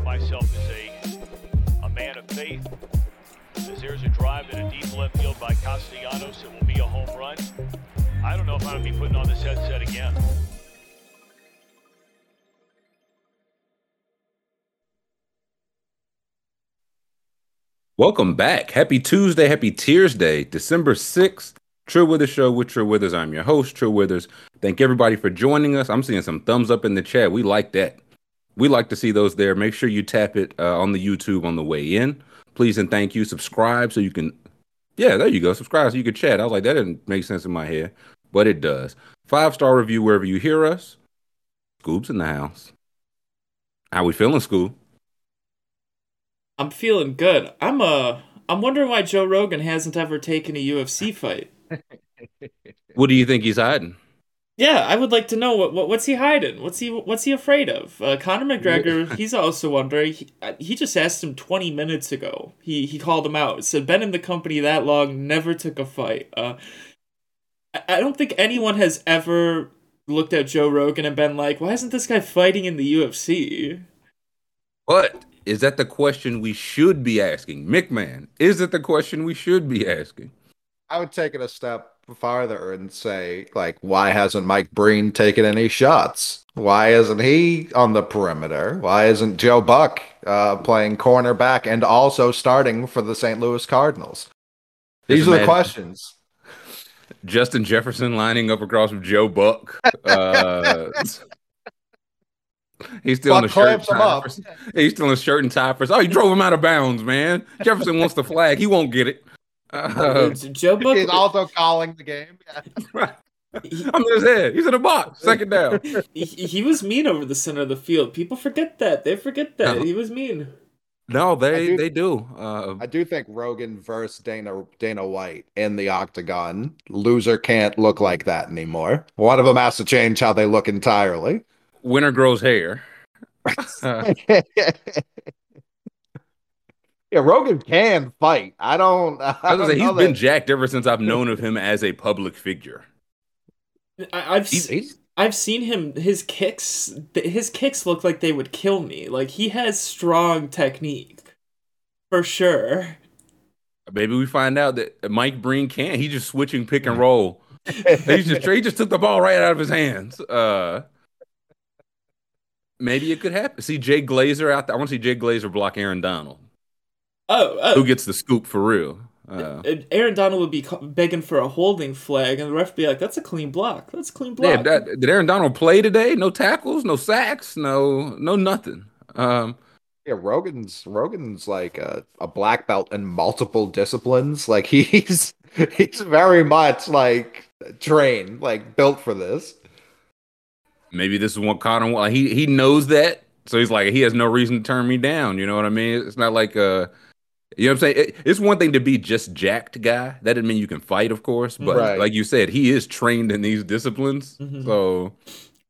of myself as a, a man of faith. As there's a drive in a deep left field by Castellanos, it will be a home run. I don't know if I'm going to be putting on this headset again. Welcome back. Happy Tuesday, happy Tears Day, December 6th. True Withers Show with True Withers. I'm your host, True Withers. Thank everybody for joining us. I'm seeing some thumbs up in the chat. We like that. We like to see those there. Make sure you tap it uh, on the YouTube on the way in. Please and thank you. Subscribe so you can. Yeah, there you go. Subscribe so you can chat. I was like, that didn't make sense in my head, but it does. Five star review wherever you hear us. Scoob's in the house. How we feeling, Scoob? I'm feeling good. I'm uh I'm wondering why Joe Rogan hasn't ever taken a UFC fight. What do you think he's hiding? Yeah, I would like to know what, what what's he hiding? What's he what's he afraid of? Uh, Conor McGregor, he's also wondering. He, uh, he just asked him 20 minutes ago. He he called him out. Said been in the company that long, never took a fight. Uh, I, I don't think anyone has ever looked at Joe Rogan and been like, why isn't this guy fighting in the UFC? But is that the question we should be asking? McMahon, is it the question we should be asking? I would take it a step farther and say, like, why hasn't Mike Breen taken any shots? Why isn't he on the perimeter? Why isn't Joe Buck uh, playing cornerback and also starting for the St. Louis Cardinals? These are the questions. Justin Jefferson lining up across from Joe Buck. Uh, he's still in the shirt and tie. For, he's still in shirt and tie for. Oh, you drove him out of bounds, man. Jefferson wants the flag. He won't get it. Uh, Joe Buck is also calling the game. Yeah. I'm in his head. He's in a box. Second down. he, he, was mean over the center of the field. People forget that. They forget that no. he was mean. No, they do, they do. Uh, I do think Rogan versus Dana Dana White in the octagon. Loser can't look like that anymore. One of them has to change how they look entirely. Winner grows hair. Yeah, Rogan can fight. I don't. I, I don't say, he's been jacked ever since I've known of him as a public figure. I, have he's, he's... I've seen him. His kicks, his kicks look like they would kill me. Like he has strong technique, for sure. Maybe we find out that Mike Breen can't. He's just switching pick and roll. he just he just took the ball right out of his hands. Uh, maybe it could happen. See Jay Glazer out there. I want to see Jay Glazer block Aaron Donald. Oh, oh. who gets the scoop for real? Uh, Aaron Donald would be begging for a holding flag, and the ref would be like, "That's a clean block. That's a clean block." Yeah, that, did Aaron Donald play today? No tackles, no sacks, no no nothing. Um, yeah, Rogan's Rogan's like a, a black belt in multiple disciplines. Like he's he's very much like trained, like built for this. Maybe this is what Conor. He he knows that, so he's like he has no reason to turn me down. You know what I mean? It's not like uh you know what I'm saying? It, it's one thing to be just jacked guy. That doesn't mean you can fight, of course. But right. like you said, he is trained in these disciplines. Mm-hmm. So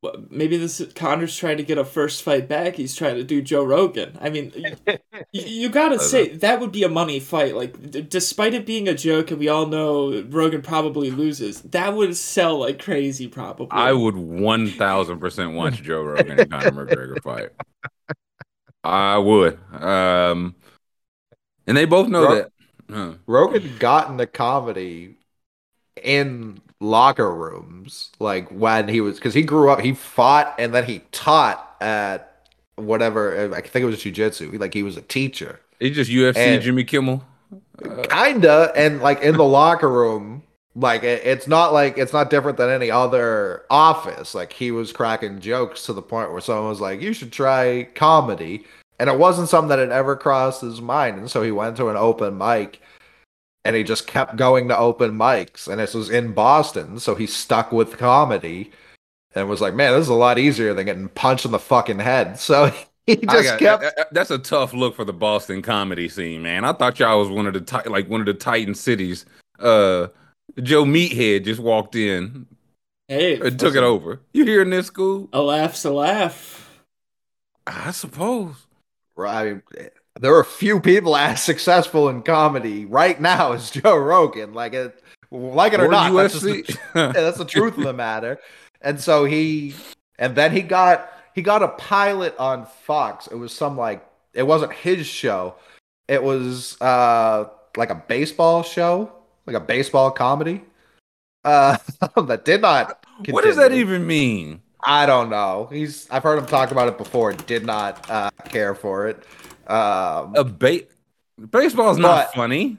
well, maybe this Conor's trying to get a first fight back. He's trying to do Joe Rogan. I mean, you, you gotta say know. that would be a money fight. Like, d- despite it being a joke, and we all know Rogan probably loses, that would sell like crazy. Probably, I would one thousand percent watch Joe Rogan and Conor McGregor fight. I would. Um, and they both know Rog- that. Huh. Rogan got into comedy in locker rooms, like when he was, because he grew up, he fought and then he taught at whatever. I think it was jujitsu. Like he was a teacher. He just UFC and Jimmy Kimmel. Uh, kinda, and like in the locker room, like it, it's not like it's not different than any other office. Like he was cracking jokes to the point where someone was like, "You should try comedy." And it wasn't something that had ever crossed his mind. And so he went to an open mic and he just kept going to open mics. And this was in Boston. So he stuck with comedy and was like, man, this is a lot easier than getting punched in the fucking head. So he just got, kept. That's a tough look for the Boston comedy scene, man. I thought y'all was one of the like one of the Titan cities. Uh, Joe Meathead just walked in. Hey, and took it over. You hearing this, school? A laugh's a laugh. I suppose. I mean, there are few people as successful in comedy right now as Joe Rogan. Like it, like it or, or not, that's, the, that's the truth of the matter. And so he, and then he got he got a pilot on Fox. It was some like it wasn't his show. It was uh like a baseball show, like a baseball comedy. Uh that did not What does that even mean? I don't know. He's I've heard him talk about it before. Did not uh, care for it. Um, A ba- baseball's not funny.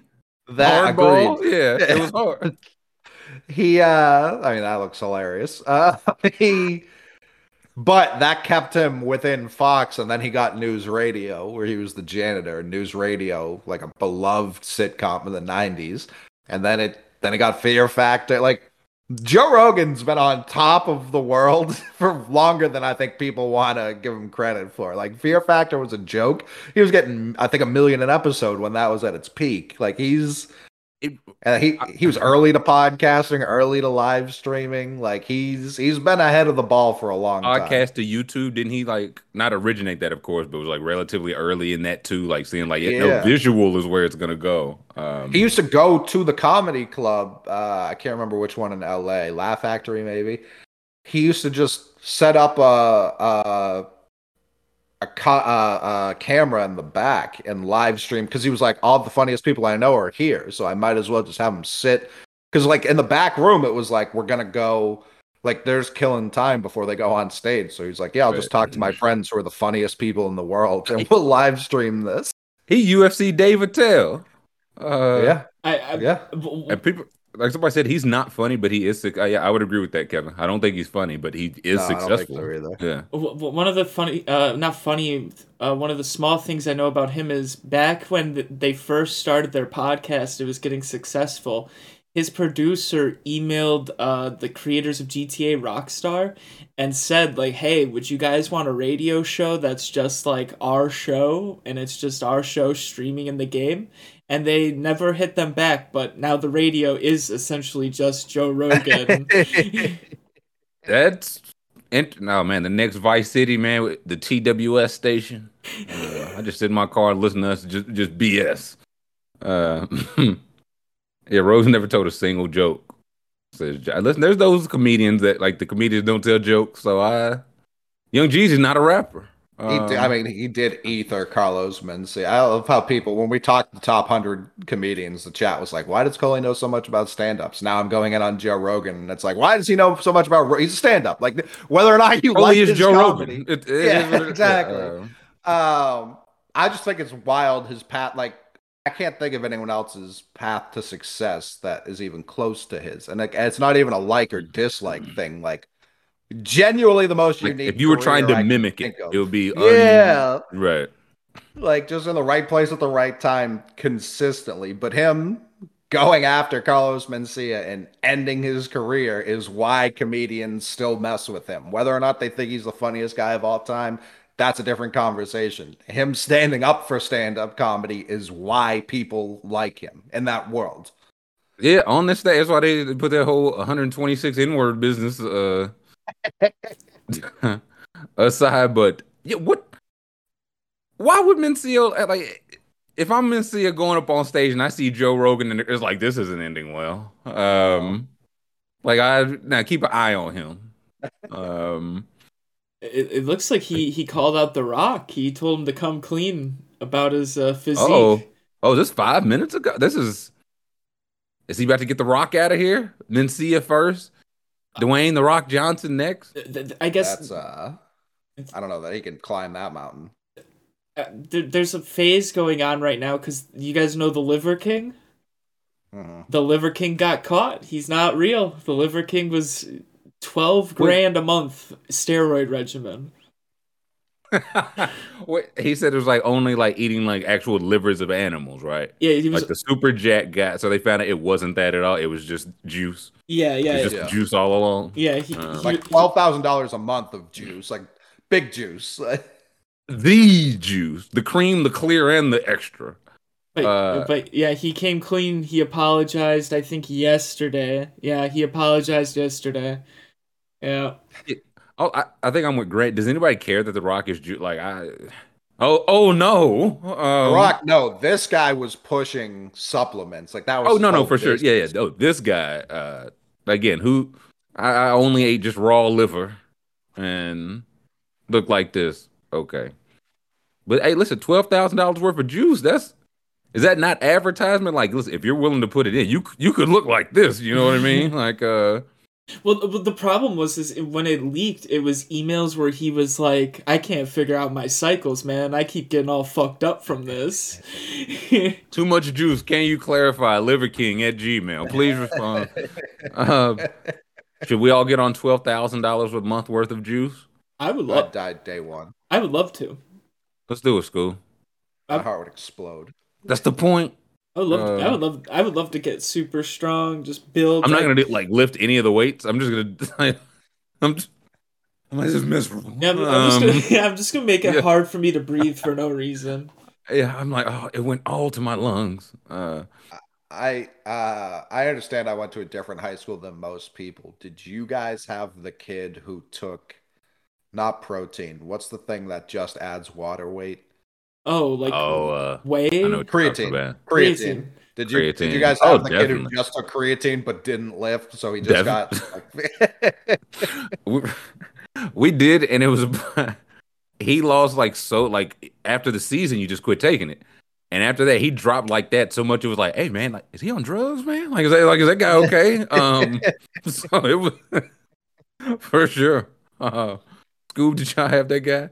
that Hardball, agreed. yeah, it was hard. He uh I mean that looks hilarious. Uh he but that kept him within Fox and then he got News Radio where he was the janitor. News Radio, like a beloved sitcom in the 90s. And then it then he got Fear Factor like Joe Rogan's been on top of the world for longer than I think people want to give him credit for. Like Fear Factor was a joke. He was getting I think a million an episode when that was at its peak. Like he's It- and he he was early to podcasting, early to live streaming. Like he's he's been ahead of the ball for a long time. podcast to YouTube. Didn't he like not originate that, of course, but was like relatively early in that too. Like seeing like no visual is where it's gonna go. Um, He used to go to the comedy club. Uh, I can't remember which one in L.A. Laugh Factory, maybe. He used to just set up a a a, co- uh, a camera in the back and live stream because he was like, all the funniest people I know are here, so I might as well just have them sit. Because like in the back room, it was like we're gonna go. Like there's killing time before they go on stage. So he's like, "Yeah, I'll just talk to my friends who are the funniest people in the world, and we'll live stream this." he UFC Dave Attell. Uh, yeah, I, I yeah. and people like somebody said he's not funny, but he is. Sick. Uh, yeah, I would agree with that, Kevin. I don't think he's funny, but he is No, I don't think successful. so either. Yeah, W- w- One of the funny, uh, not funny, uh, one of the small things I know about him is back when they first started their podcast, it was getting successful. His producer emailed uh, the creators of GTA Rockstar and said, like, hey, would you guys want a radio show that's just like our show and it's just our show streaming in the game? And they never hit them back, but now the radio is essentially just Joe Rogan. that's. Int- no man, the next Vice City man, with the TWS station. Uh, I just sit in my car and listen to us just just BS. Uh, yeah, Rose never told a single joke. Says, listen, there's those comedians that like the comedians don't tell jokes. So I, Young Jeezy's not a rapper. He did, I Um, mean, he did ether Carlos Mencia. I love how people, when we talked the top 100 comedians, the chat was like, why does Coley know so much about stand ups? Now I'm going in on Joe Rogan, and it's like, why does he know so much about. Ro- He's a stand up. Like, whether or not you Only like is Joe comedy. Rogan. It- it- Yeah, it- it- exactly. uh, Um, I just think it's wild his path. Like, I can't think of anyone else's path to success that is even close to his. And like, it's not even a like or dislike thing. Like, genuinely the most like, unique. if you were trying to I mimic it, it would be un- yeah. right. like just in the right place at the right time consistently. But him going after Carlos Mencia and ending his career is why comedians still mess with him. Whether or not they think he's the funniest guy of all time, that's a different conversation. Him standing up for stand up comedy is why people like him in that world. Yeah, on this day, that's why they put that whole 126 N-word business uh aside. But yeah, what? Why would Mencia uh, like? If I'm Mencia going up on stage and I see Joe Rogan and it's like this isn't ending well. Um, like I now keep an eye on him. Um, It, it looks like he, he called out The Rock. He told him to come clean about his uh, physique. oh, oh, this five minutes ago. This is. Is he about to get the Rock out of here? Mencia first. Dwayne the Rock Johnson next. Th- th- I guess That's uh I don't know that he can climb that mountain. uh, there, there's a phase going on right now because you guys know the Liver King. Mhm. The Liver King got caught. He's not real. The Liver King was twelve grand a month steroid regimen. What he said it was like only like eating like actual livers of animals, right? Yeah, he was. Like the super jack guy. So they found out it wasn't that at all. It was just juice. yeah, yeah, It was yeah. just Yeah. juice all along. yeah he, Uh, he- Like twelve thousand dollars a month of juice, like big juice. The juice, the cream, the clear, and the extra. But, Uh, but yeah, he came clean. He apologized. I think yesterday. Yeah, he apologized yesterday. Yeah. Oh, I, I think I'm with Grant. Does anybody care that the Rock is juice? Like I. Oh, oh no. Um, Rock, no, this guy was pushing supplements. Like that was. Oh no, no, for sure. Yeah, yeah. No, this guy. Uh, again, who I, I only ate just raw liver and looked like this. Okay, But hey, listen, twelve thousand dollars worth of juice. That's is that not advertisement? Like, listen, if you're willing to put it in, you you could look like this. You know what I mean? Like, uh, Well, the- the problem was is when it leaked, it was emails where he was like, "I can't figure out my cycles, man. I keep getting all fucked up from this." too much juice. Can you clarify? Liver King at Gmail. Please respond. uh, should we all get on twelve thousand dollars a month worth of juice? I would love. died day one. I would love to. Let's do it, school. My heart would explode. That's the point. I would love. to, I Uh, would love. I would love to get super strong. Just build. I'm not gonna do, like lift any of the weights. I'm just gonna. I'm. Just, I'm just miserable. Yeah, I'm, I'm just Um, gonna, yeah, I'm just gonna make it yeah. hard for me to breathe for no reason. yeah, I'm like, oh, it went all to my lungs. Uh, I uh I understand I went to a different high school than most people. Did you guys have the kid who took not protein? What's the thing that just adds water weight? Oh, like oh, uh, whey. I know what you're talking Creatine. Creatine. Creatine. Did you did you guys Oh, have the kid who just took creatine but didn't lift, so he just Def- got like, we, we did, and it was he lost like so like after the season, you just quit taking it, and after that, he dropped like that so much it was like, hey man, like is he on drugs, man? Like is that like is that guy okay? um, so it was for sure. Uh, Scoob, did y'all have that guy?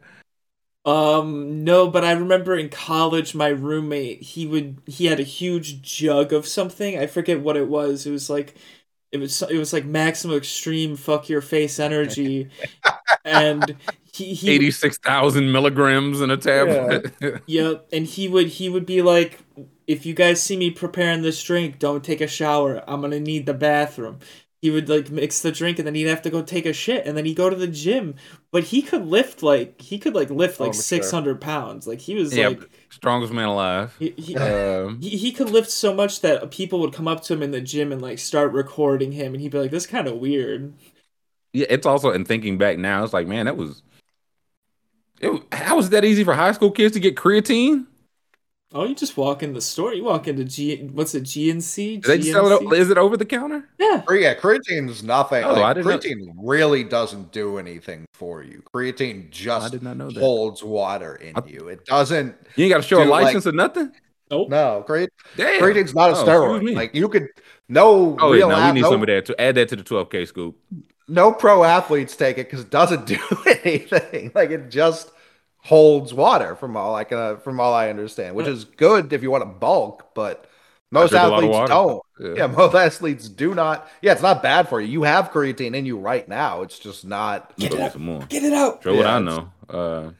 Um, no, but I remember in college, my roommate he would he had a huge jug of something. I forget what it was. It was like it was it was like maximum extreme fuck your face energy, and he he Eighty six thousand milligrams in a tablet. Yep, and he would he would be like, if you guys see me preparing this drink, don't take a shower. I'm gonna need the bathroom. He would like mix the drink and then he'd have to go take a shit and then he'd go to the gym. But he could lift like he could like lift Oh, like I'm sure. six hundred pounds. Like he was Yeah, like Strongest man alive. he, he, Um, he he could lift so much that people would come up to him in the gym and like start recording him and he'd be like, This kind of weird. yeah, it's also in thinking back now, it's like, man, that was. It, how was that easy for high school kids to get creatine? Oh, you just walk in the store. You walk into G. What's it? GNC. Do they just sell it? o- Is it over the counter? Yeah. Or yeah, creatine's nothing. Oh, like, I didn't know- creatine really doesn't do anything for you. Creatine just I did not know that. holds water in I- you. It doesn't. You ain't got to show Dude, a like- license or nothing. Nope. No, creat- Damn. creatine's not a Oh, steroid. me. Like you could no Oh, yeah, real no, we need no, some of that to add that to the 12K scoop. no pro athletes take it because it doesn't do anything. Like it just holds water from all I can from all I understand, which is good if you want to bulk, but most drink a lot of athletes don't. Yeah. Yeah, most athletes do not. Yeah, it's not bad for you. You have creatine in you right now. It's just not. Get it out. some more. Get it out. Show what I know. Uh,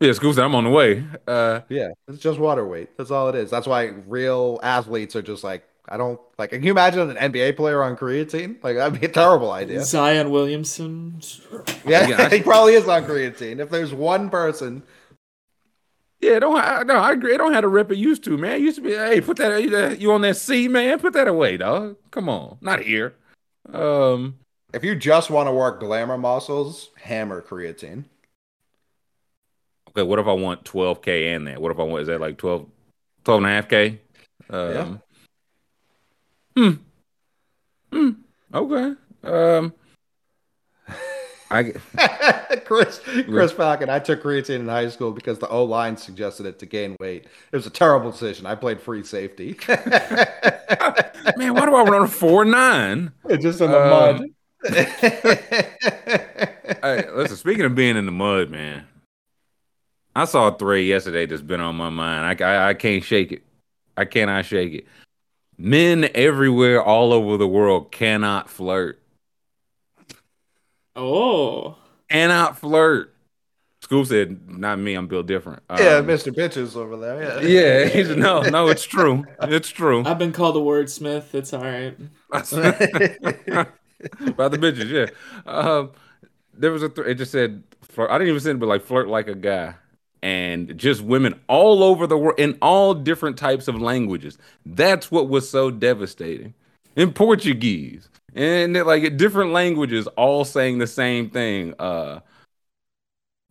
yeah, Scoop said I'm on the way. Uh, Yeah, it's just water weight. That's all it is. That's why real athletes are just like, I don't like. Can you imagine an NBA player on creatine? Like that'd be a terrible idea. Zion Williamson. Yeah, Yeah, he probably is on creatine. If there's one person, yeah, don't I, no, I agree. It don't have to rip it used to, man. It used to be, hey, put that you- you on that C, man. Put that away, dog. Come on, not here. Um, if you just want to work glamour muscles, hammer creatine. okay, what if I want 12K and that? What if I want is that like 12, 12 and a half K? Um, Hmm. Hmm. Okay. Um. I Chris Chris Falcon. I took creatine in high school because the O line suggested it to gain weight. It was a terrible decision. I played free safety. man, why do I run a four nine? It's just in the mud. mud. Hey, listen, speaking of being in the mud, man, I saw a thread yesterday that's been on my mind. I, I, I can't shake it. I cannot shake it. Men everywhere, all over the world, cannot flirt. Oh. Cannot flirt. Scoop said, "Not me. I'm built different." yeah, Um, Mr. Bitches over there. Yeah. Yeah, he's, no, no, it's true. It's true. I've been called a wordsmith. It's all right. By the bitches, yeah. Um, there was a. Th- it just said. Flirt. I didn't even say it, but like flirt like a guy, and just women all over the world in all different types of languages. That's what was so devastating. In Portuguese and like different languages, all saying the same thing. Uh,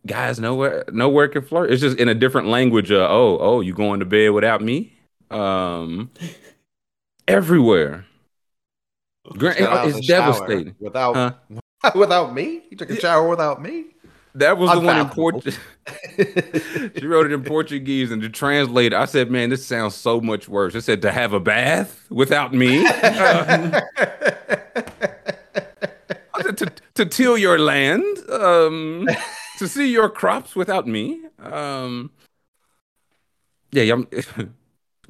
guys nowhere nowhere can flirt. It's just in a different language. Uh, oh, oh, you going to bed without me? Um, everywhere. Gra- of it's devastating. Without Huh? without me? You took a shower without me? That was the one in. Portuguese. she wrote it in Portuguese, and to translate, I said, "Man, this sounds so much worse." It said to have a bath without me, Uh, I said, to to till your land, um, to see your crops without me. Um, yeah, yeah,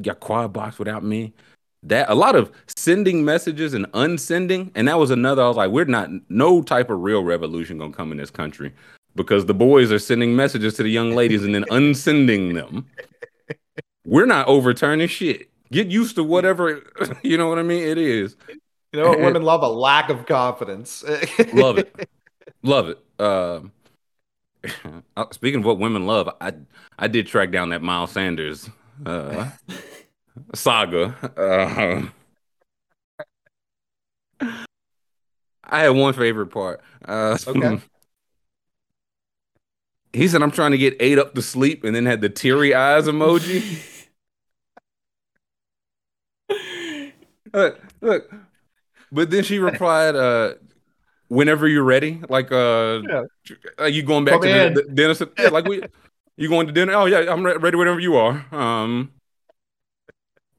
your quad box without me. That a lot of sending messages and unsending, and that was another. I was like, we're not no type of real revolution gonna come in this country because the boys are sending messages to the young ladies and then unsending them. We're not overturning shit. Get used to whatever you know what I mean. It is. You know what women love? A lack of confidence. Love it. Love it. Um, uh, speaking of what women love, I I did track down that Miles Sanders uh, saga. Uh, I had one favorite part. Uh, Okay. He said, "I'm trying to get eight up to sleep," and then had the teary eyes emoji. Look, look. But then she replied, uh, "Whenever you're ready, like, uh, Yeah. are you going back Come to the, the dinner? Yeah, like we, you going to dinner? Oh yeah, I'm re- ready whenever you are." Um,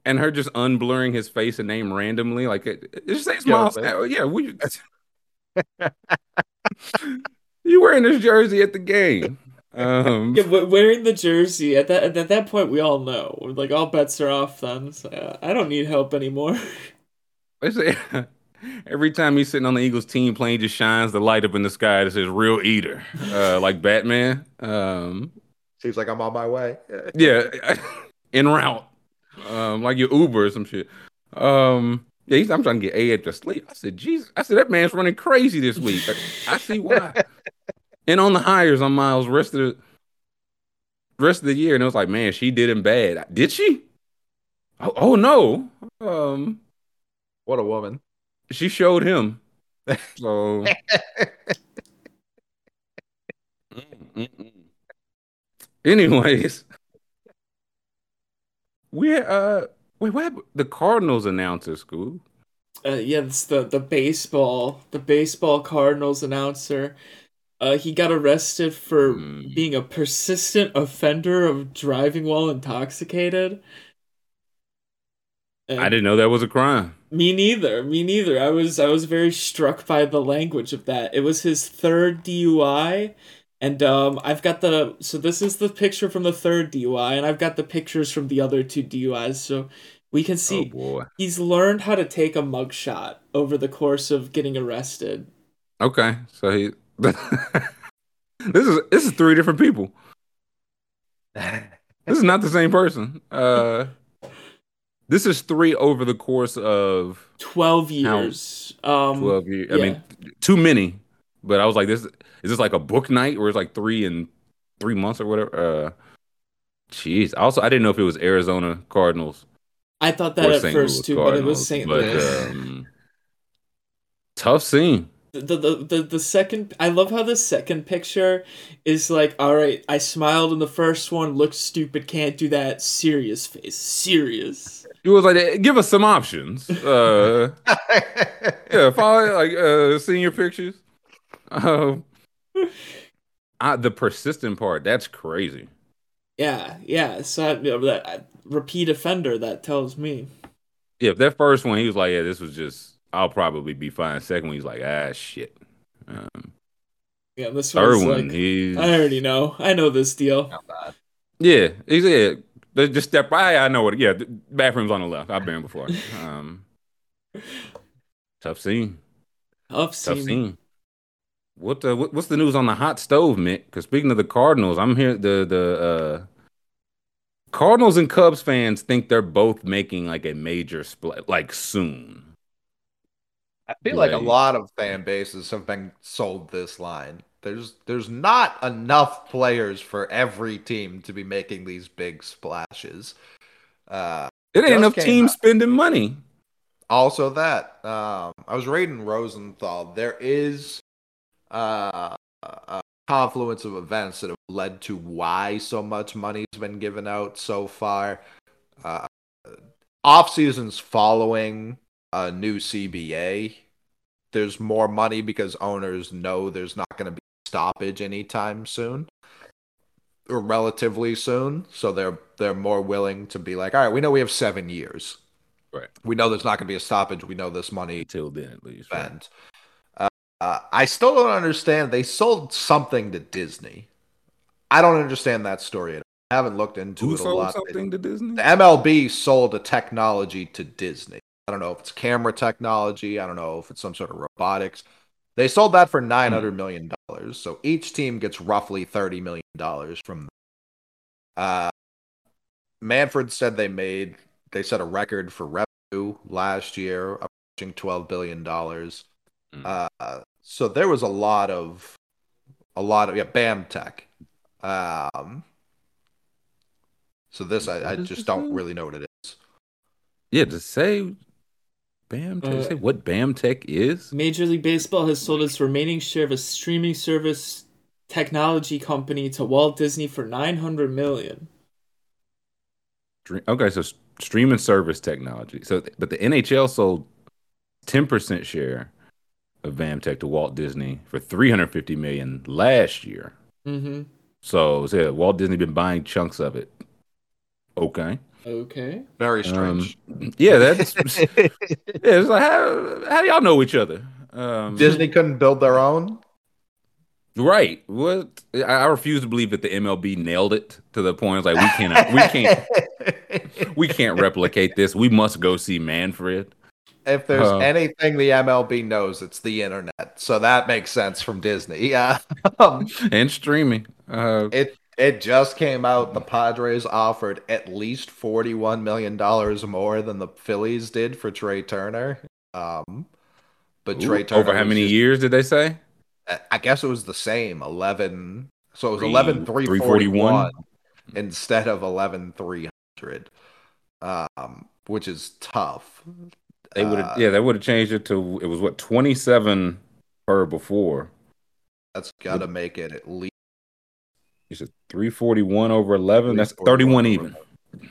and her just unblurring his face and name randomly, like it, it just says Yeah, Miles. Yeah, we. you wearing this jersey at the game? Um, Yeah, but wearing the jersey at that at that point, we all know like all bets are off. Then so, uh, I don't need help anymore. They say every time he's sitting on the Eagles team plane, just shines the light up in the sky that says "Real Eater," uh, like Batman. Um, Seems like I'm on my way. yeah, en route, um, like your Uber or some shit. Um, yeah, he's, I'm trying to get A to sleep. I said, Jesus, I said that man's running crazy this week. I, I see why. And on the hires on Miles rest of the rest of the year, and it was like, man, she did him bad. Did she? Oh, oh no. Um, What a woman. she showed him. So. Anyways, we uh wait what happened? the Cardinals announcer school. Uh, yeah, it's the the baseball the baseball Cardinals announcer. Uh, he got arrested for Hmm. being a persistent offender of driving while intoxicated. And I didn't know that was a crime. Me neither. Me neither. I was I was very struck by the language of that. It was his third DUI, and um, I've got the so this is the picture from the third DUI, and I've got the pictures from the other two DUIs, so we can Oh see boy. he's learned how to take a mugshot over the course of getting arrested. Okay, so he this is this is three different people. This is not the same person. Uh, this is three over the course of Twelve years. Um, twelve years. I mean, too many. But I was like, this is this like a book night where it's like three in three months or whatever? Uh, jeez. Also, I didn't know if it was Arizona Cardinals I thought that at St. first Louis too, but it was Cardinals, St. but, Louis. um, tough scene. The, the the the second I love how the second picture is like all right I smiled in the first one looked stupid can't do that serious face serious It was like, give us some options. Uh, yeah, follow like uh, seeing your pictures. Um, I, the persistent part that's crazy. yeah yeah so I, that repeat offender that tells me Yeah, if that first one he was like, yeah, this was just, I'll probably be fine. Second one he's like, ah, shit. Um, yeah this third one's one like he's I already know I know this deal yeah, he said they just step by. I know what. Yeah, the bathroom's on the left. I've been before. Um, tough scene. tough Tough scene scene. What the what's the news on the hot stove, Mick? Because speaking of the Cardinals, I'm here. The the uh, Cardinals and Cubs fans think they're both making like a major split, like soon. I feel like a lot of fan bases have been sold this line. There's there's not enough players for every team to be making these big splashes. Uh, It ain't enough teams spending money. also that um, I was reading Rosenthal. There is uh, a confluence of events that have led to why so much money's been given out so far. Uh, off seasons following a new CBA, there's more money because owners know there's not going to be stoppage anytime soon or relatively soon. So they're they're more willing to be like, all right, we know we have seven years. Right. We know there's not going to be a stoppage. We know this money Until then, at least. right? Uh, uh, I still don't understand. They sold something to Disney. I don't understand that story. at all. I haven't looked into Who it a sold lot. something to Disney? The MLB sold a technology to Disney. I don't know if it's camera technology. I don't know if it's some sort of robotics. They sold that for nine hundred million dollars. So each team gets roughly thirty million dollars from. Uh, Manfred said they made they set a record for revenue last year, approaching twelve billion dollars. Mm. Uh, so there was a lot of, a lot of yeah, Bam Tech. Um, so this I, I just don't really know what it is. Yeah, to say Bam Tech, Uh, say what Bam Tech is? Major League Baseball has sold its remaining share of a streaming service technology company to Walt Disney for 900 million. Stream- Okay, so streaming service technology. So, but the NHL sold ten percent share of Bamtech to Walt Disney for three hundred fifty million last year. Mhm. So, so yeah, Walt Disney been buying chunks of it. Okay. Okay. Very strange. Um, yeah, that's yeah. It's like how how do y'all know each other? Um, Disney couldn't build their own. right? What? I, I refuse to believe that the MLB nailed it to the point. Like we cannot, we can't, we can't replicate this. We must go see Manfred. if there's Uh, anything the MLB knows, it's the internet. So that makes sense from Disney. Yeah. Um, and streaming. Uh, it it just came out. The Padres offered at least forty one million dollars more than the Phillies did for Trea Turner. Um, but ooh, Trea Turner over how many just- years did they say? I guess it was the same eleven. So it was Three- 11 341 341? instead of 11 300, um, which is tough. They would have, Uh, yeah, they would have changed it to it was what twenty seven per before. That's got to make it at least. You said three forty one over eleven. That's thirty 341 one over- even.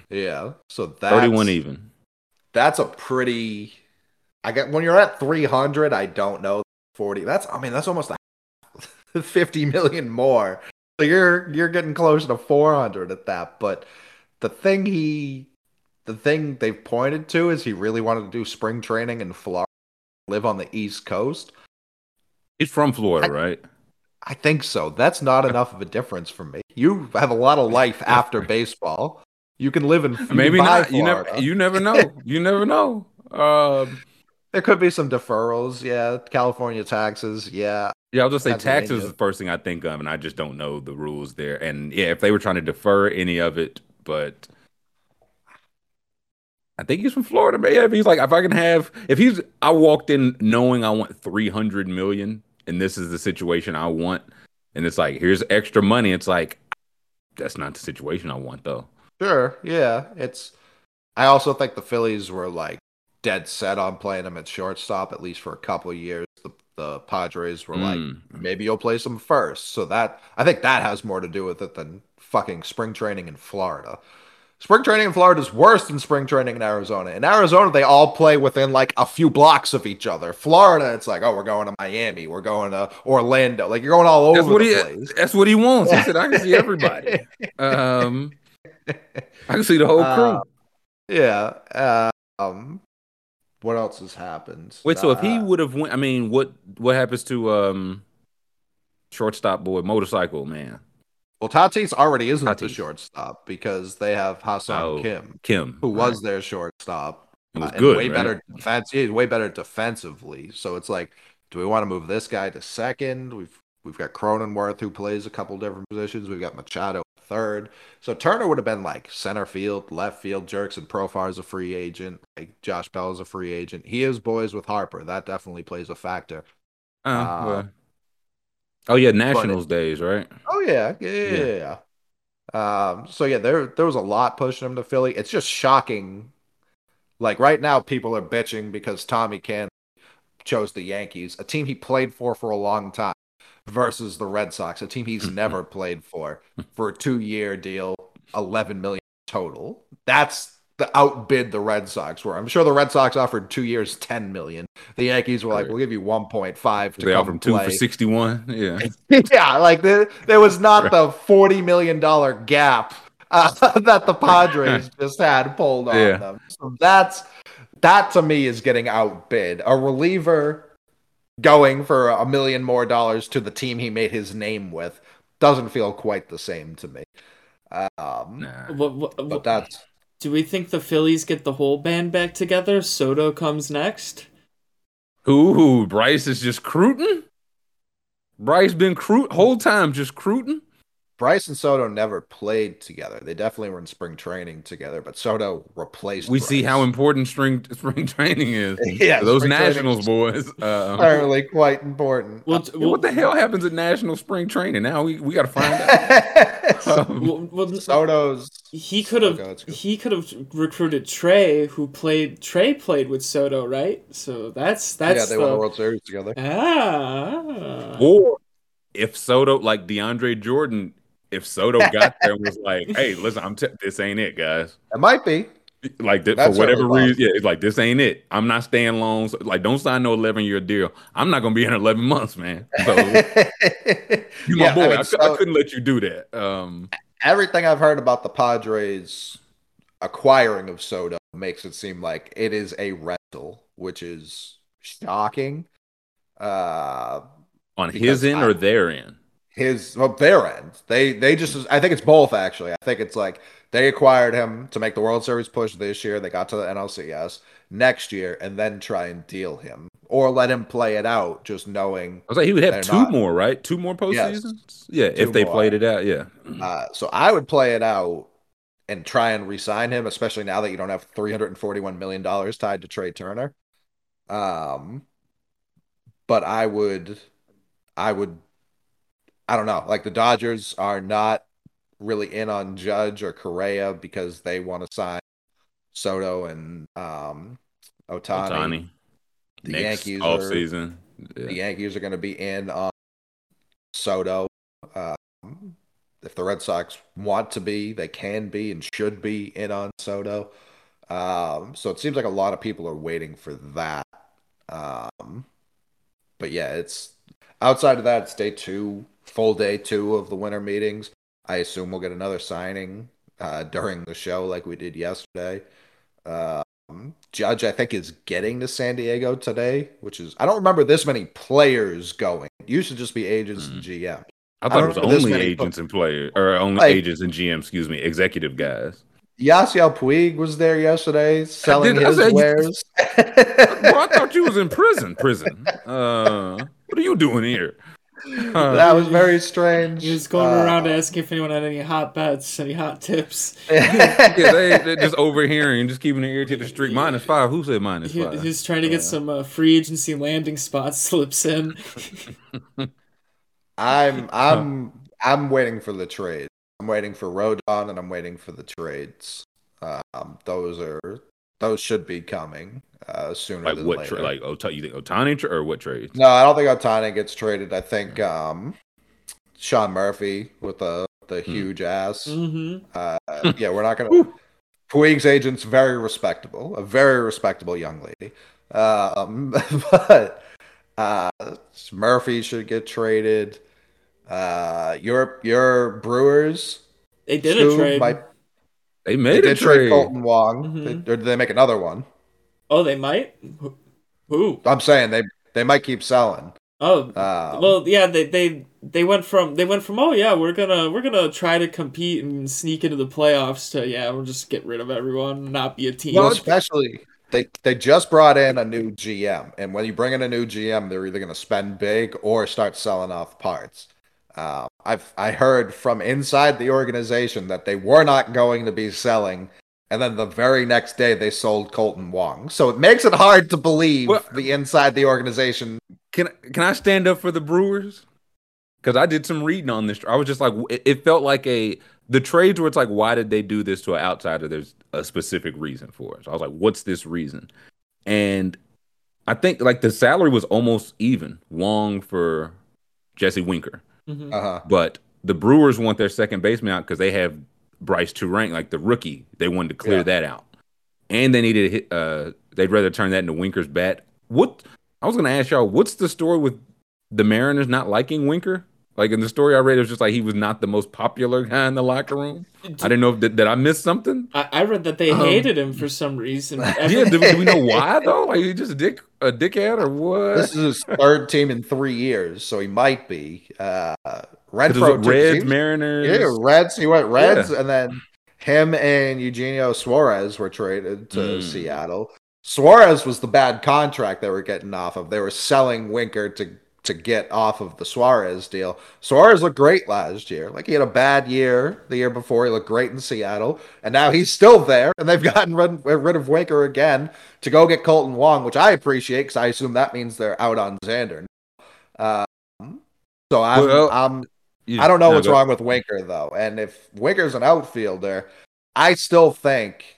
Yeah. So that's Thirty one even. That's a pretty. I get when you're at 300. I don't know 40. That's I mean that's almost a 50 million more. So you're you're getting close to 400 at that. But the thing he, the thing they've pointed to is he really wanted to do spring training in Florida, live on the East Coast. He's from Florida, I- right? I think so. That's not enough of a difference for me. You have a lot of life after baseball. You can live in you Maybe not. You never. You never know. You never know. Um, There could be some deferrals. Yeah, California taxes. Yeah, Yeah, I'll just say taxes is the first thing I think of, and I just don't know the rules there. And yeah, if they were trying to defer any of it, but I think he's from Florida. But yeah, if he's like, if I can have, if he's, I walked in knowing I want three hundred million, and this is the situation I want, and it's like, here's extra money. It's like, that's not the situation I want, though. Sure, yeah. It's I also think the Phillies were like dead set on playing him at shortstop at least for a couple of years. The the Padres were like Mm. maybe you'll play him first. So that I think that has more to do with it than fucking spring training in Florida. Spring training in Florida is worse than spring training in Arizona. In Arizona, they all play within like a few blocks of each other. Florida, it's like, oh, we're going to Miami, we're going to Orlando. Like you're going all over That's what the he. place. That's what he wants. He said, I can see everybody. Um, I can see the whole crew. Uh, Yeah. Uh, um, what else has happened? Wait, so if he Uh, would have went, I mean, what what happens to um shortstop boy, motorcycle man, well, Tatis already isn't the shortstop because they have Ha-Seong Oh, Kim, Kim, who right. was their shortstop. He was uh, good, way right? better defense. He's way better defensively. So it's like, do we want to move this guy to second? We've we've got Cronenworth who plays a couple different positions. We've got Machado third. So Turner would have been like center field, left field. Jurickson Profar is a free agent. Like Josh Bell is a free agent. He is boys with Harper. That definitely plays a factor. Uh, uh, well. Oh yeah, Nationals days, right? Oh yeah, yeah, yeah. Yeah. yeah, yeah. Um, so yeah, there there was a lot pushing him to Philly. It's just shocking. Like right now, people are bitching because Tommy Kahnle chose the Yankees, a team he played for for a long time, versus the Red Sox, a team he's never played for, for a two year deal, eleven million total. That's the outbid the Red Sox were. I'm sure the Red Sox offered two years, ten million. The Yankees were like, "We'll give you 1.5 to They come offered him two play." for sixty-one. Yeah, yeah, like the, there was not the 40 million dollar gap uh, that the Padres just had pulled on Yeah. them. So that's that to me is getting outbid. A reliever going for a million more dollars to the team he made his name with doesn't feel quite the same to me. Um, nah. What, what, but that's do we think the Phillies get the whole band back together? Soto comes next. Ooh, Bryce is just cruiting. Bryce been cruit whole time, just cruiting. Bryce and Soto never played together. They definitely were in spring training together, but Soto replaced. We see how important spring spring training is. Yeah, those Nationals boys. Um, apparently quite important. Well, yeah, what the hell happens at National Spring Training? Now we, we got to find out. Um, Well, well, Soto's he could have Okay, he could have recruited Trea, who played Trea played with Soto, right? So that's that's yeah, they the, won the World Series together. ah. or if Soto, like DeAndre Jordan, if Soto got there and was like, "Hey, listen, I'm t- this ain't it, guys." It might be. Like that, for whatever reason, yeah, it's like this ain't it. I'm not staying long. So, like, don't sign no 11 year deal. I'm not gonna be in 11 months, man. So you my Yeah, boy. I, mean, cou- so- I couldn't let you do that. Um, Everything I've heard about the Padres acquiring of Soto makes it seem like it is a rental, which is shocking. Uh, on his end I- or their end. his well, their end. They they just I think it's both actually. I think it's like they acquired him to make the World Series push this year. They got to the NLCS next year and then try and deal him or let him play it out, just knowing. I was like, he would have two not. more, right? Two more Yes. postseasons. Yeah, Two if they more. played it out. Yeah. Uh, so I would play it out and try and re-sign him, especially now that you don't have three hundred and forty-one million dollars tied to Trea Turner. Um, but I would, I would, I don't know. Like the Dodgers are not really in on Judge or Correa because they want to sign Soto and um, Ohtani. Ohtani. The Next Yankees off are- season. The Yankees are going to be in on Soto. Um, if the Red Sox want to be, they can be and should be in on Soto. Um, so it seems like a lot of people are waiting for that. Um, but yeah, it's outside of that, it's day two, full day two of the winter meetings. I assume we'll get another signing uh, during the show like we did yesterday. Um, Judge, I think, is getting to San Diego today, which is I don't remember this many players going. It used to just be agents and GM. I I thought it was only agents and players, or only Like- agents and GM, excuse me, executive guys. Yasiel Puig was there yesterday selling did- his said- wares. Bro, I thought you was in prison. Prison. Uh, what are you doing here? That was very strange. He was going Uh, around asking if anyone had any hot bets, any hot tips. yeah, they, they're just overhearing, just keeping their ear to the street. Minus five. Who said minus He, five? he's trying to get some uh, free agency landing spots slips in. I'm I'm I'm waiting for the trade. I'm waiting for Rodon and I'm waiting for the trades. Um, those are those should be coming uh, sooner like than what? later. Tra- like Ota- you think Ohtani tra- or what trades? no, I don't think Ohtani gets traded. I think um, Sean Murphy with the the Hmm. huge ass. hmm Uh, yeah, we're not gonna. Puig's agent's very respectable, a very respectable young lady. Um, but uh, Murphy should get traded. Uh, your your Brewers They did too a trade. might- They they made a did trade trade. Kolten Wong, Mhm. They- or did they make another one? Oh, they might. Who-? I'm saying they they might keep selling. Oh, Um, well, yeah. They they they went from they went from oh yeah we're gonna we're gonna try to compete and sneak into the playoffs to yeah we'll just get rid of everyone not be a team. Well, especially they they just brought in a new GM, and when you bring in a new GM, they're either going to spend big or start selling off parts. Uh, I've I heard from inside the organization that they were not going to be selling, and then the very next day they sold Kolten Wong. So it makes it hard to believe Well- the inside the organization. Can can I stand up for the Brewers? Because I did some reading on this. I was just like, it, it felt like a the trades where it's like, why did they do this to an outsider? There's a specific reason for it. So I was like, what's this reason? And I think like the salary was almost even. Wong for Jesse Winker, Mhm. Uh-huh. but the Brewers want their second baseman out because they have Brice Turang, like the rookie. They wanted to clear Yeah. that out. and they needed to hit, uh, they'd rather turn that into Winker's bat. What I was gonna ask y'all, what's the story with the Mariners not liking Winker? Like in the story I read, it was just like he was not the most popular guy in the locker room. I didn't know if did, did I miss something. I, I read that they Um, hated him for some reason. Yeah, do, do we know why though? Like he just a dick a dickhead or what? This is his third team in three years, so he might be. Uh, It was Renfroe took- Reds, he- Mariners. Yeah, Reds. He went Reds, Yeah. and then him and Eugenio Suarez were traded to Mm. Seattle. Suarez was the bad contract they were getting off of. They were selling Winker to to get off of the Suarez deal. Suarez looked great last year. Like he had a bad year the year before. He looked great in Seattle, and now he's still there. And they've gotten rid, rid of Winker again to go get Kolten Wong, which I appreciate because I assume that means they're out on Xander. Um, so I'm, Well, I'm You- I don't know no, what's wrong with Winker though, and if Winker's an outfielder, I still think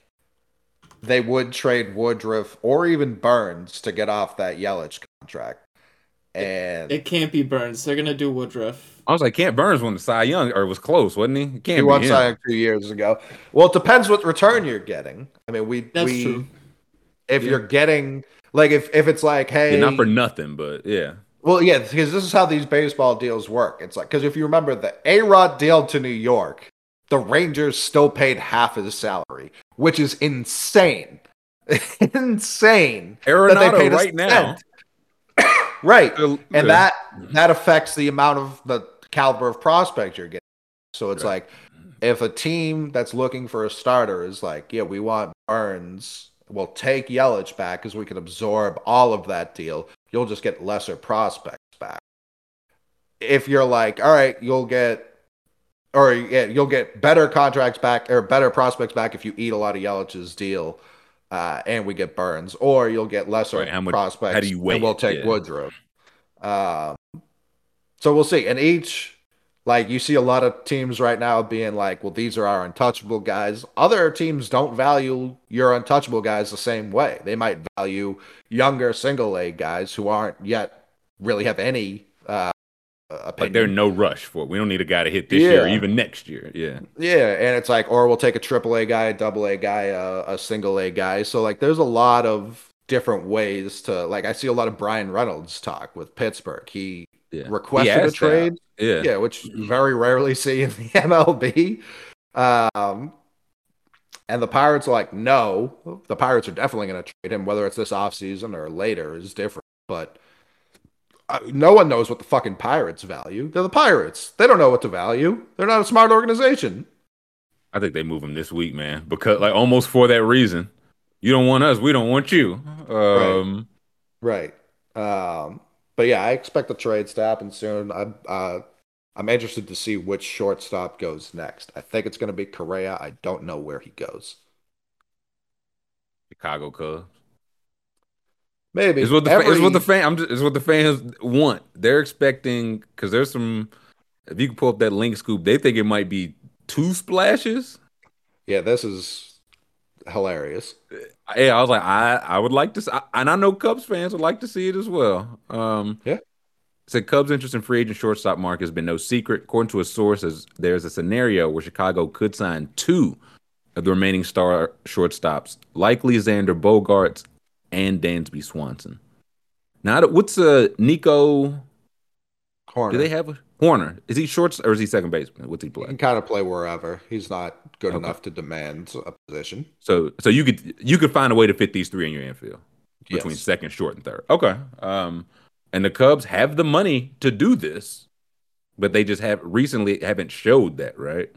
they would trade Woodruff or even Burnes to get off that Yelich contract. And It can't be Burnes. They're gonna do Woodruff. I was like, Can't Burnes won the Cy Young or was close, wasn't he? It can't he won him. Cy Young two years ago. Well, it depends what return you're getting. I mean, we That's we true. if Yeah. you're getting like if if it's like hey Yeah, not for nothing, but yeah. Well, yeah, because this is how these baseball deals work. It's like because if you remember the A Rod deal to New York, the Rangers still paid half his salary, which is insane, insane. that Arenado paid a right now. right, and yeah. that that affects the amount of the caliber of prospect you're getting. So it's Right. like if a team that's looking for a starter is like, yeah, we want Burnes, we'll take Yelich back because we can absorb all of that deal. You'll just get lesser prospects back. If you're like, all right, you'll get or yeah, you'll get better contracts back or better prospects back if you eat a lot of Yelich's deal. Uh, and we get Burnes, or you'll get lesser Right, how much- prospects. how do you and weigh we'll take Yeah. Woodruff. Um, so we'll see. And each, like, you see a lot of teams right now being like, well, these are our untouchable guys. Other teams don't value your untouchable guys the same way. They might value younger single A guys who aren't yet really have any uh, Like they're no rush for it. We don't need a guy to hit this year, or even next year. Yeah. Yeah, and it's like, or we'll take a triple A guy, a double A guy, a, a single A guy. So like, there's a lot of different ways to like. I see a lot of Bryan Reynolds talk with Pittsburgh. He Yeah. requested He a trade, that. Yeah. yeah, which you very rarely see in the MLB. Um, and the Pirates are like, no, the Pirates are definitely going to trade him, whether it's this offseason or later is different. But no one knows what the fucking Pirates value. They're the Pirates. They don't know what to value. They're not a smart organization. I think they move him this week, man. Because like almost for that reason. You don't want us, we don't want you. Um Right. Um, but yeah, I expect the trades to happen soon. I'm uh, I'm interested to see which shortstop goes next. I think it's going to be Correa. I don't know where he goes. Chicago Cubs. Maybe It's what the Every- it's what the fan I'm just, it's what the fans want. They're expecting because there's some. If you can pull up that link scoop, they think it might be two splashes. yeah. This is hilarious. Yeah, I was like, I I would like to, s- I- and I know Cubs fans would like to see it as well. Um, Yeah. Said Cubs' interest in free agent shortstop market has been no secret. According to a source, as there's a scenario where Chicago could sign two of the remaining star shortstops, likely Xander Bogaerts and Dansby Swanson. Now, what's uh Nico? Hoerner. Do they have a Hoerner? Is he short or is he second baseman? What's he He play? can kind of play wherever. He's not good Okay. enough to demand a position. So, so you could you could find a way to fit these three in your infield. between Yes. second, short, and third. Okay. Um, and the Cubs have the money to do this, but they just have recently haven't showed that, right?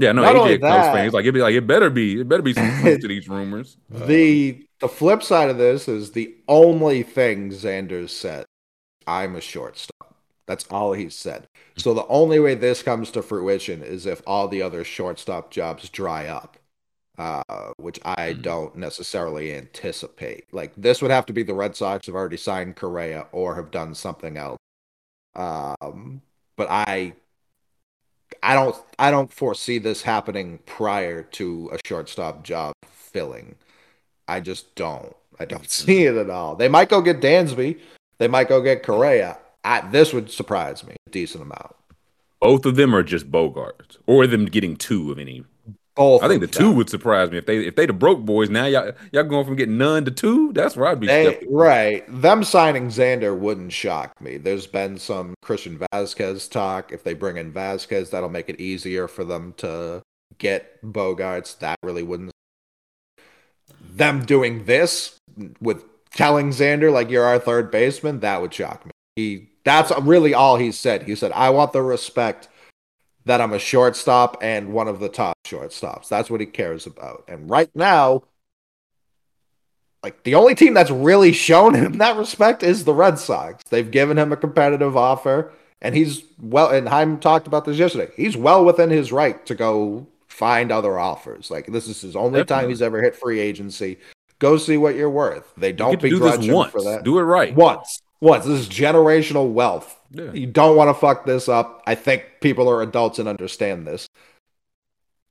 Yeah, no, Not AJ only a Cubs that- fan. He's like, it'd be like, it better be, it better be some truth to these rumors. The the flip side of this is the only thing Xander said. I'm a shortstop. That's all he said. So the only way this comes to fruition is if all the other shortstop jobs dry up, uh, which I Mhm. don't necessarily anticipate. Like this would have to be the Red Sox have already signed Correa or have done something else. Um, but I, I don't, I don't foresee this happening prior to a shortstop job filling. I just don't. I don't see it at all. They might go get Dansby. They might go get Correa. I, this would surprise me a decent amount. both of them are just Bogaerts, or them getting two of any. Both. I think the two them. would surprise me if they if they the broke boys. Now y'all y'all going from getting none to two. That's where I'd be. They, right. Them signing Xander wouldn't shock me. There's been some Christian Vázquez talk. If they bring in Vázquez, that'll make it easier for them to get Bogaerts. That really wouldn't. Them doing this with telling Xander, like, you're our third baseman, that would shock me. He, that's really all he said. He said, I want the respect that I'm a shortstop and one of the top shortstops. That's what he cares about. And right now, like the only team that's really shown him that respect is the Red Sox. They've given him a competitive offer, and he's well. And Heim talked about this yesterday. He's well within his right to go find other offers. Like this is his only time he's ever hit free agency. Go see what you're worth. They don't get to do this him once. for that. Do it right. Once, once. This is generational wealth. Yeah. You don't want to fuck this up. I think people are adults and understand this.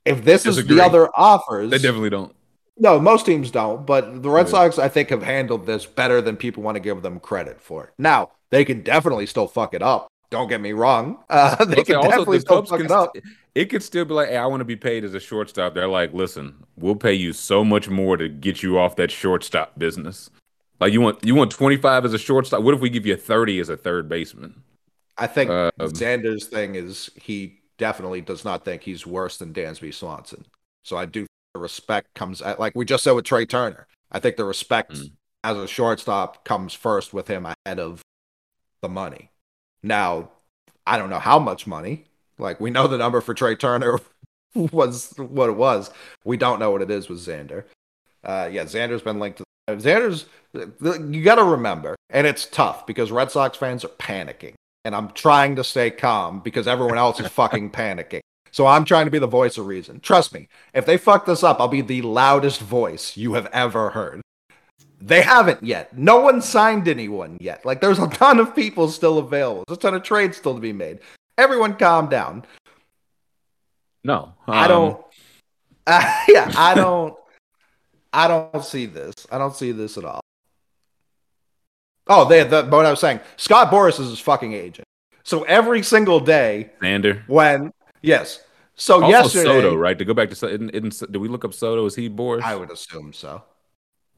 If this is the other offers, They definitely don't. no, most teams don't, but the Red Yeah. Sox, I think, have handled this better than people want to give them credit for. Now, they can definitely still fuck it up. Don't get me wrong. Uh, they Okay, can also, definitely the still fuck can it up. it could still be like, hey, I want to be paid as a shortstop. They're like, listen, we'll pay you so much more to get you off that shortstop business. Like you want you want 25 as a shortstop. What if we give you 30 as a third baseman? I think Um, Xander's thing is he definitely does not think he's worse than Dansby Swanson. So I do think the respect comes at, like we just said with Trea Turner. I think the respect Mm. as a shortstop comes first with him ahead of the money. Now, I don't know how much money. Like we know the number for Trea Turner was what it was. We don't know what it is with Xander. Uh, yeah, Xander's been linked to Xander's. You got to remember, and it's tough because Red Sox fans are panicking, and I'm trying to stay calm because everyone else is fucking panicking. So I'm trying to be the voice of reason. Trust me, if they fuck this up, I'll be the loudest voice you have ever heard. They haven't yet. No one signed anyone yet. Like there's a ton of people still available. There's a ton of trades still to be made. Everyone calm down. No, I Um, don't. yeah, I don't. I don't see this. I don't see this at all. Oh, they. The, what I was saying, Scott Boras is his fucking agent. So every single day, Xander. when yes, so Also yesterday, Soto, right? To go back to isn't, isn't, did we look up Soto? Is he Boras? I would assume so.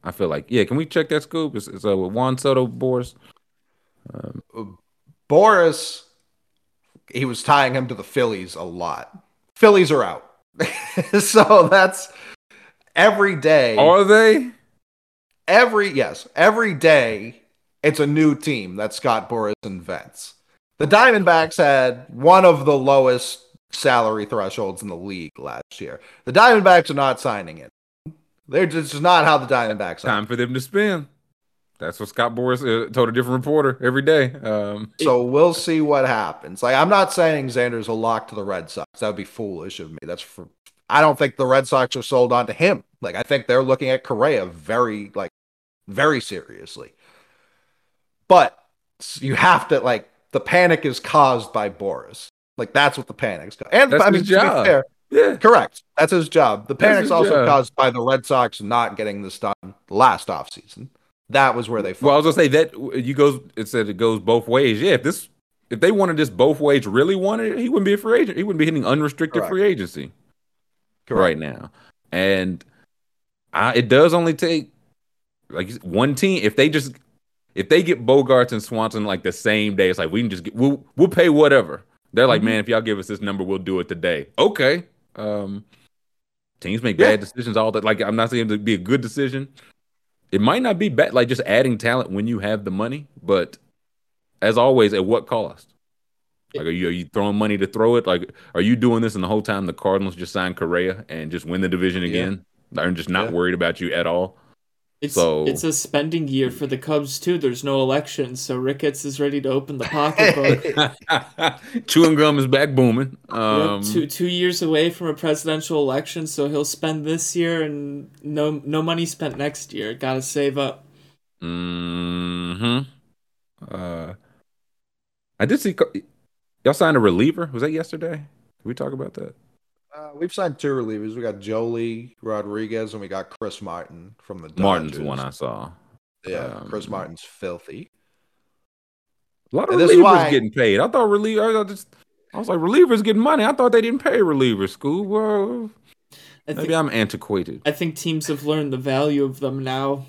I feel like yeah. Can we check that scoop? Is, is uh, Juan Soto Boras? Um, Boras, he was tying him to the Phillies a lot. Phillies are out, so that's every day. Are they? every yes, every day it's a new team that Scott Boras invents. The Diamondbacks had one of the lowest salary thresholds in the league last year. The Diamondbacks are not signing it. They're just not how the Diamondbacks are. Time for them to spin. That's what Scott Boras uh, told a different reporter every day. Um, So we'll see what happens. Like I'm not saying Xander's a lock to the Red Sox. That would be foolish of me. That's for I don't think the Red Sox are sold on to him. Like I think they're looking at Correa very like very seriously. But you have to like the panic is caused by Boras. Like that's what the panic's caused. And That's I mean job. be fair, yeah, correct. That's his job. The panic's also job. caused by the Red Sox not getting this done last offseason. That was where they Well, I was gonna say that you goes. It said it goes both ways. Yeah, if this, if they wanted this both ways, really wanted it, he wouldn't be a free agent. He wouldn't be hitting unrestricted Correct. free agency Correct. right now. And I, it does only take like one team. If they just, if they get Bogaerts and Swanson like the same day, it's like we can just get. We'll we'll pay whatever. They're like, Mhm. man, if y'all give us this number, we'll do it today. Okay. Um, teams make Yeah. bad decisions all that. Like I'm not saying it to be a good decision. It might not be bad, like just adding talent when you have the money, but as always, at what cost? Like, are you are you throwing money to throw it? Like, are you doing this and the whole time the Cardinals just signed Correa and just win the division Yeah. again? I'm just not Yeah. worried about you at all. It's So- it's a spending year for the Cubs too. There's no election, so Ricketts is ready to open the pocketbook. Chewing gum is back booming. Yep, Um, two two years away from a presidential election, so he'll spend this year and no no money spent next year. Got to save up. hmm Uh, I did see y'all signed a reliever. Was that yesterday? Did we talk about that? Uh, we've signed two relievers. We got Joely Rodriguez and we got Chris Martin from the Dodgers. Martin's the one I saw. Yeah, um, Chris Martin's filthy. A lot of And this is relievers why- getting paid. I thought reliever. I, just, I was like, relievers getting money. I thought they didn't pay relievers. School. Well, I Maybe think I'm antiquated. I think teams have learned the value of them now.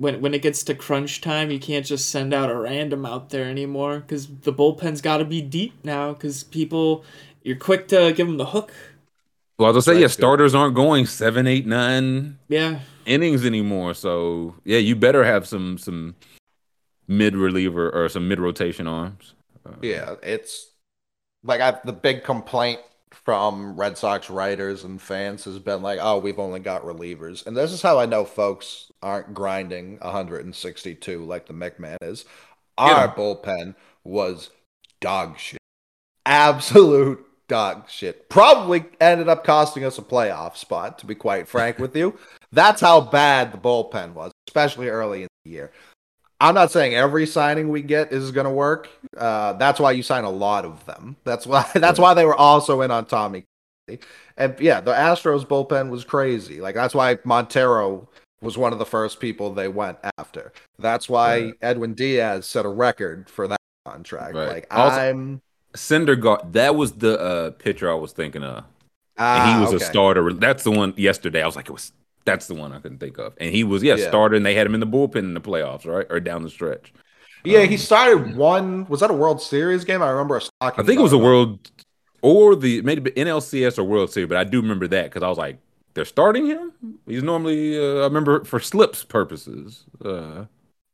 When when it gets to crunch time, you can't just send out a random out there anymore because the bullpen's got to be deep now because people you're quick to give them the hook. Well, I was gonna say, yeah, good. starters aren't going seven, eight, nine Yeah, innings anymore. So yeah, you better have some some mid reliever or some mid rotation arms. Uh, yeah, it's like I the big complaint from Red Sox writers and fans has been like, "Oh, we've only got relievers," and this is how I know folks aren't grinding 162 like the McMahon is. Our Yeah. bullpen was dog shit, absolute dog shit. Probably ended up costing us a playoff spot, to be quite frank with you. That's how bad the bullpen was, especially early in the year. I'm not saying every signing we get is going to work. Uh, that's why you sign a lot of them. That's why. That's why they were also in on Tommy. And yeah, the Astros bullpen was crazy. Like that's why Montero was one of the first people they went after. That's why Yeah. Edwin Diaz set a record for that contract. Right. Like Also- I'm. Syndergaard, that was the uh, pitcher I was thinking of. And Ah, he was okay. a starter. That's the one yesterday. I was like, it was that's the one I couldn't think of. And he was, yeah, Yeah. starter, and they had him in the bullpen in the playoffs, right? Or down the stretch. Yeah, he Um, started one. Was that a World Series game? I remember. I think it was a world or the maybe NLCS or World Series, but I do remember that because I was like, they're starting him. He's normally, uh, I remember for slips purposes. Uh,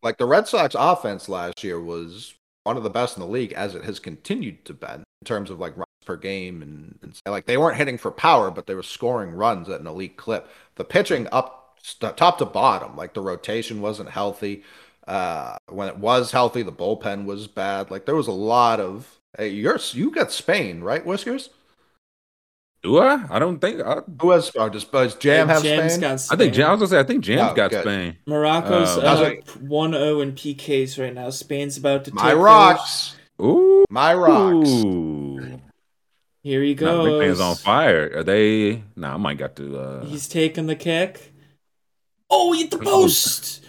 like the Red Sox offense last year was one of the best in the league as it has continued to be in terms of like runs per game and, and like they weren't hitting for power but they were scoring runs at an elite clip the pitching up top to bottom like the rotation wasn't healthy uh when it was healthy the bullpen was bad like there was a lot of hey you're you got Spain right Whiskers do I? I don't think. I, who has oh does, does Jam Yeah, have Jam's Spain got I think Jam, I was gonna say I think Jam's Oh, got good. Spain. Morocco's Um, uh, That's 1 0 in PKs right now. Spain's about to my take theirs. rocks Ooh, my rocks Ooh. Here he Nah, Big Man's goes. on fire. Are they? Nah, I might got to. Uh, He's taking the kick. Oh, he hit the post.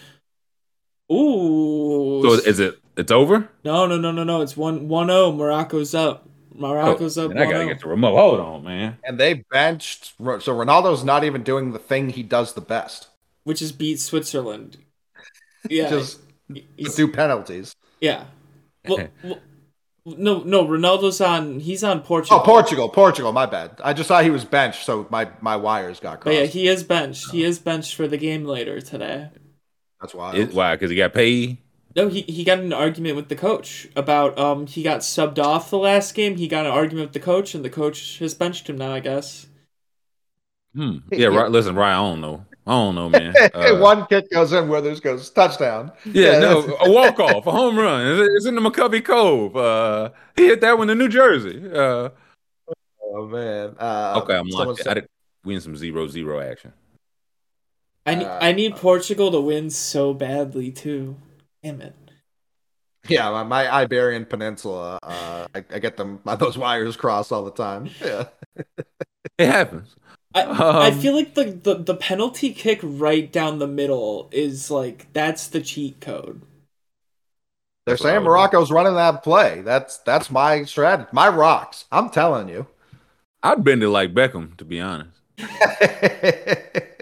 Ooh. so is it? It's over. No, no, no, no, no. It's 1 1 0. Morocco's up. Morocco's up Man, I gotta get the remote. Hold on, man. and they benched so Ronaldo's not even doing the thing he does the best which is beat Switzerland. Yeah. just he's- do penalties. yeah. Well, well, no, no. Ronaldo's on. He's on Portugal. Oh, Portugal, Portugal. My bad. I just saw he was benched, so my my wires got crossed. But yeah, he is benched. He is benched for the game later today. That's why. It, why? Because he got paid. No, he, he got an argument with the coach about um he got subbed off the last game. He got an argument with the coach, and the coach has benched him now. I guess. Hmm. Yeah, right. Listen, right. I don't know. I don't know, man. Uh, one kick goes in, Withers goes touchdown. Yeah, no, a walk off, a home run. It's, it's in the McCovey Cove. Uh, he hit that one in New Jersey. Uh, Oh man. Uh, okay, I'm someone locked. said- I did, we in some zero zero action. I need Uh, I need Portugal to win so badly too. Damn it. yeah, my, my Iberian Peninsula. Uh, I, I get them those wires crossed all the time. Yeah. It happens. I, I Um, feel like the, the the penalty kick right down the middle is like that's the cheat code. They're That's saying. Morocco's running that play. That's that's my strategy. My rocks. I'm telling you. I'd bend it like Beckham, to be honest.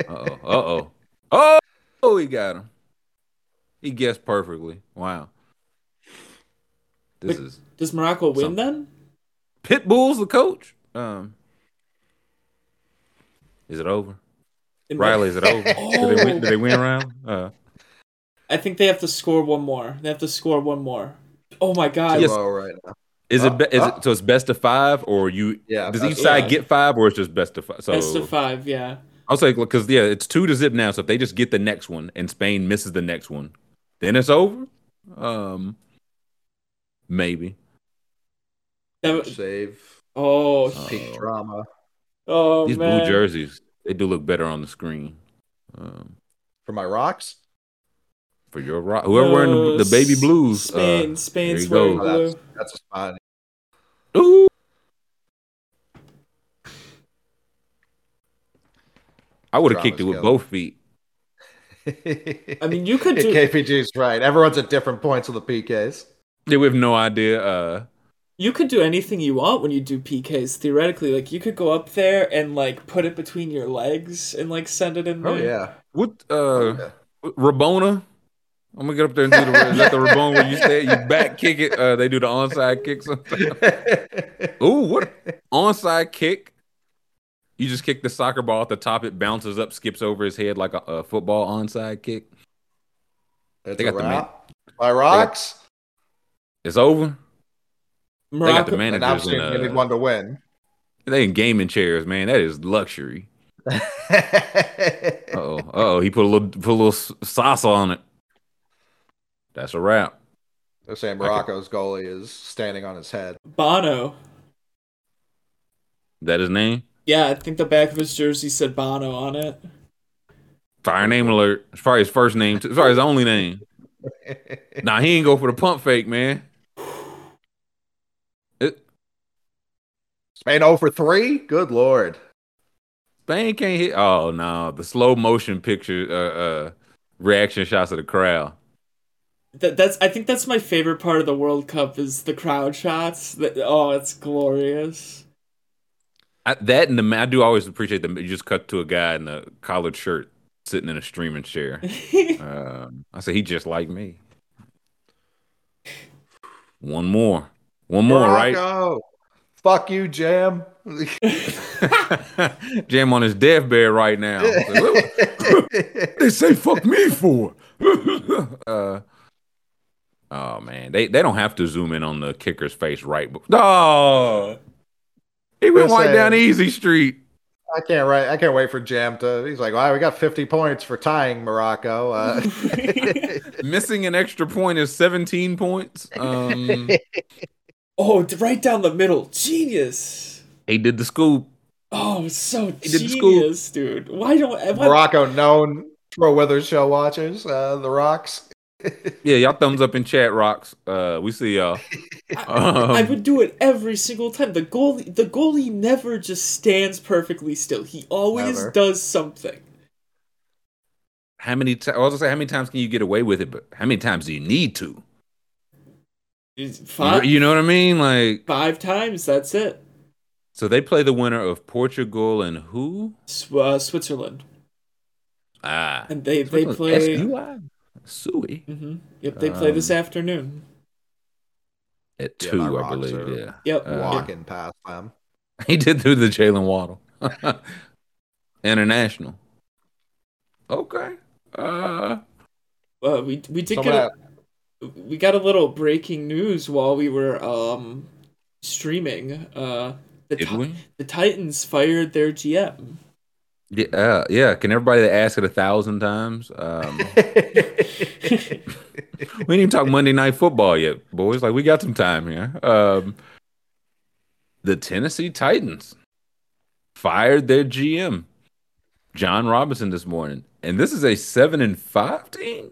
Uh oh. Uh oh. Oh, he got him. He guessed perfectly. Wow. This Wait. is Does Morocco win Some- then? Pitbull's the coach. Um, is it over? In Riley, is it over? Did, they win, did they win Oh. around? Uh, I think they have to score one more. They have to score one more. Oh my god. Yes. Right now. is it? Be, is Uh, it so? It's best of five, or you? Yeah, Does each side five. get five, or it's just best of five? So Best of five, yeah. I'll say because yeah, it's two to zip now. So if they just get the next one and Spain misses the next one, then it's over. Um, maybe. That Save. oh, Uh, Peak drama. Oh These man. blue jerseys, they do look better on the screen. Um, For my rocks. for your rock, whoever wearing the, the baby blues, Spain, uh, Spain's there you wearing go. Oh, that's blue. that's a spot. Ooh. I would have kicked it with Drama's both feet. I mean, you could do. KPG's right. Everyone's at different points of the PKs. Yeah, we have no idea. Uh, You could do anything you want when you do PKs. Theoretically, like you could go up there and like put it between your legs and like send it in There. Oh there. yeah. What uh Oh, Rabona? I'm gonna get up there and do the is that the Rabona where you stay you back kick it? Uh they do the onside kick sometimes. yeah. Ooh, what onside kick? You just kick the soccer ball at the top, it bounces up, skips over his head like a, a football onside kick. It's They a got the man- By rocks. It's over. They got the Morocco, man- And I'm Managers in, saying uh, one to win. They in gaming chairs, man. That is luxury. Uh oh. Uh oh. He put a little put a little sauce on it. That's a wrap. They're saying Morocco's goalie is standing on his head. Bono. That his name? Yeah, I think the back of his jersey said Bono on it. Fire name alert. It's probably his first name. Too. It's probably his only name. Nah, he ain't go for the pump fake, man. It, Spain over 3? Good lord. Spain can't hit. Oh no, the slow motion picture, uh, uh, reaction shots of the crowd. That, that's I think that's my favorite part of the World Cup is the crowd shots. That, oh, it's glorious. I, that and the I do always appreciate them. You just cut to a guy in a collared shirt sitting in a streaming chair. Um, I said he just like me. One more, one more, right? Fuck you, Jam. Jam on his deathbed right now. they say fuck me for. uh, oh man, they they don't have to zoom in on the kicker's face right. But, oh, he went right down easy street. I can't wait. I can't wait for Jam to. He's like, "Wow, we got 50 points for tying Morocco." Uh, Missing an extra point is 17 points. Um, oh, right down the middle, genius. he did the scoop. Oh, so He did the school. genius, dude. Why don't why, Morocco known Troy weather show watchers, uh, the Rocks. Yeah, y'all thumbs up in chat, rocks. Uh, we see y'all. Um, I would do it every single time. The goalie, the goalie never just stands perfectly still. He always Never. does something. how many? T- I was gonna say how many times can you get away with it, but how many times do you need to? It's You, Five, you know what I mean? Like, five times. That's it. so they play the winner of Portugal and who? Sw- uh, Switzerland, Ah, and they they play. S-U-I? Sui hmm Yep, they play this Um, afternoon. at two, my I believe. are- Yeah, Yep. Uh, Walking past them. he did do the Jaylen Waddle international. Okay. Uh, well, we we did Some get a, we got a little breaking news while we were um streaming. Uh, the did Ti- we? the Titans fired their GM. Yeah, uh, yeah. Can everybody ask it a thousand times? Um, we didn't even talk Monday Night Football yet, boys. Like we got some time here. Um, the Tennessee Titans fired their GM, Jon Robinson, this morning, and this is a seven and five team.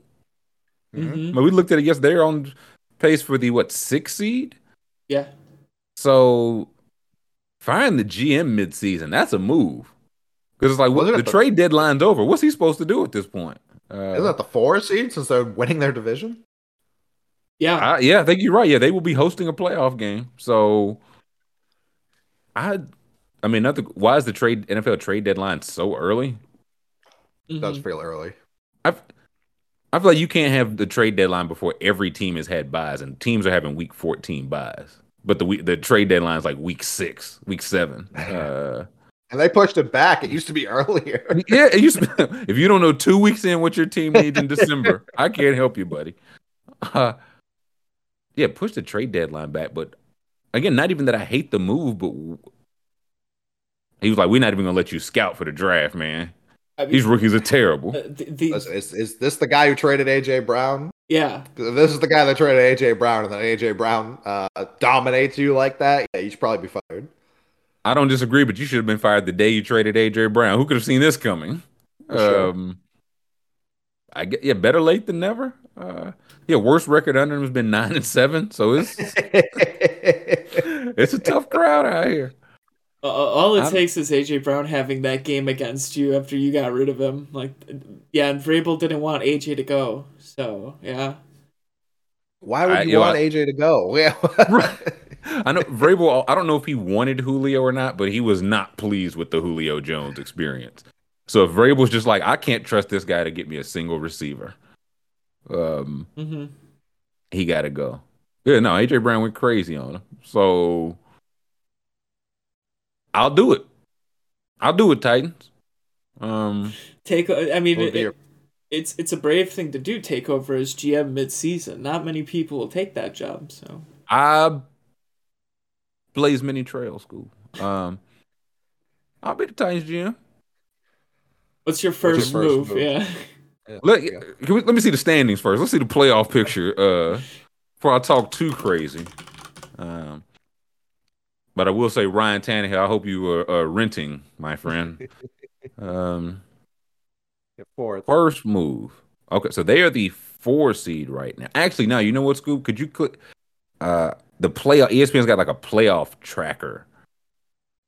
Mhm. hmm I mean, we looked at it yesterday. They're on pace for the what six seed. Yeah. So firing the GM midseason, that's a move. Because it's like what, the, the- trade deadline's over. What's he supposed to do at this point? Uh, Isn't that the four seed since they're winning their division? Yeah. I, yeah, I think you're right. Yeah, they will be hosting a playoff game. So I I mean, not the, why is the trade NFL trade deadline so early? Mhm. Does feel early. I I feel like you can't have the trade deadline before every team has had byes, and teams are having week 14 byes. But the the trade deadline is like week six, week seven. Uh, And they pushed it back. It used to be earlier. yeah, it used to, if you don't know two weeks in what your team needs in December, I can't help you, buddy. Uh, yeah, push the trade deadline back. But again, not even that I hate the move, but he was like, "We're not even gonna let you scout for the draft, man. I mean, These rookies are terrible." uh, the, the, Is, is, is this the guy who traded AJ Brown? yeah. This is the guy that traded AJ Brown, and then AJ Brown uh, dominates you like that. Yeah, you should probably be fired. I don't disagree, but you should have been fired the day you traded AJ Brown. Who could have seen this coming? For sure. Um, I get yeah, better late than never. Uh, yeah, worst record under him has been nine and seven, so it's it's a tough crowd out here. All it I'm- takes is AJ Brown having that game against you after you got rid of him. Like, yeah, and Vrabel didn't want AJ to go, so yeah. Why would I- you yo, want I- AJ to go? Yeah. I know Vrabel. I don't know if he wanted Julio or not, but he was not pleased with the Julio Jones experience. So if Vrabel's just like, I can't trust this guy to get me a single receiver, um, hmm he got to go. Yeah, no, AJ Brown went crazy on him. So I'll do it. I'll do it, Titans. Um, Take. I mean, Would it, it's it's a brave thing to do. Take over as GM mid-season. Not many people will take that job. So I blaze many trails, school. Um, I'll be the Titans GM. what's your your first, first move? move? Yeah. Let, can we, let me see the standings first. Let's see the playoff picture uh, before I talk too crazy. Um, but I will say, Ryan Tannehill, I hope you are uh, renting, my friend. um, fourth. first move. Okay, so they are the four seed right now. Actually, now you know what, Scoop? Could you click uh, the playoff? ESPN's got like a playoff tracker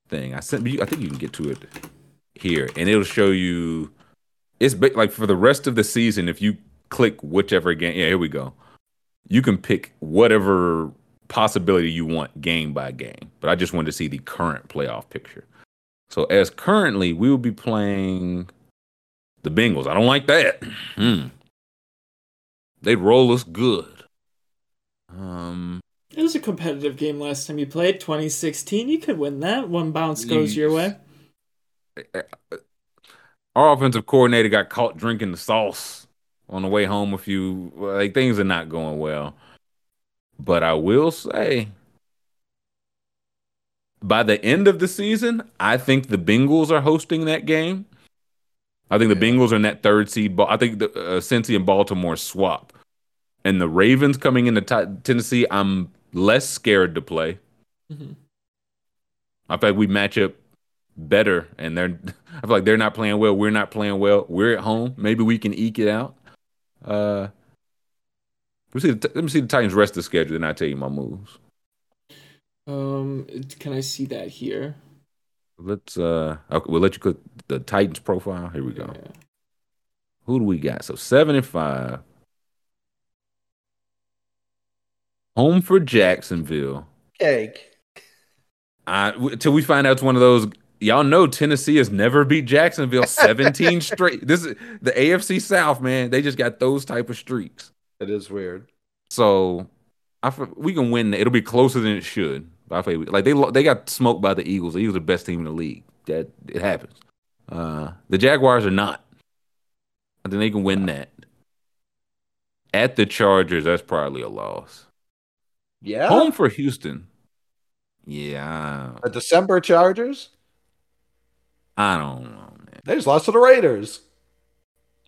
thing. I sent you. I think you can get to it here, and it'll show you. It's like for the rest of the season. If you click whichever game, yeah, here we go. You can pick whatever possibility you want game by game. But I just wanted to see the current playoff picture. So as currently, we will be playing the Bengals. I don't like that. Hmm. They roll us good. Um, It was a competitive game last time you played, 2016. You could win that. One bounce goes your way. our offensive coordinator got caught drinking the sauce on the way home. A few like things are not going well. But I will say, by the end of the season, I think the Bengals are hosting that game. I think the Yeah. Bengals are in that third seed. But I think the uh, Cincy and Baltimore swap, and the Ravens coming into Ti- Tennessee. I'm less scared to play. Mhm. I feel like we match up better, and they're. I feel like they're not playing well. We're not playing well. We're at home. Maybe we can eke it out. Uh, let me see. The, let me see the Titans' rest of the schedule, and I will tell you my moves. Um, can I see that here? Let's. Uh, okay, we'll let you click the Titans profile. Here we go. Yeah. Who do we got? So seven and five. Home for Jacksonville. Cake. I until we find out it's one of those. Y'all know Tennessee has never beat Jacksonville 17 straight. This is the AFC South, man. They just got those type of streaks. It is weird. So I f- we can win. It'll be closer than it should. But I feel like they they got smoked by the Eagles. The Eagles are the best team in the league. That it happens. Uh, the Jaguars are not. I think they can win that. At the Chargers, that's probably a loss. Yeah. Home for Houston. Yeah, The December Chargers. I don't know, man. They just lost to the Raiders.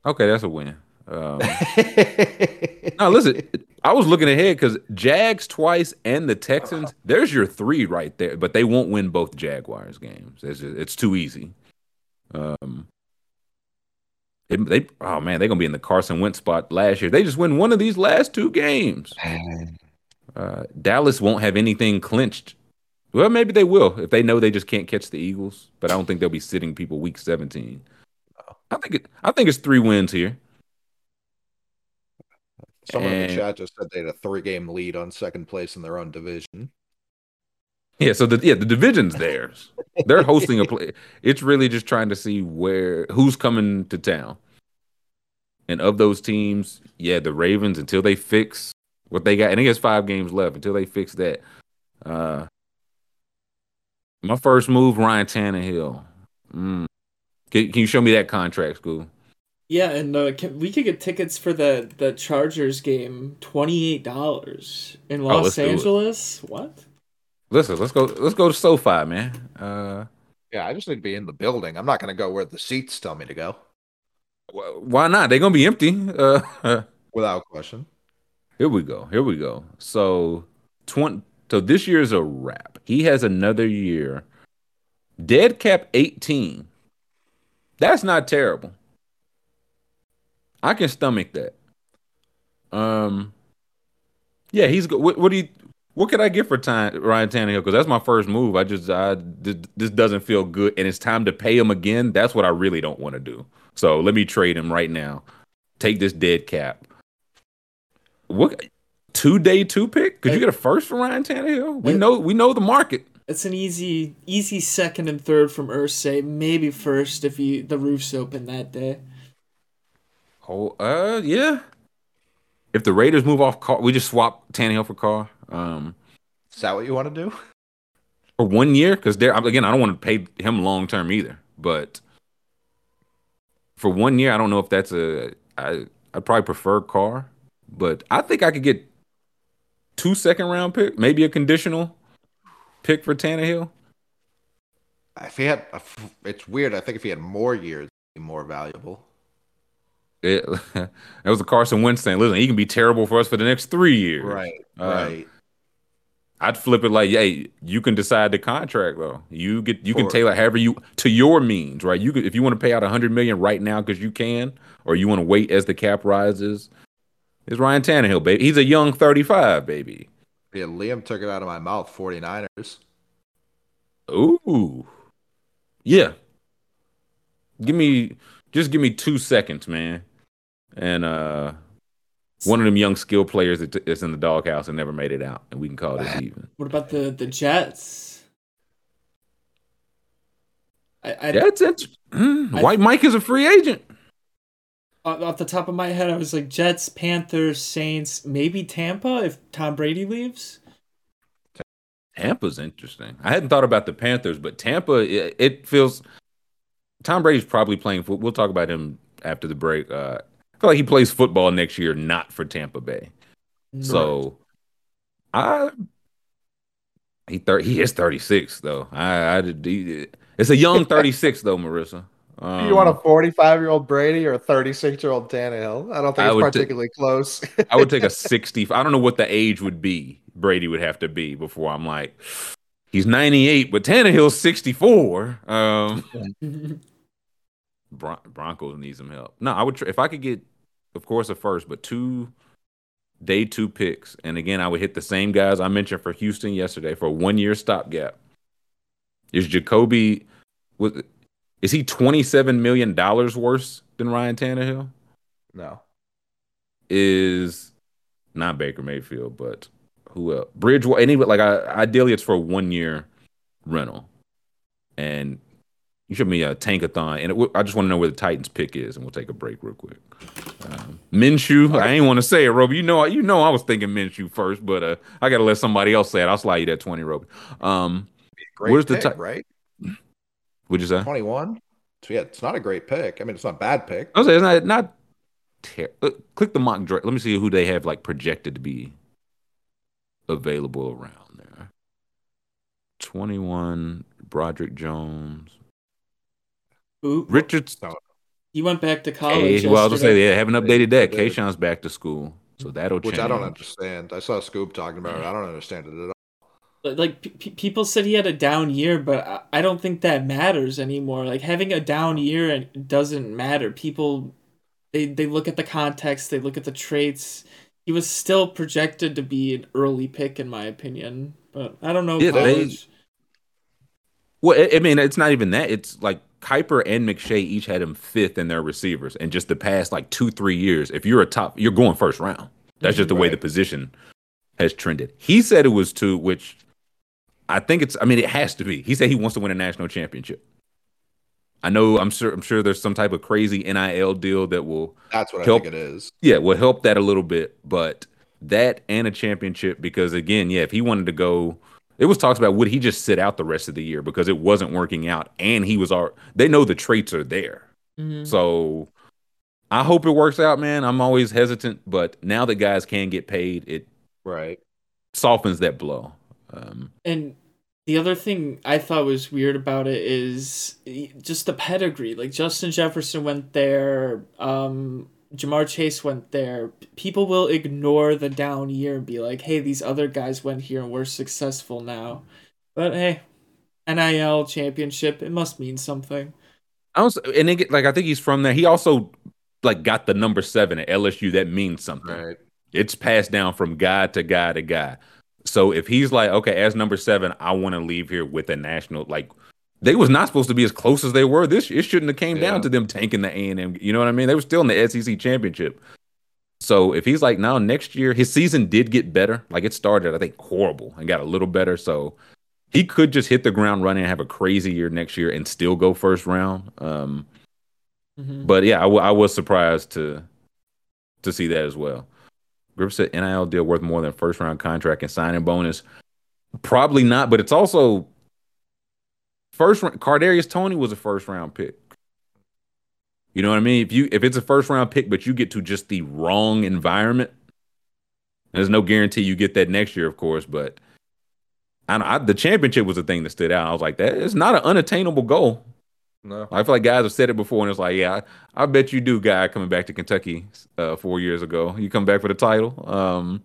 Okay, that's a win. Um, no, listen, I was looking ahead because Jags twice and the Texans. There's your three right there, but they won't win both Jaguars games. It's just, it's too easy. Um, it- they oh man, they're gonna be in the Carson Wentz spot last year. They just win one of these last two games. Uh, Dallas won't have anything clinched. Well, maybe they will if they know they just can't catch the Eagles. But I don't think they'll be sitting people week 17. I think it. I think it's three wins here. Someone in the chat just said they had a three-game lead on second place in their own division. Yeah, so the yeah the division's theirs. They're hosting a play. It's really just trying to see where who's coming to town. And of those teams, yeah, the Ravens until they fix what they got, and I guess five games left until they fix that. Uh, my first move, Ryan Tannehill. Mm. Can, can you show me that contract, school? Yeah, and uh, can, we could get tickets for the the Chargers game, twenty eight dollars in Oh, Los do it. Angeles. What? Listen, let's go. Let's go to SoFi, man. Uh, Yeah, I just need to be in the building. I'm not going to go where the seats tell me to go, wh- why not? They're gonna be empty. Uh, without question. Here we go. Here we go. So twenty. So this year is a wrap. He has another year. Dead cap eighteen. That's not terrible. I can stomach that. Um. Yeah, he's good. What, what do you? What could I get for time, Ryan Tannehill? Because that's my first move. I just, I th- this doesn't feel good, and it's time to pay him again. That's what I really don't want to do. So let me trade him right now. Take this dead cap. What two day two pick? Could you get a first for Ryan Tannehill? We know we know the market. It's an easy easy second and third from Irsay. Maybe first if he the roof's open that day. Oh, uh, yeah. If the Raiders move off Carr, we just swap Tannehill for Carr. Um, Is that what you want to do? for one year because there again I don't want to pay him long term either. But for one year, I don't know if that's a. I I'd probably prefer Carr, but I think I could get two second round pick, maybe a conditional pick for Tannehill. If he had, a it's weird. I think if he had more years, he'd be more valuable. It, that was a Carson Wentz thing. Listen, he can be terrible for us for the next three years. Right, Uh, right. I'd flip it like, hey, you can decide the contract though. You get you can tailor however you to your means, right? You could if you want to pay out a hundred million right now because you can, or you want to wait as the cap rises. It's Ryan Tannehill, baby. He's a young 35, baby. Yeah, Liam took it out of my mouth. 49ers. Ooh. Yeah. Give me just give me two seconds, man. And uh one of them young skill players that is in the doghouse and never made it out, and we can call this even. What about the the Jets? I, I That's it. Mm, I- White Mike is a free agent. off off the top of my head, I was like Jets, Panthers, Saints, maybe Tampa if Tom Brady leaves. Tampa's interesting. I hadn't thought about the Panthers, but Tampa, it, it feels Tom Brady's probably playing. We'll talk about him after the break. Uh, I feel like he plays football next year, not for Tampa Bay. So, I he thir- he is thirty six though. I, I he- it's a young thirty six though, Marissa. Um, you want a 45 year old Brady or a 36 year old Tannehill? I don't think I it's particularly close. I would take a 60. I don't know what the age would be. Brady would have to be before I'm like, he's 98, but Tannehill's 64. Um, Bron- Broncos need some help. No, I would tr- if I could get, of course, a first, but two day two picks, and again, I would hit the same guys I mentioned for Houston yesterday for a one year stopgap. Is Jacoby was is he 27 million dollars worse than Ryan Tannehill? no. is not Baker Mayfield, but who else? Bridgewater. Anyway, like I, ideally, it's for a one year rental, and you should be a tankathon. And it, I just want to know where the Titans pick is, and we'll take a break real quick. Um, Minshew. I ain't want to say it, Roby. You know, you know, I was thinking Minshew first, but uh, I got to let somebody else say it. I'll slide you that twenty, Roby. Um, Where's the pick, ti- right? would you say? 21. So yeah, it's not a great pick. I mean, it's not a bad pick. I was saying it's not not. Ter- uh, click the mock draft. Let me see who they have like projected to be available around there. Twenty one. Broderick Jones, Who Richards. he oh. went back to Hey, college. well, I was gonna say yesterday. they haven't updated that. They- Kayshon's back to school, so that'll change. Which I don't understand. I saw Scoop talking about it. I don't understand it at all. Like- like p- p- people said he had a down year, but I, I don't think that matters anymore. Like having a down year and doesn't matter. People they they look at the context, they look at the traits. He was still projected to be an early pick in my opinion, but I don't know Yeah, they- Well, I- mean, it's not even that. It's like Kiper and McShay each had him fifth in their receivers, and just the past like two, three years, if you're a top, you're going first round. That's just the way the position has trended. He said it was two, which I think it's. I mean, it has to be. He said he wants to win a national championship. I know. I'm sure. I'm sure there's some type of crazy NIL deal that will That's what Help. I think it is. yeah, will help that a little bit, but that and a championship because again, yeah, if he wanted to go, it was talks about would he just sit out the rest of the year because it wasn't working out, and he was all they know the traits are there, Mhm. so I hope it works out, man. I'm always hesitant, but now that guys can get paid, it Right. softens that blow. Um, And the other thing I thought was weird about it is just the pedigree. Like Justin Jefferson went there, um, Ja'Marr Chase went there. People will ignore the down year and be like, "Hey, these other guys went here and we're successful now." But hey, NIL championship, it must mean something. I was, and it, like I think he's from there. He also like got the number seven at LSU. That means something. Right. It's passed down from guy to guy to guy. So if he's like, okay, as number seven, I want to leave here with a national, like they was not supposed to be as close as they were this year. It shouldn't have came Yeah. down to them tanking the A and M. You know what I mean? They were still in the SEC championship. So if he's like, now next year, his season did get better. Like it started, I think, horrible and got a little better. So he could just hit the ground running and have a crazy year next year and still go first round. Um, Mhm. but yeah, I, w- I was surprised to to see that as well. Griff said NIL deal worth more than first round contract and signing bonus. Probably not, but it's also first round. Kadarius Toney was a first round pick. You know what I mean? If you if it's a first round pick, but you get to just the wrong environment, there's no guarantee you get that next year, of course. But I, I the championship was the thing that stood out. I was like, that is not an unattainable goal. No. I feel like guys have said it before, and it's like, yeah, I, I bet you do, guy coming back to Kentucky uh, four years ago. You come back for the title. Um,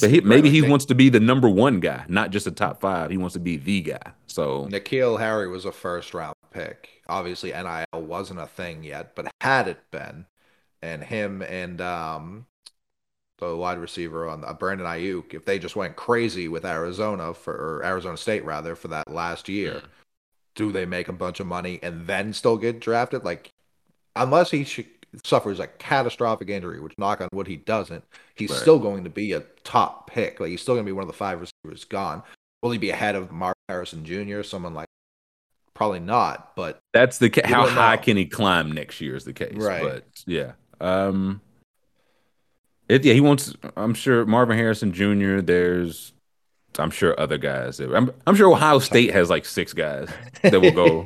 but he, maybe he Right. wants to be the number one guy, not just a top five. He wants to be the guy. So N'Keal Harry was a first round pick. Obviously, NIL wasn't a thing yet, but had it been, and him and um, the wide receiver on uh, Brandon Aiyuk, if they just went crazy with Arizona for or Arizona State rather for that last year, do they make a bunch of money and then still get drafted? Like, unless he sh- suffers a catastrophic injury, which knock on wood he doesn't, he's Right. still going to be a top pick. Like, he's still going to be one of the five receivers gone. Will he be ahead of Mark Harrison Jr., someone like? Probably not, but that's the ca- how high know. can he climb next year is the case. Right. But yeah, um, it yeah he wants. I'm sure Marvin Harrison Jr. There's, I'm sure other guys. I'm I'm sure Ohio State has like six guys that will go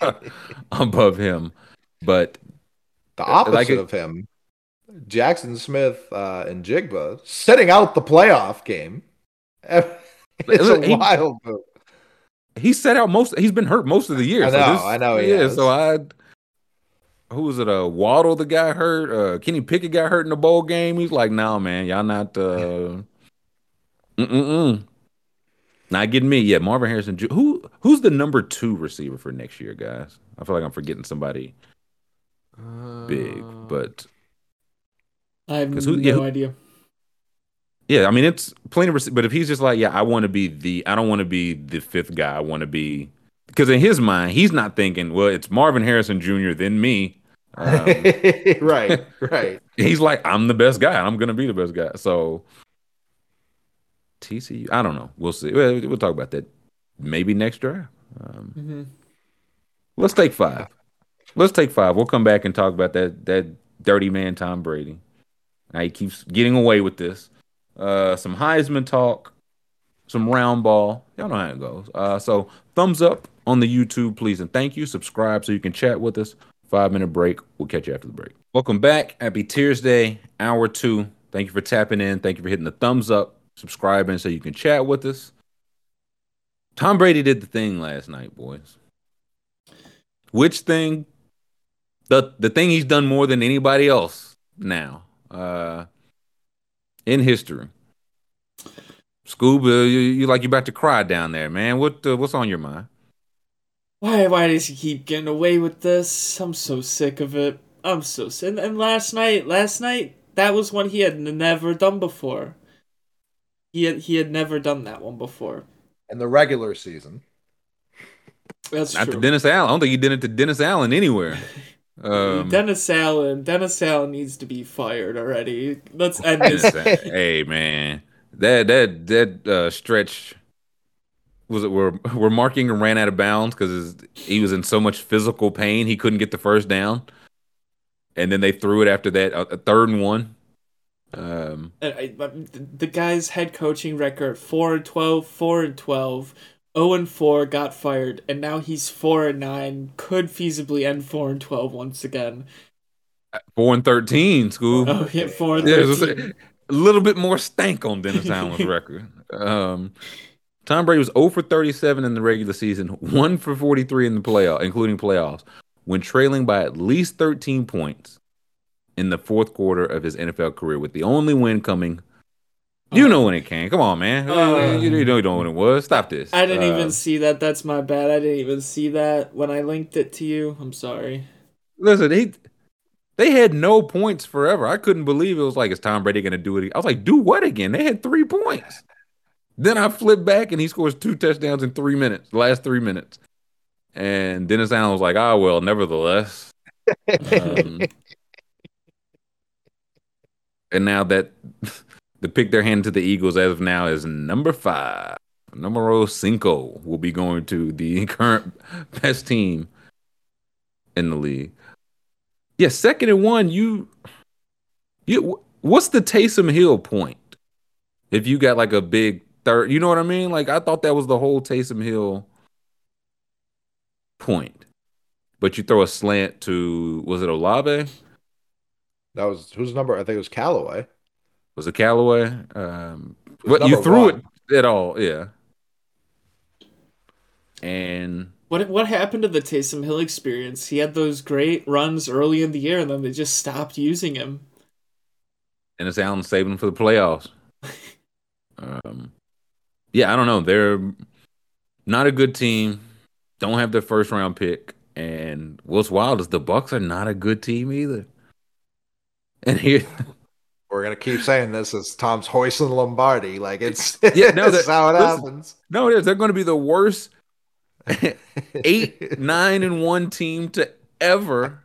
above him. But the Like opposite it- of him, Jaxon Smith uh, Njigba sitting out the playoff game. It's a He- wild move. he set out most. He's been hurt most of the year. I so know, this- I know he Yeah, so I. Who was it? Uh, Waddle, the guy hurt. Uh, Kenny Pickett got hurt in the bowl game. He's like, "No, man, y'all not. Uh, mm-mm-mm. Not getting me. Yeah, Marvin Harrison. Who who's the number two receiver for next year, guys? I feel like I'm forgetting somebody big, Uh, but I have 'Cause no yeah, who- idea. yeah, I mean it's plenty of. rece- But if he's just like, yeah, I want to be the, I don't want to be the fifth guy. I want to be because in his mind, he's not thinking, well, it's Marvin Harrison Jr. then me. Um, right, right. he's like, I'm the best guy. I'm gonna be the best guy. So TCU, I don't know. We'll see. We'll, we'll talk about that maybe next draft. Um, hmm let's take five. Let's take five. We'll come back and talk about that that dirty man Tom Brady. Now he keeps getting away with this. Uh, some Heisman talk, some round ball. Y'all know how it goes. Uh, so thumbs up on the YouTube, please, and thank you. Subscribe so you can chat with us. Five minute break. We'll catch you after the break. Welcome back. Happy Tuesday, hour two. Thank you for tapping in. Thank you for hitting the thumbs up, subscribing so you can chat with us. Tom Brady did the thing last night, boys. Which thing? The the thing he's done more than anybody else now uh, in history. Scuba, you, you like you about to cry down there, man. What uh, what's on your mind? Why why does he keep getting away with this? I'm so sick of it. I'm so sick. And, and last night, last night, that was one he had never done before. He had he had never done that one before. In the regular season. That's Not true. to Dennis Allen. I don't think he did it to Dennis Allen anywhere. Um, Dennis Allen, Dennis Allen needs to be fired already. Let's end this. Dennis hey man, that that that uh, stretch was it where where Mark Ingram ran out of bounds because he was in so much physical pain he couldn't get the first down, and then they threw it after that a, a third and one. Um, Uh, I- I- the guy's head coaching record 4 and 12 4 and 12 0 and 4 got fired and now he's 4 and 9 could feasibly end 4 and 12 once again four and thirteen, school. oh yeah 4 and Yeah, 13 a little bit more stank on Dennis Allen's record. Um, Tom Brady was 0 for 37 in the regular season, 1 for 43 in the playoff, including playoffs, when trailing by at least 13 points in the fourth quarter of his NFL career, with the only win coming. You know when it came. Come on, man. Uh, you, you know you know when it was. Stop this. I didn't Uh, even see that that's my bad I didn't even see that when I linked it to you I'm sorry Listen, he they had no points forever. I couldn't believe it was like, is Tom Brady gonna do it? I was like, do what again? They had three points. Then I flip back and he scores two touchdowns in three minutes, the last three minutes. And Dennis Allen was like, ah, well, nevertheless. Um, And now that the pick they're handing to the Eagles as of now is number five. Numero cinco will be going to the current best team in the league. Yeah, second and one. You, you. What's the Taysom Hill point? If you got like a big third, you know what I mean? Like I thought that was the whole Taysom Hill point. But you throw a slant to was it Olave? That was whose number? I think it was Callaway. Was it Callaway? Um, It was but you threw one. it at all, yeah. And What what happened to the Taysom Hill experience? He had those great runs early in the year, and then they just stopped using him. and it's Allen saving them for the playoffs. um, yeah, I don't know. They're not a good team. Don't have their first round pick, and what's wild is the Bucks are not a good team either. And here, We're gonna keep saying this as Tom's hoisting Lombardi. Like it's Yeah, no, that's how it listen. happens. no, it is. They're going to be the worst eight, nine, and one team to ever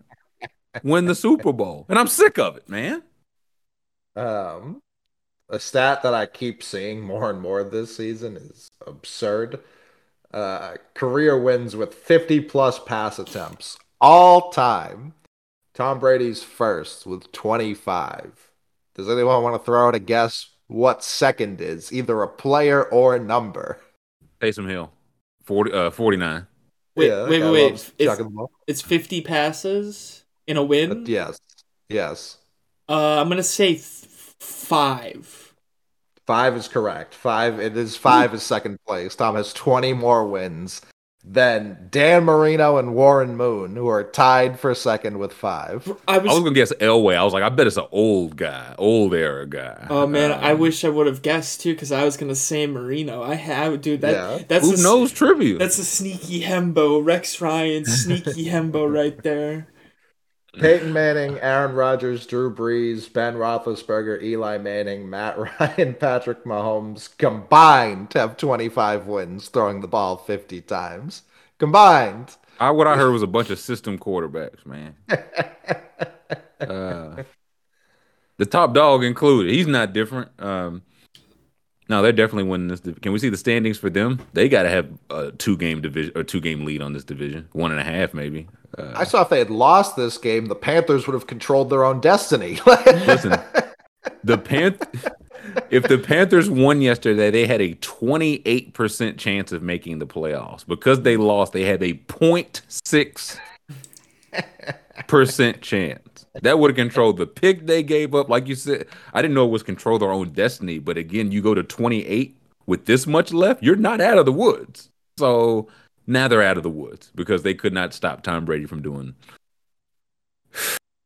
win the Super Bowl, and I'm sick of it, man. Um, a stat that I keep seeing more and more this season is absurd. Uh, career wins with 50 plus pass attempts all time. Tom Brady's first with 25. Does anyone want to throw out a guess what second is? Either a player or a number. Taysom Hill, 40, uh, 49. Wait, Yeah, wait, wait, wait. It's, chucking the ball. it's fifty passes in a win. But yes, yes. Uh, I'm gonna say th- five. Five is correct. Five. It is five is second place. Tom has 20 more wins than Dan Marino and Warren Moon, who are tied for second with five. I I was was. gonna guess Elway. I was like, I bet it's an old guy, old era guy. Oh man, I Um, wish I would have guessed too, because I was gonna say Marino. I have, dude. That Yeah. that's Who a, s- knows trivia? That's a sneaky hembo, Rex Ryan, sneaky hembo right there. Peyton Manning, Aaron Rodgers, Drew Brees, Ben Roethlisberger, Eli Manning, Matt Ryan, Patrick Mahomes combined to have 25 wins, throwing the ball 50 times. Combined. I, what I heard was a bunch of system quarterbacks, man. Uh, the top dog included. He's not different. Um, no, they're definitely winning this. div- Can we see the standings for them? They got to have a two game division or two game lead on this division, one and a half maybe. Uh, I saw if they had lost this game, the Panthers would have controlled their own destiny. Listen, the Panth if the Panthers won yesterday, they had a 28% chance of making the playoffs. Because they lost, they had a 0.6% chance. That would have controlled the pick they gave up. Like you said, I didn't know it was control their own destiny, but again, you go to 28 with this much left, you're not out of the woods. So now they're out of the woods because they could not stop Tom Brady from doing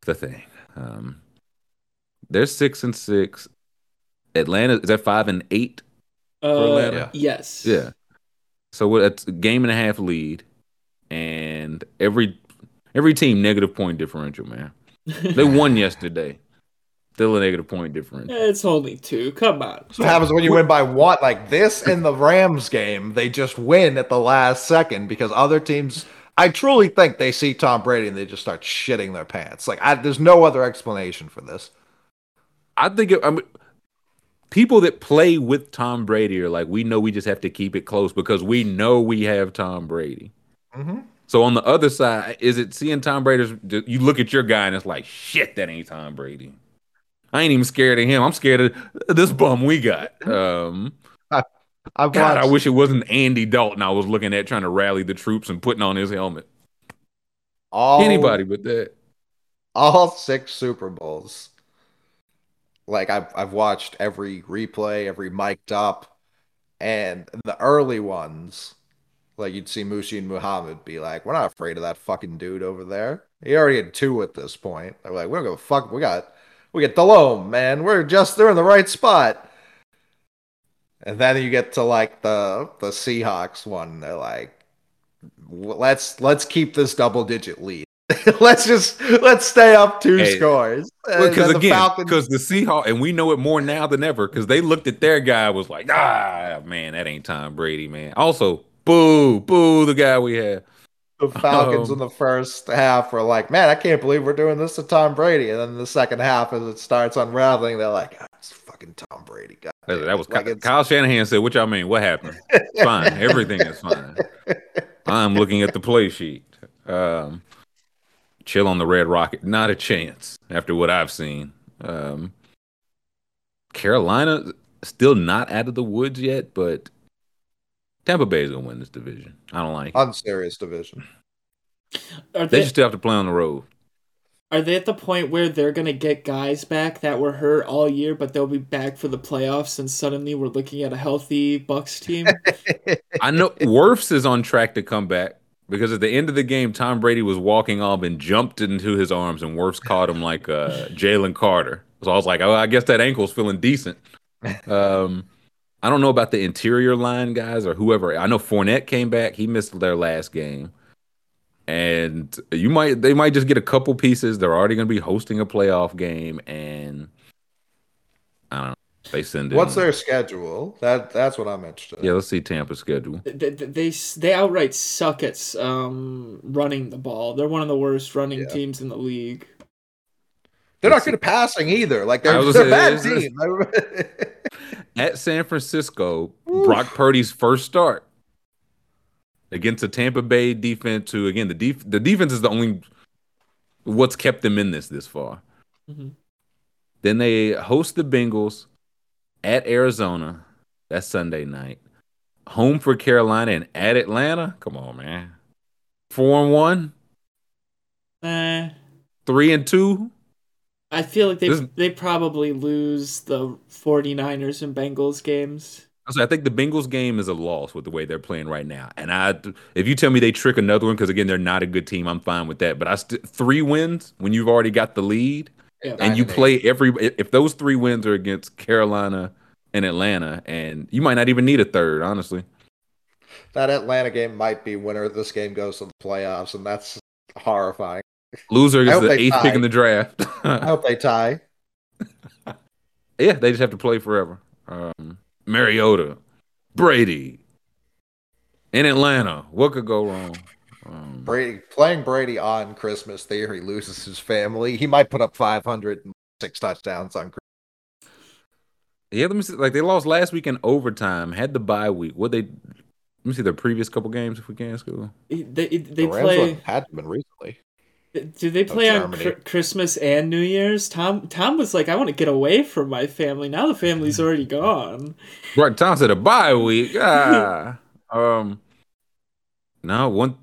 the thing. Um, they're six and six. Atlanta is that five and eight? Uh, Atlanta? Yes. Yeah. So what- that's a game and a half lead, and every every team negative point differential. Man, they won yesterday. Still a negative point difference. It's only two. Come on. That's what happens when you win by one. Like this in the Rams game, they just win at the last second because other teams. I truly think they see Tom Brady and they just start shitting their pants. Like I, there's no other explanation for this. I think it, I mean, people that play with Tom Brady are like, we know we just have to keep it close because we know we have Tom Brady. Mm-hmm. So on the other side, is it seeing Tom Brady's? You look at your guy and it's like, shit, that ain't Tom Brady. I ain't even scared of him. I'm scared of this bum we got. Um, I've God, I wish it wasn't Andy Dalton. I was looking at trying to rally the troops and putting on his helmet. all Anybody but that. all six Super Bowls. Like I've I've watched every replay, every mic'd up, and the early ones, like you'd see Muhsin Muhammad be like, "We're not afraid of that fucking dude over there." He already had two at this point. They're like, "We don't give a fuck. We got we got Delhomme, man. We're just they're in the right spot." And then you get to like the the Seahawks one. They're like, "Let's let's keep this double digit lead." let's just let's stay up two Hey, scores. Because the again, because the Seahawks, and we know it more now than ever, because they looked at their guy was like, ah, man, that ain't Tom Brady, man. Also, boo, boo, the guy we have. The Falcons Um, in the first half were like, man, I can't believe we're doing this to Tom Brady. And then the second half, as it starts unraveling, they're like, oh, it's fucking Tom Brady. God That, was like Ky- it's- Kyle Shanahan said, "What y'all mean? What happened? It's fine. Everything is fine. I'm looking at the play sheet. Um, chill on the Red Rocket. Not a chance after what I've seen. Um, Carolina still not out of the woods yet, but Tampa Bay is gonna win this division. I don't like. it. unserious division. Are They they just still have to play on the road. are they at the point where they're gonna get guys back that were hurt all year, but they'll be back for the playoffs, and suddenly we're looking at a healthy Bucks team? I know Wirfs is on track to come back because at the end of the game, Tom Brady was walking off and jumped into his arms, and Wirfs caught him like uh, Jalen Carter. So I was like, oh, I guess that ankle's feeling decent. Um, I don't know about the interior line guys or whoever. I know Fournette came back; he missed their last game, and you might they might just get a couple pieces. They're already going to be hosting a playoff game, and I don't know. They send in. What's their schedule? That That's what I'm interested in. Yeah, let's see Tampa's schedule. they, they they outright suck at um, running the ball. They're one of the worst running Yeah. teams in the league. They're not good at passing either. Like, they're, they're a bad team. at San Francisco, Brock Purdy's first start against a Tampa Bay defense. Who again, the def- the defense is the only what's kept them in this this far. Mhm. Then they host the Bengals at Arizona. That's Sunday night. Home for Carolina and at Atlanta. Come on, man. Four and one, three and two. I feel like they This- they probably lose the 49ers and Bengals games. I think the Bengals game is a loss with the way they're playing right now. And I, if you tell me they trick another one, because again they're not a good team, I'm fine with that. But I st- three wins when you've already got the lead, Yeah. and you Nine and play every. If those three wins are against Carolina and Atlanta, and you might not even need a third, honestly. that Atlanta game might be winner. This game goes to the playoffs, and that's horrifying. Loser I is the they eighth pick in the draft. I hope they tie. yeah, they just have to play forever. Um, Mariota, Brady, in Atlanta. What could go wrong? Um, Brady playing Brady on Christmas Day, he loses his family. He might put up 506 touchdowns on. Christmas. Yeah, let me see. Like they lost last week in overtime, had the bye week. What they? Let me see their previous couple games if we can. School. They they The Rams play. one had been recently. Do they play on cr- Christmas and New Year's? Tom Tom was like, I want to get away from my family. Now the family's already gone. Right, Tom said a bye week. Ah, um, no one,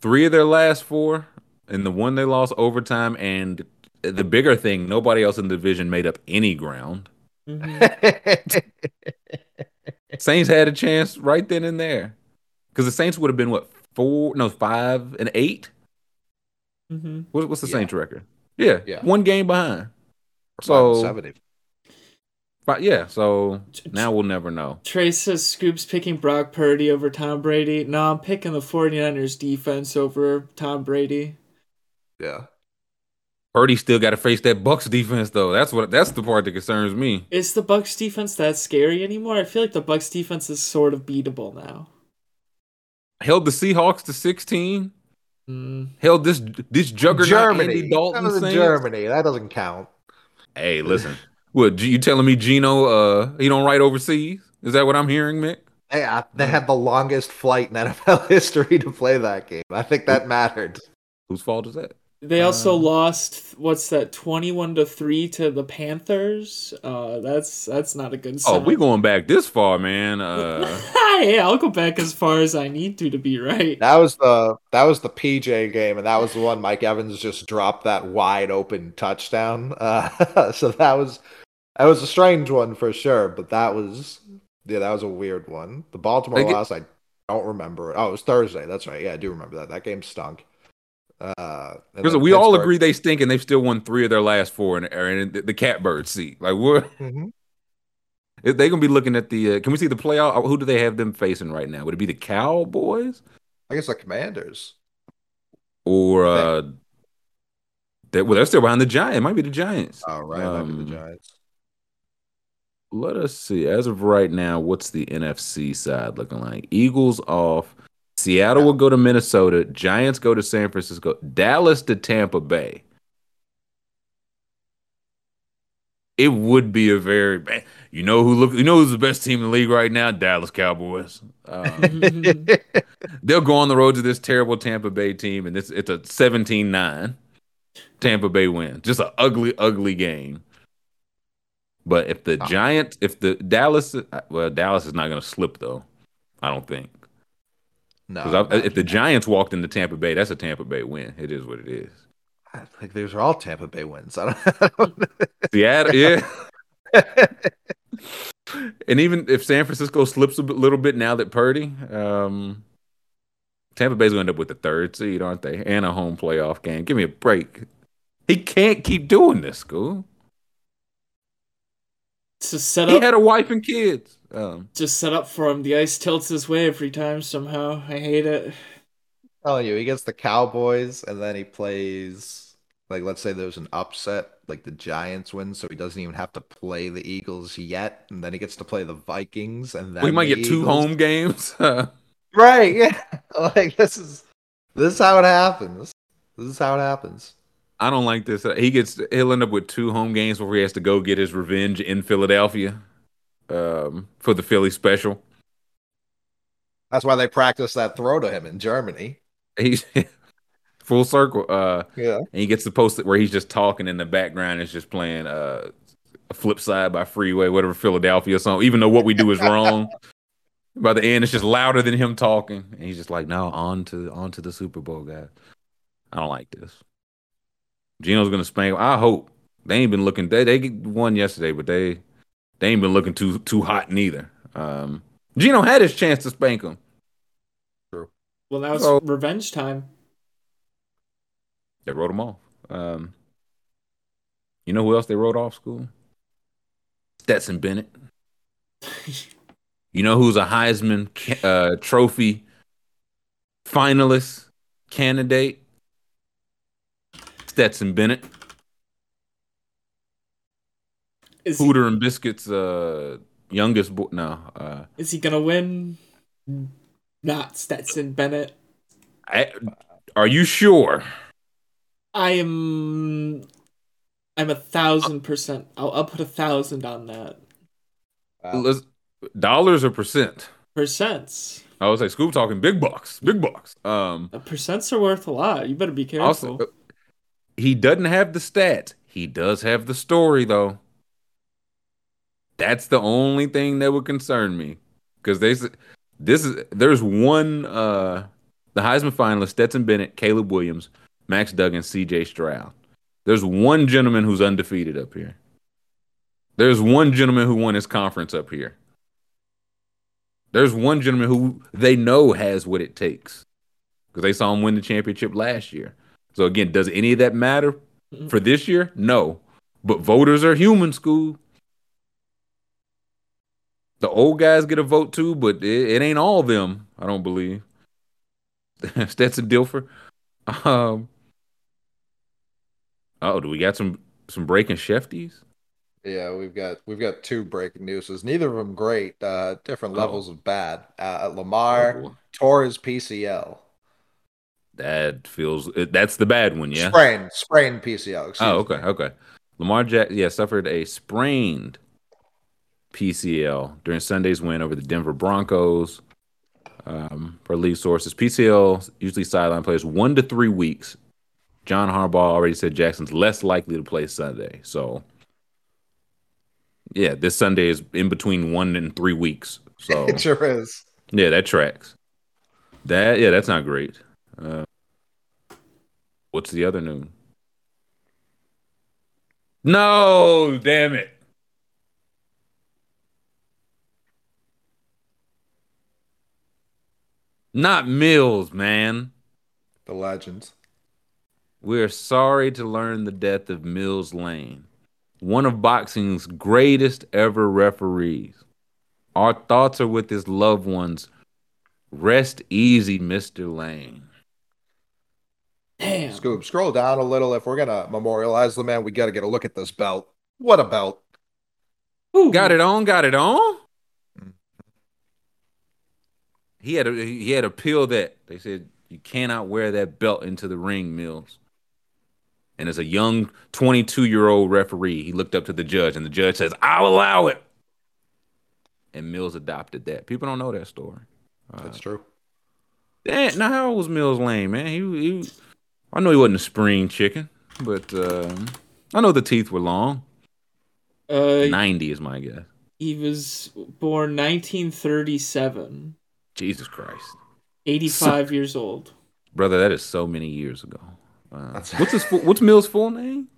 three of their last four, and the one they lost overtime. And the bigger thing, nobody else in the division made up any ground. Mhm. Saints had a chance right then and there, because the Saints would have been what four, no five and eight. Mhm. What, what's the Yeah. Saints record? Yeah, Yeah. one game behind. So So- 70. But yeah, so now we'll never know. Trace says Scoop's picking Brock Purdy over Tom Brady. No, I'm picking the 49ers defense over Tom Brady. Yeah. Purdy still got to face that Bucks defense though. That's what that's the part that concerns me. Is the Bucks defense that scary anymore? I feel like the Bucks defense is sort of beatable now. Held the Seahawks to 16. Mm. Held this this juggernaut Germany. Andy Dalton That was. Germany. That doesn't count. Hey, listen. what you telling me Geno uh he don't write overseas? Is that what I'm hearing, Mick? They, uh, they had the longest flight in NFL history to play that game. I think that mattered. Whose fault is that? They also Um, lost what's that 21 to 3 to the Panthers. Uh that's that's not a good Oh, sign. we going back this far, man. Uh hey, I'll go back as far as I need to to be right. That was the that was the PJ game, and that was the one Mike Evans just dropped that wide open touchdown. Uh, so that was that was a strange one for sure. But that was yeah, that was a weird one. The Baltimore I get- loss, I don't remember. Oh, it was Thursday. That's right. Yeah, I do remember that. That game stunk. Uh, and because then we all agree they stink and they've still won three of their last four and are in the, the catbird seat. Like what Mhm. if they gonna be looking at the uh, can we see the playoff who do they have them facing right now? Would it be the Cowboys? I guess the Commanders. Or uh they, well they're still behind the Giants. It might be the Giants. All right, right, might be Um, the Giants. Let us see. As of right now, what's the NFC side looking like? Eagles off, Seattle will go to Minnesota. Giants go to San Francisco. Dallas to Tampa Bay. It would be a very you know who look you know who's the best team in the league right now? Dallas Cowboys. Um, they'll go on the road to this terrible Tampa Bay team, and it's it's a 17-9 Tampa Bay win. Just an ugly, ugly game. But if the. Giants, if the Dallas, well, Dallas is not going to slip though. I don't think. No, Because if the Giants walked into Tampa Bay, that's a Tampa Bay win. It is what it is. I think these are all Tampa Bay wins. I don't, I don't Seattle, yeah. and even if San Francisco slips a little bit now that Purdy, um, Tampa Bay's going to end up with the third seed, aren't they? And a home playoff game. Give me a break. He can't keep doing this, school. To set He up had a wife and kids. Um, just set up for him. The ice tilts his way every time somehow. I hate it. telling you, he gets the Cowboys and then he plays like let's say there's an upset, like the Giants win, so he doesn't even have to play the Eagles yet, and then he gets to play the Vikings and then we might the get two home games. Right, yeah. Like this is this is how it happens. This is how it happens. I don't like this. He gets he'll end up with two home games before he has to go get his revenge in Philadelphia um, for the Philly special. That's why they practice that throw to him in Germany. He's full circle. Uh, Yeah. and he gets to post where he's just talking in the background. It's just playing uh, a flip side by Freeway, whatever Philadelphia song. Even though what we do is wrong. By the end, it's just louder than him talking, and he's just like, "No, on to on to the Super Bowl, guys." I don't like this. Geno's gonna spank. I hope they ain't been looking. They they won yesterday, but they they ain't been looking too too hot neither. Um, Geno had his chance to spank him. True. Well, now it's Oh. revenge time. They wrote him off. Um, you know who else they wrote off school? Stetson Bennett. You know who's a Heisman uh, Trophy finalist candidate? Stetson Bennett. Is he, Hooter and Biscuits' uh, youngest boy. No, uh, is he gonna win? Not Stetson Bennett. I, are you sure? I am. I'm a thousand percent. I'll, I'll put a thousand on that. Wow. Dollars or percent? Percents. I was like, Scoop talking big bucks, big bucks. Um, Uh, percents are worth a lot. You better be careful. Also, he doesn't have the stats. He does have the story, though. That's the only thing that would concern me, because they this is there's one uh the Heisman finalist Stetson Bennett, Caleb Williams, Max Duggan, C.J. Stroud. There's one gentleman who's undefeated up here. There's one gentleman who won his conference up here. There's one gentleman who they know has what it takes because they saw him win the championship last year. So again, does any of that matter for this year? No. But voters are human, school. The old guys get a vote too, but it, it ain't all of them. I don't believe. Stetson Dilfer. Um. Oh, do we got some some breaking Shefties? Yeah, we've got we've got two breaking newses. Neither of them great. Uh, different Oh. levels of bad. Uh, Oh, Lamar boy. tore his PCL. That feels that's the bad one, yeah. Sprained, sprained PCL. Excuse Oh, me. okay, okay. Lamar Jack, yeah, suffered a sprained PCL during Sunday's win over the Denver Broncos. Um, per league sources, PCL usually sideline players one to three weeks. John Harbaugh already said Jackson's less likely to play Sunday. So, yeah, this Sunday is in between one and three weeks. So, It sure is. yeah, that tracks. That yeah, that's not great. Uh, what's the other news? No, damn it. Not Mills, man. The legends. We're sorry to learn the death of Mills Lane, one of boxing's greatest ever referees. Our thoughts are with his loved ones. Rest easy, Mr. Lane. Damn. Scoop, scroll down a little. If we're gonna memorialize the man, we got to get a look at this belt. What a belt! Ooh. Got it on, got it on. Mm-hmm. he had a he had a pill that they said you cannot wear that belt into the ring, Mills. And as a young 22 year old referee, he looked up to the judge, and the judge says, "I'll allow it." And Mills adopted that. People don't know that story. That's true. Damn, now how old was Mills Lane, man? He, he I know he wasn't a spring chicken, but um, I know the teeth were long. Uh, 90 is my guess. he was born 1937, Jesus Christ. 85 years old. Brother, that is so many years ago. Uh, what's his fu- what's Mills' full name?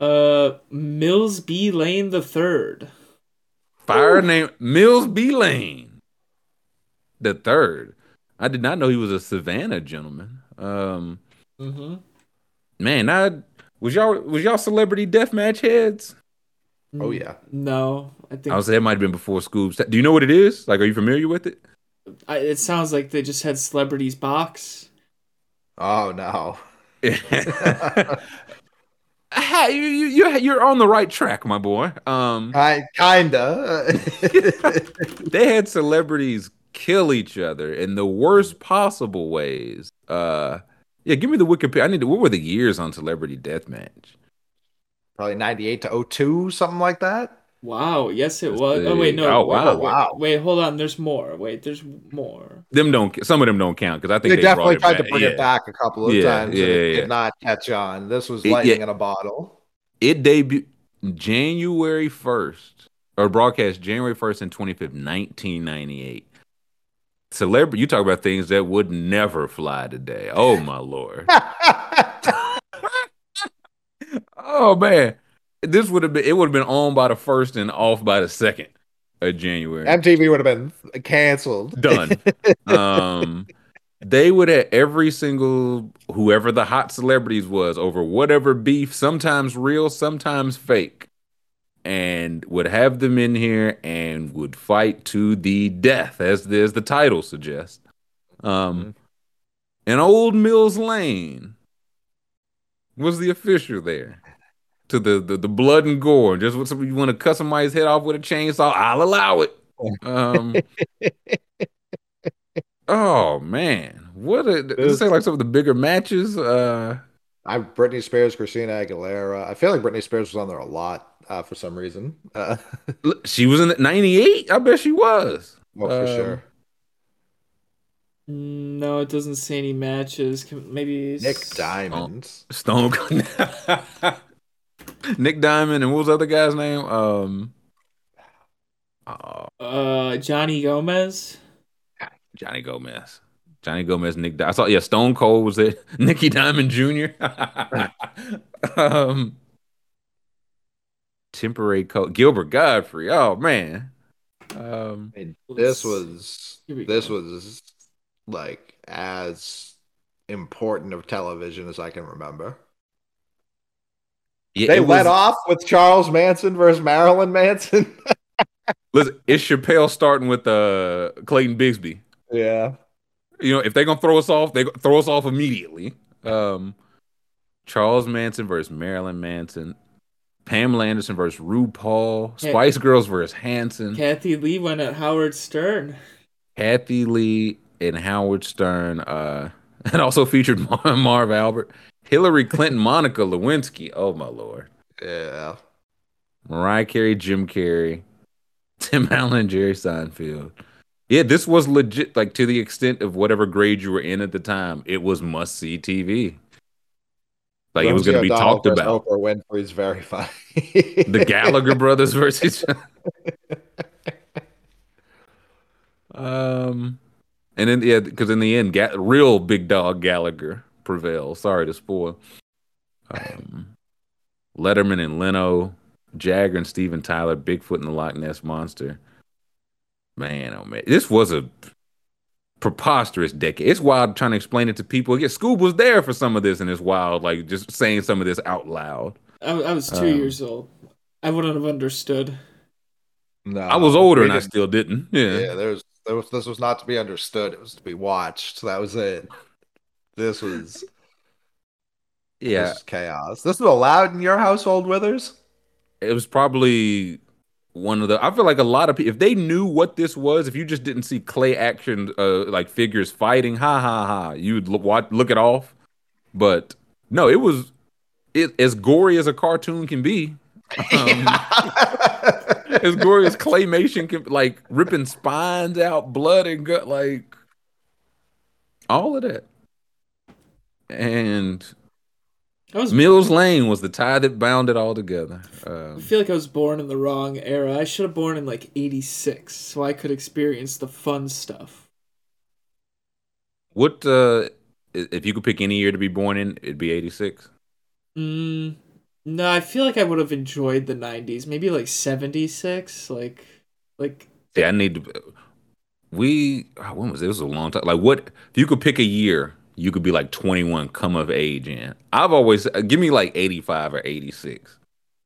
Uh, Mills B. Lane the third. Fire name Mills B. Lane. The third. I did not know he was a Savannah gentleman. Um Mm-hmm. man, I was y'all was y'all celebrity deathmatch heads? Oh yeah. No, I think I was that might have been before Scoops. Do you know what it is? Like, are you familiar with it? I, it sounds like they just had celebrities box. Oh no. Hey, you, you, you're you're on the right track, my boy. Um, I kinda. they had celebrities kill each other in the worst possible ways. Uh, yeah, give me the Wikipedia. I need to. What were the years on Celebrity Deathmatch? Probably 98 to 02, something like that. Wow. Yes, it Let's was. Oh wait, no. Oh, wow. wait, Wow. Wait, hold on. There's more. Wait, there's more. Them don't. Some of them don't count because I think They, they, definitely tried it to bring yeah. it back a couple of Yeah, times. yeah, and it yeah. did not catch on. This was It- lightning yeah. in a bottle. It debuted January first, or broadcast January first and twenty fifth, nineteen ninety eight. Celebrity, you talk about things that would never fly today. Oh my lord. Oh man, this would have been. It would have been on by the first and off by the second of January. MTV would have been canceled. Done. um, they would have every single whoever the hot celebrities was over whatever beef, sometimes real, sometimes fake, and would have them in here and would fight to the death, as the, as the title suggests. Um, and old Mills Lane was the official there. To the, the, the blood and gore. Just what you want to cut somebody's head off with a chainsaw, I'll allow it. Um, oh man, what a this say like some of the bigger matches. Uh, I Britney Spears, Christina Aguilera. I feel like Britney Spears was on there a lot uh, for some reason. Uh, she was in '98. I bet she was. well, for Um, sure. No, it doesn't say any matches. Maybe Nick Diamond. Stone Cold. Nick Diamond and what was the other guy's name? Um, oh, Uh, Johnny Gomez. Johnny Gomez. Johnny Gomez, Nick. Di- I saw. Yeah, Stone Cold was it. Nicky Diamond Jr. um, temporary coach Gilbert Gottfried. Oh man. Um, I this was this go. was like as important of television as I can remember. yeah, They it let was- off with Charles Manson versus Marilyn Manson. Listen, it's Chappelle starting with uh Clayton Bigsby. yeah. You know, if they're gonna throw us off, they throw us off immediately. Um, Charles Manson versus Marilyn Manson, Pamela Anderson versus RuPaul, Yeah. Spice Girls versus Hanson, Kathie Lee went at Howard Stern. Kathie Lee and Howard Stern. Uh, and also featured Mar- Marv Albert, Hillary Clinton, Monica Lewinsky. Oh my lord, Yeah. Mariah Carey, Jim Carrey, Tim Allen, Jerry Seinfeld. Yeah, this was legit, like to the extent of whatever grade you were in at the time. It was must see TV. Like it was going to be O'Donnell talked about. Oprah Winfrey's very funny. The Gallagher brothers versus. um, and then yeah, because in the end, Ga- real big dog Gallagher prevails. Sorry to spoil. Um, Letterman and Leno, Jagger and Steven Tyler, Bigfoot and the Loch Ness Monster. Man, oh man, this was a preposterous decade. It's wild trying to explain it to people. Yeah, Scoob was there for some of this, and it's wild, like just saying some of this out loud. I, I was two Um, years old. I wouldn't have understood. no, I was older and I still didn't. Yeah. Yeah, there was, there was this was not to be understood. It was to be watched. That was it. This was Yeah. this was chaos. This was allowed in your household, Withers? It was probably one of the. I feel like a lot of people, if they knew what this was, if you just didn't see clay action, uh, like figures fighting, ha ha ha, you'd look watch, look it off. But no, it was it as gory as a cartoon can be. Um, as gory as claymation can, like ripping spines out, blood and gut, like all of that. And I was Mills Lane was the tie that bound it all together. I Um, feel like I was born in the wrong era. I should have born in like 86 so I could experience the fun stuff. what uh, if you could pick any year to be born in, it'd be eighty six. Mm, no, I feel like I would have enjoyed the 90s. Maybe like 76, like like See, I need to. We oh, when was it? It was a long time. Like, what if you could pick a year? You could be like twenty one, come of age in. I've always uh, give me like eighty five or eighty six.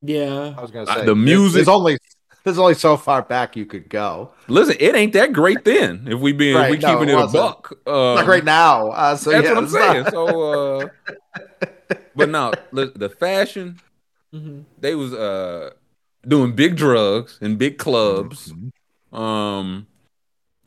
yeah. I was gonna Uh, say the music- There's only there's only so far back you could go. Listen, it ain't that great then. If we being if we Right, no, keeping it it, a wasn't. buck, um, Not right now. Uh, so That's yeah, what I'm saying. not- So, uh, but now the, the fashion hmm they was uh doing big drugs in big clubs. Mm-hmm. Um,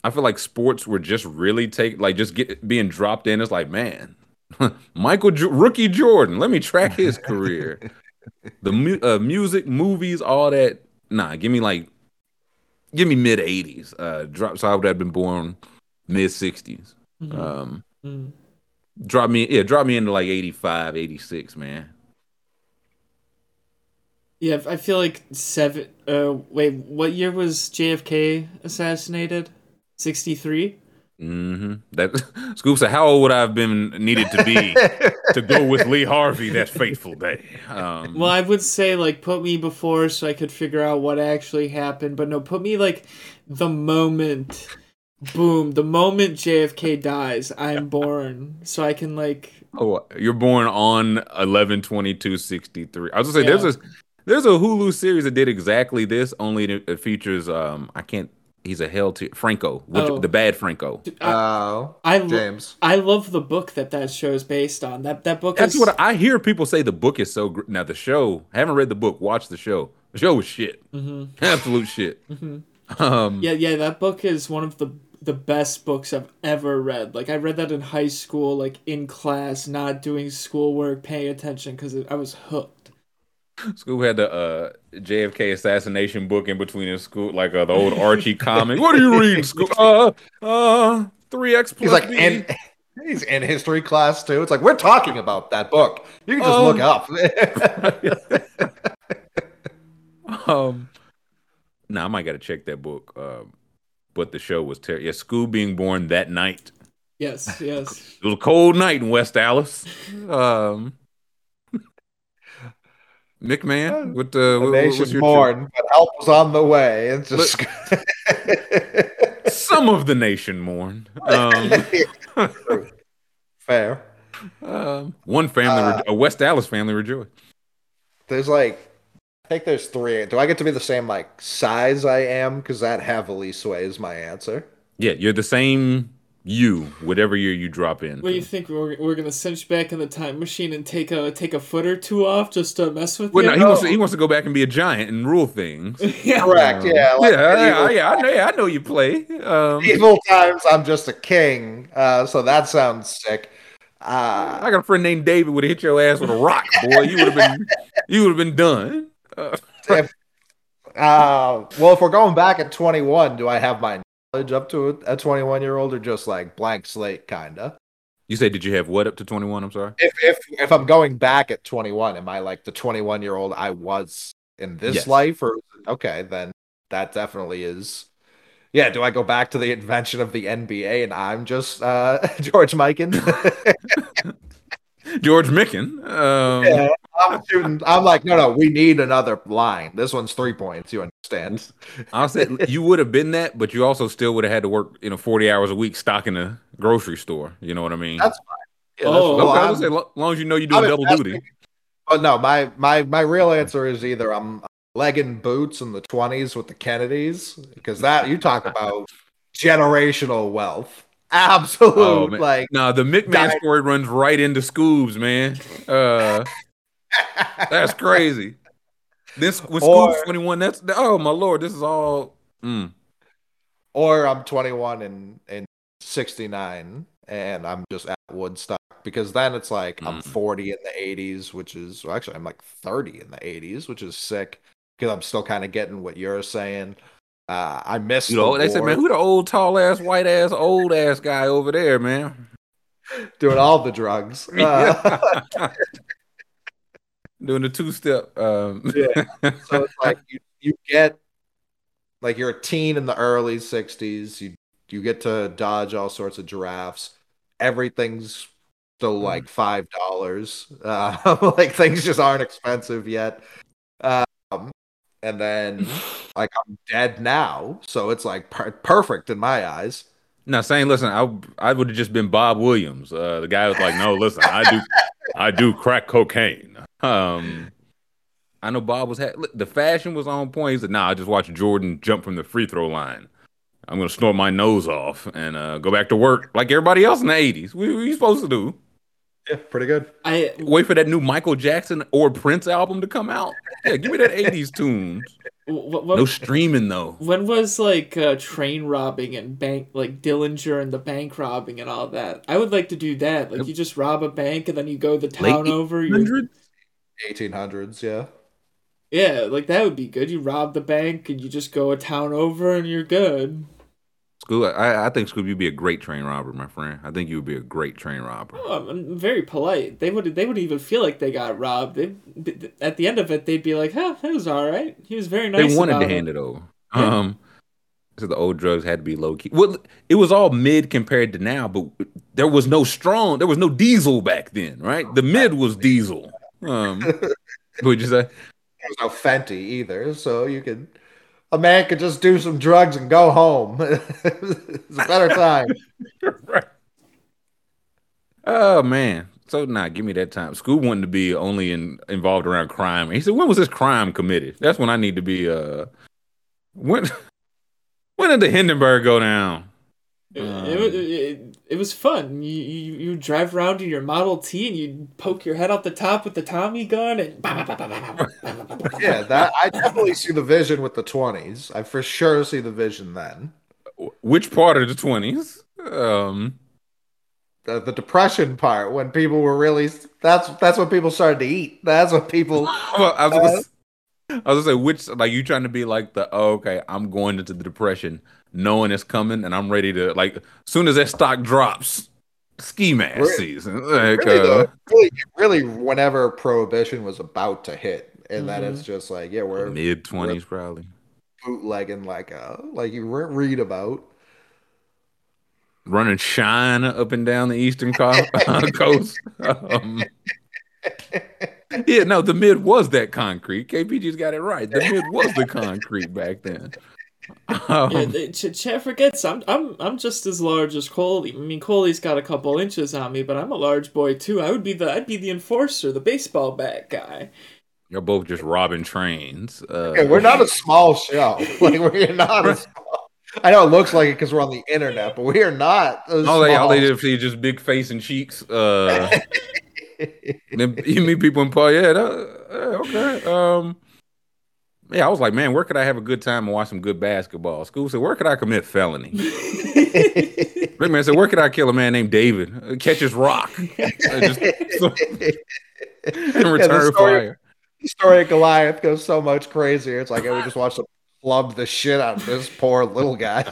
I feel like sports were just really take like just get being dropped in. It's like man, Michael J- rookie Jordan. Let me track his career. the mu- uh, music, movies, all that. Nah, give me like, give me mid '80s. Uh, drop. So I would have been born mid '60s. Mhm. Um, Mm. Drop me, yeah, drop me into like 85, 86, man. Yeah, I feel like seven. Uh, wait, what year was JFK assassinated? 63? Mm-hmm. That Scoop said, "How old would I have been needed to be to go with Lee Harvey that fateful day?" Um, Well, I would say like put me before so I could figure out what actually happened, but no, put me like the moment, boom, the moment JFK dies, I'm born, so I can like. oh, you're born on 11 22 63. I was gonna say Yeah. there's a there's a Hulu series that did exactly this. Only it, it features um I can't. He's a hell to Franco, which, Oh. the bad Franco. I, Oh, I, lo- James. I love the book that that show is based on. That that book That's is what I hear people say. The book is so great. Now the show, I haven't read the book. Watch the show. The show was shit. Mhm. Absolute shit. Mhm. Um, Yeah, yeah, that book is one of the the best books I've ever read. Like I read that in high school, like in class, not doing schoolwork, paying attention because I was hooked. School had the uh, JFK assassination book in between his school, like uh, the old Archie comic. What are you reading, school? Uh, uh, three X plus He's like, B. and he's in history class too. It's like we're talking about that book. You can just Um, look up. um, nah, I might got to check that book. Um, but the show was terrible. Yeah, School being born that night. Yes, yes. It was a cold night in West Dallas. Um, McMahon, what uh, the what, nation's what's your born, but help was on the way. It's just Some of the nation mourned. Um, fair. um, one family, Uh, re- a West Dallas family rejoiced. There's like, I think there's three. Do I get to be the same like size I am? Because that heavily sways my answer. Yeah, you're the same you, whatever year you drop in. What do you think we're, we're gonna cinch back in the time machine and take a take a foot or two off just to mess with Well, you? no, he wants to, he wants to go back and be a giant and rule things. yeah. Correct. Yeah. Like yeah, yeah, yeah, I know, yeah, I know you play. Um, medieval times, I'm just a king. Uh, so that sounds sick. Uh, I got a friend named David would have hit your ass with a rock, boy. You would have been, you would have been done. Uh, if, uh, well, if we're going back at 21, do I have my knowledge up to a 21 year old or just like blank slate kind of? you say, did you have what up to 21? I'm sorry. If, if if I'm going back at 21, am I like the 21 year old I was in this Yes. life? Or okay, then that definitely is. Yeah, do I go back to the invention of the NBA and I'm just uh, George Mikan? George Mikan. Um, yeah, I'm shooting. I'm like, no, no, we need another line. This one's three points. You understand? I said you would have been that, but you also still would have had to work, you know, 40 hours a week stocking a grocery store. You know what I mean? That's Yeah, that's- Oh, well, okay, I I'm- say, lo- long as you know you're doing I'm double duty. But no, my my my real answer is either I'm legging boots in the 20s with the Kennedys because that you talk about generational wealth. Absolute Oh, like No, the McMahon Di- story runs right into Scoobs, man. Uh, that's crazy. This Or- Scoop's 21, that's oh my lord, this is all mm. or I'm 21 and and 69 and I'm just at Woodstock because then it's like I'm Mm. 40 in the 80s, which is well, actually I'm like 30 in the 80s, which is sick because I'm still kind of getting what you're saying. Uh, I miss you know, the they said, man, who the old tall ass, white ass, old ass guy over there, man? doing all the drugs. Uh, Doing the two step. Um, Yeah. so it's like you, you get like you're a teen in the early 60s you you get to dodge all sorts of giraffes. Everything's still like five dollars. Uh, like things just aren't expensive yet. Um and then like i'm dead now. So it's like per- perfect in my eyes Now saying, listen, I I would have just been Bob Williams. Uh, the guy was like, no, listen, I do I do crack cocaine. Um, I know Bob was ha- the fashion was on point. He said, nah, I just watched Jordan jump from the free throw line. I'm gonna snort my nose off and uh, go back to work like everybody else in the '80s. What, what are you supposed to do? yeah pretty good I Wait for that new Michael Jackson or Prince album to come out? Yeah, give me that '80s tunes. What, what, No streaming though. when was like uh, train robbing and bank like Dillinger and the bank robbing and all that? I would like to do that. Like you just rob a bank and then you go the town Late over. 1800s yeah yeah, like that would be good. You rob the bank and you just go a town over and you're good. School, I, I think Scoob, you'd be a great train robber, my friend. I think you would be a great train robber. Oh, I'm, I'm very polite. They would they would even feel like they got robbed. They, at the end of it, they'd be like, "Huh, that was all right. He was very nice." they wanted about to hand it over. Yeah. Um, so the old drugs had to be low key. Well, it was all mid compared to now, but there was no strong, there was no diesel back then, right? The mid was diesel. Um, would you say? There's no Fenty either, so you could a man could just do some drugs and go home. it's a better time. right. Oh man. So nah, give me that time. School wanted to be only in involved around crime. He said, when was this crime committed? That's when I need to be uh when when did the Hindenburg go down? It, Um, it, wa- it, it was fun. You, you you drive around in your Model T and you poke your head out the top with the Tommy gun and Yeah, that I definitely see the vision with the twenties. I for sure see the vision then. Which part of the twenties? Um The, the depression part when people were really that's that's when people started to eat. That's when people well, I was gonna, s- I was gonna say which like you trying to be like the oh, okay, I'm going into the depression knowing it's coming and I'm ready to like soon as that stock drops, ski mask Really- season. Like really, uh, though, really really whenever prohibition was about to hit. And then it's just like, yeah, we're mid twenties probably. bootlegging like uh like you re- read about. running shine up and down the eastern co- coast. Um, yeah, no, the mid was that concrete. KPG's got it right. The mid was the concrete back then. Um, yeah, they, Ch- Chet forgets I'm I'm I'm just as large as Coley. I mean, Coley's got a couple inches on me, but I'm a large boy too. I would be the I'd be the enforcer, the baseball bat guy. you're both just robbing trains. Uh, Okay, we're not a small show. Like we're not a small. I know it looks like it because we're on the internet, but we are not. A all they, all they small- did see just big face and cheeks. Uh, then you meet people in Paul. Yeah, that, yeah, okay. Um, yeah, I was like, man, where could I have a good time and watch some good basketball? School said, where could I commit felony? Rick man said, where could I kill a man named David? Uh, catch his rock. Uh, just so- and return story- fire. the story of Goliath goes so much crazier. It's like I would just watch them club the shit out of this poor little guy.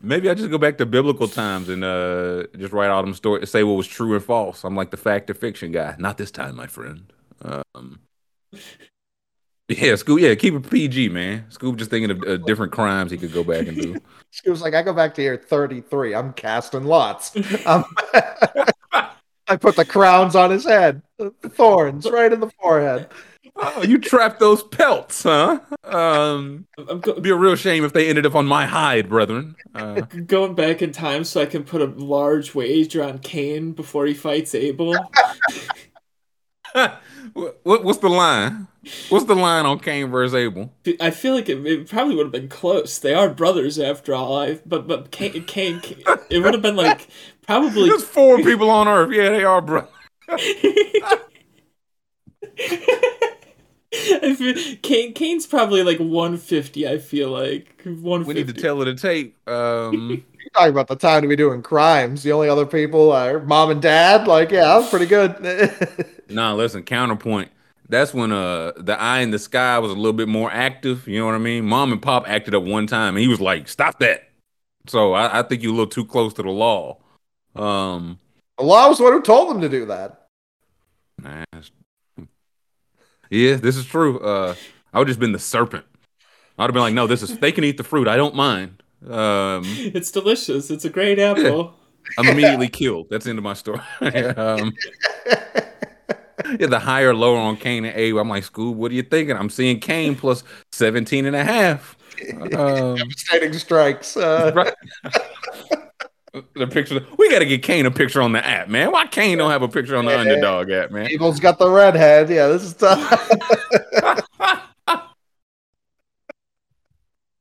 Maybe I just go back to biblical times and uh, just write all them stories, say what was true and false. I'm like the fact or fiction guy. Not this time, my friend. Um, yeah, Scoop. Yeah, keep it PG, man. Scoop just thinking of uh, different crimes he could go back and do. she was like, I go back to here 33. I'm casting lots. Um, I put the crowns on his head, the thorns right in the forehead. Oh, you trapped those pelts, huh? Um, I'm go- it'd be a real shame if they ended up on my hide, brethren. Uh, going back in time so I can put a large wager on Cain before he fights Abel. what, what- what's the line? What's the line on Cain versus Abel? I feel like it, it probably would have been close. They are brothers after all. I, but but Cain, Cain, it would have been like probably There's four people on Earth. Yeah, they are, bro. I feel, Cain Cain's probably like 150. I feel like 150. We need to tell her to tape. Um, You're talking about the time to be doing crimes. The only other people are mom and dad. Like, yeah, that was pretty good. nah, listen. Counterpoint. That's when uh the eye in the sky was a little bit more active. You know what I mean? Mom and pop acted up one time, and he was like, "Stop that." So I, I think you're a little too close to the law. Um, the law was the one who told them to do that. Nah, yeah, this is true. Uh, I would just been the serpent. I'd have been like, no, this is they can eat the fruit. I don't mind. Um, it's delicious. It's a great apple. Yeah. I'm immediately killed. That's the end of my story. um, yeah, the higher, lower on Cain and Abe. I'm like, Scoob, what are you thinking? I'm seeing Cain plus 17 and a half. Um, Devastating strikes. Uh... Right. the picture. We got to get Cain a picture on the app, man. Why Cain don't have a picture on the yeah. underdog app, man? Eagles got the redhead. Yeah, this is tough.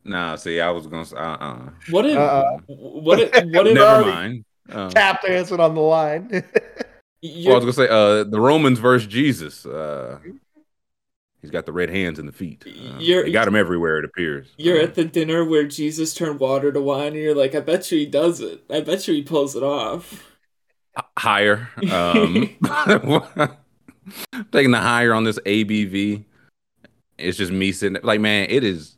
nah, see, I was gonna. Uh, uh What if? Uh, what if? What if? Never mind. Uh, tap dancing on the line. Well, I was gonna say, uh, the Romans versus Jesus. Uh, He's got the red hands and the feet. Uh, you got him everywhere. It appears. You're uh, at the dinner where Jesus turned water to wine, and you're like, "I bet you he does it. I bet you he pulls it off." Higher. Um, taking the higher on this ABV. It's just me sitting like, man, it is.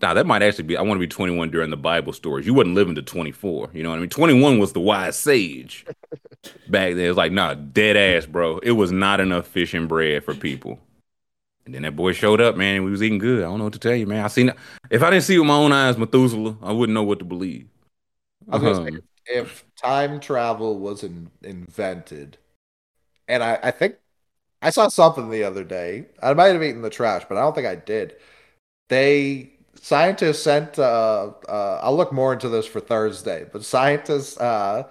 Nah, that might actually be. I want to be 21 during the Bible stories. You wasn't living to 24. You know what I mean? 21 was the wise sage back then. It's like, nah, dead ass, bro. It was not enough fish and bread for people. And then that boy showed up, man, and we was eating good. I don't know what to tell you, man. I seen if I didn't see with my own eyes Methuselah, I wouldn't know what to believe. I was um, say, if time travel was in, invented, and I, I think I saw something the other day. I might have eaten the trash, but I don't think I did. They scientists sent. Uh, uh, I'll look more into this for Thursday, but scientists uh,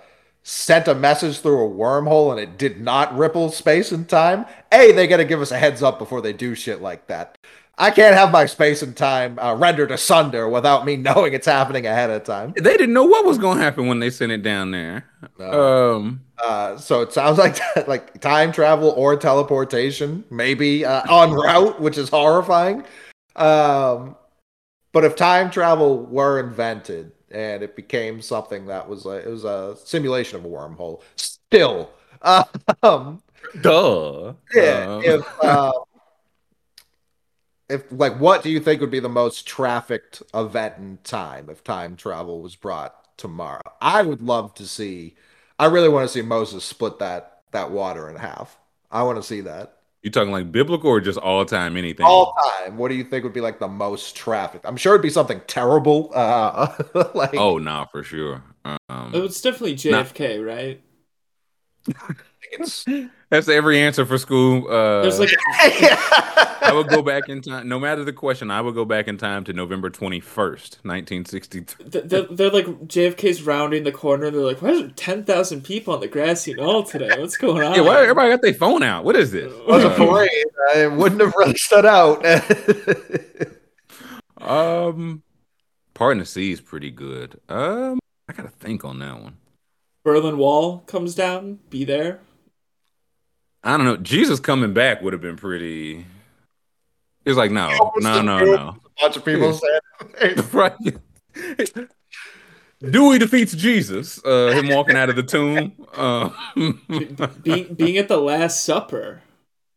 sent a message through a wormhole and it did not ripple space and time, A, they got to give us a heads up before they do shit like that. I can't have my space and time uh, rendered asunder without me knowing it's happening ahead of time. They didn't know what was going to happen when they sent it down there. No. Um, uh, so it sounds like like time travel or teleportation, maybe uh, en route, which is horrifying. Um, but if time travel were invented, and it became something that was a, it was a simulation of a wormhole. Still, um, duh. Yeah. Uh. If uh, if like, what do you think would be the most trafficked event in time if time travel was brought tomorrow? I would love to see. I really want to see Moses split that that water in half. I want to see that. You talking like biblical or just all time anything? All time. What do you think would be like the most traffic? I'm sure it'd be something terrible. Uh, like oh, nah, for sure. Um, it's definitely JFK, not... right? That's every answer for school. Uh, There's like I would go back in time. No matter the question, I would go back in time to November twenty first, nineteen sixty two. They're, they're like JFK's rounding the corner. They're like, "Why is there ten thousand people on the grassy knoll today? What's going on?" Yeah, why everybody got their phone out? What is this? It was a parade. It wouldn't have really stood out. um, Parting the Sea is pretty good. Um, I gotta think on that one. Berlin Wall comes down. Be there. I don't know. Jesus coming back would have been pretty. It's like no, no, no, no. A bunch of people saying right. Dewey defeats Jesus. Uh, him walking out of the tomb. Uh, being being at the Last Supper.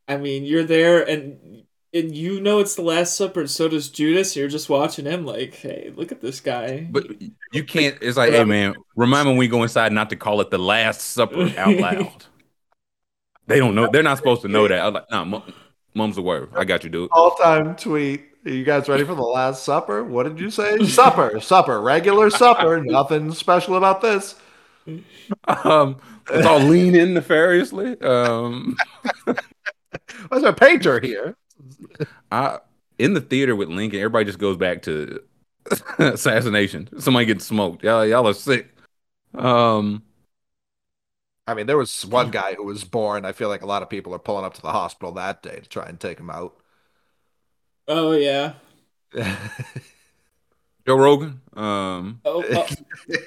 I mean, you're there and and you know it's the Last Supper, and so does Judas. You're just watching him, like, hey, look at this guy. But you can't. It's like, hey, man, remind me when we go inside not to call it the Last Supper out loud. They don't know. They're not supposed to know that. I was like, nah, mum's the word. I got you, dude. All time tweet. Are you guys ready for the Last Supper? What did you say? supper, supper, regular supper. Nothing special about this. Um, let's all lean in nefariously. Um, What's a painter here? I in the theater with Lincoln. Everybody just goes back to assassination. Somebody getting smoked. Y'all, y'all are sick. Um, I mean, there was one guy who was born. I feel like a lot of people are pulling up to the hospital that day to try and take him out. Oh yeah. Joe Rogan. Um, Oh, oh,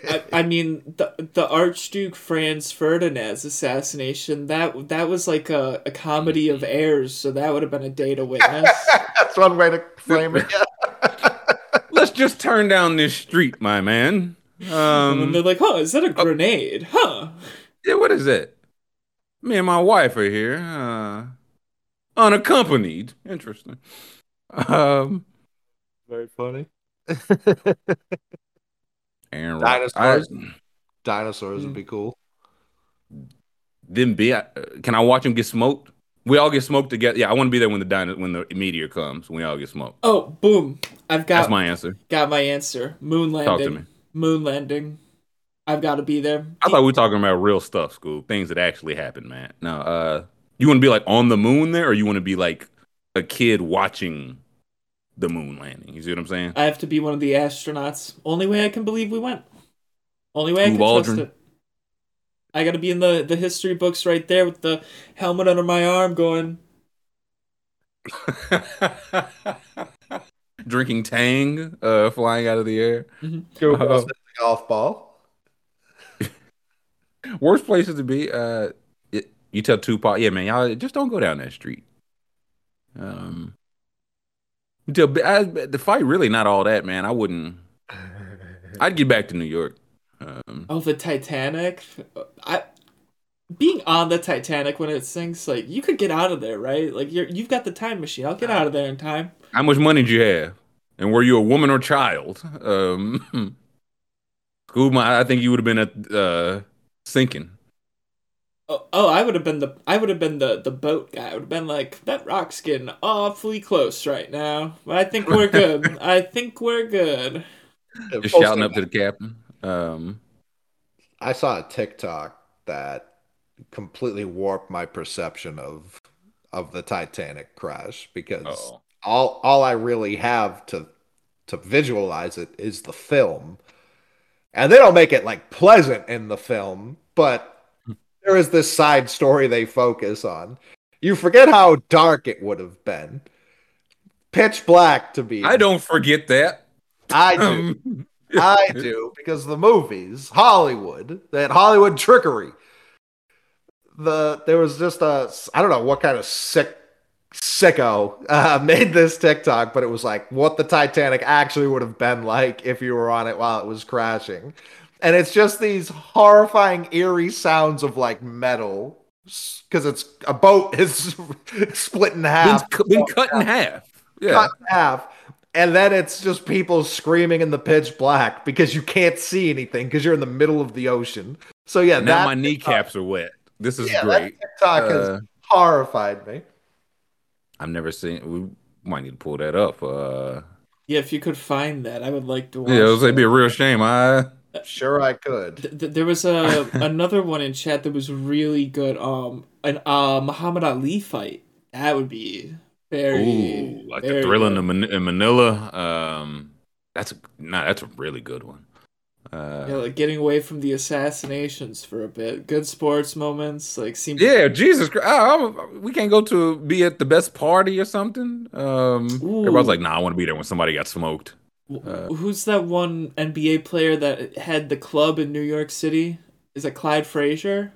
I, I mean the the Archduke Franz Ferdinand's assassination that that was like a, a comedy of errors, so that would have been a day to witness. That's one way to frame it. Yeah. let's just turn down this street, my man. and Um, they're like, "Huh, is that a grenade? Huh?" Yeah, what is that? Me and my wife are here, uh, unaccompanied. Interesting. Um, Very funny. Aaron Dinosaurs. I- Dinosaurs would be cool. then be uh, can I watch them get smoked? We all get smoked together. Yeah, I want to be there when the dino- when the meteor comes. When we all get smoked. Oh, boom! I've got That's my answer. got my answer. Moon Talk to landing. me. Moon landing. I've got to be there. I thought we were talking about real stuff, school things that actually happened, man. No, uh, you want to be like on the moon there, or you want to be like a kid watching the moon landing? You see what I'm saying? I have to be one of the astronauts. Only way I can believe we went. Only way I Ooh, can trust it. I got to be in the the history books right there with the helmet under my arm, going. Drinking Tang, uh, flying out of the air. Go Uh, golf ball. Worst places to be. Uh, it, you tell Tupac, yeah, man, y'all just don't go down that street. Um, you tell I, the fight really not all that, man. I wouldn't. I'd get back to New York. Um, Oh, the Titanic. I being on the Titanic when it sinks, like you could get out of there, right? Like you're you've got the time machine. I'll get out of there in time. how much money did you have, and were you a woman or child? Um, school, my, I think you would have been at uh, sinking. Oh, oh, I would have been the I would have been the the boat guy. I would have been like that rock's getting awfully close right now. But I think we're good. I think we're good. Just shouting up to the captain. Um, I saw a TikTok that completely warped my perception of of the Titanic crash because oh. all all I really have to to visualize it is the film. And they don't make it like pleasant in the film, but there is this side story they focus on. You forget how dark it would have been. Pitch black to be. I don't forget that. I do. Um, I do because the movies, Hollywood, that Hollywood trickery. The there was just a I don't know what kind of sick sicko uh, made this TikTok, but it was like what the Titanic actually would have been like if you were on it while it was crashing, and it's just these horrifying, eerie sounds of like metal because it's a boat is split in been, half cu- been cut in half. Yeah. cut in half. And then it's just people screaming in the pitch black because you can't see anything because you're in the middle of the ocean. So yeah, now my kneecaps are wet. This is yeah, great. that TikTok has Uh, horrified me. I've never seen. We might need to pull that up. Uh, Yeah, if you could find that, I would like to watch. yeah, it it'd be a real shame. I Sure, I could. Th- th- there was a another one in chat that was really good. Um, an uh Muhammad Ali fight. That would be very ooh, like the very thrill in, good. Man- in Manila. Um, that's a nah, that's a really good one. Uh, Yeah, like getting away from the assassinations for a bit. Good sports moments. Like seem Yeah, Jesus Christ. I, I'm- we can't go to be at the best party or something. Um, everybody's like, nah, I want to be there when somebody got smoked. W- Who's that one NBA player that had the club in New York City? Is it Clyde Frazier?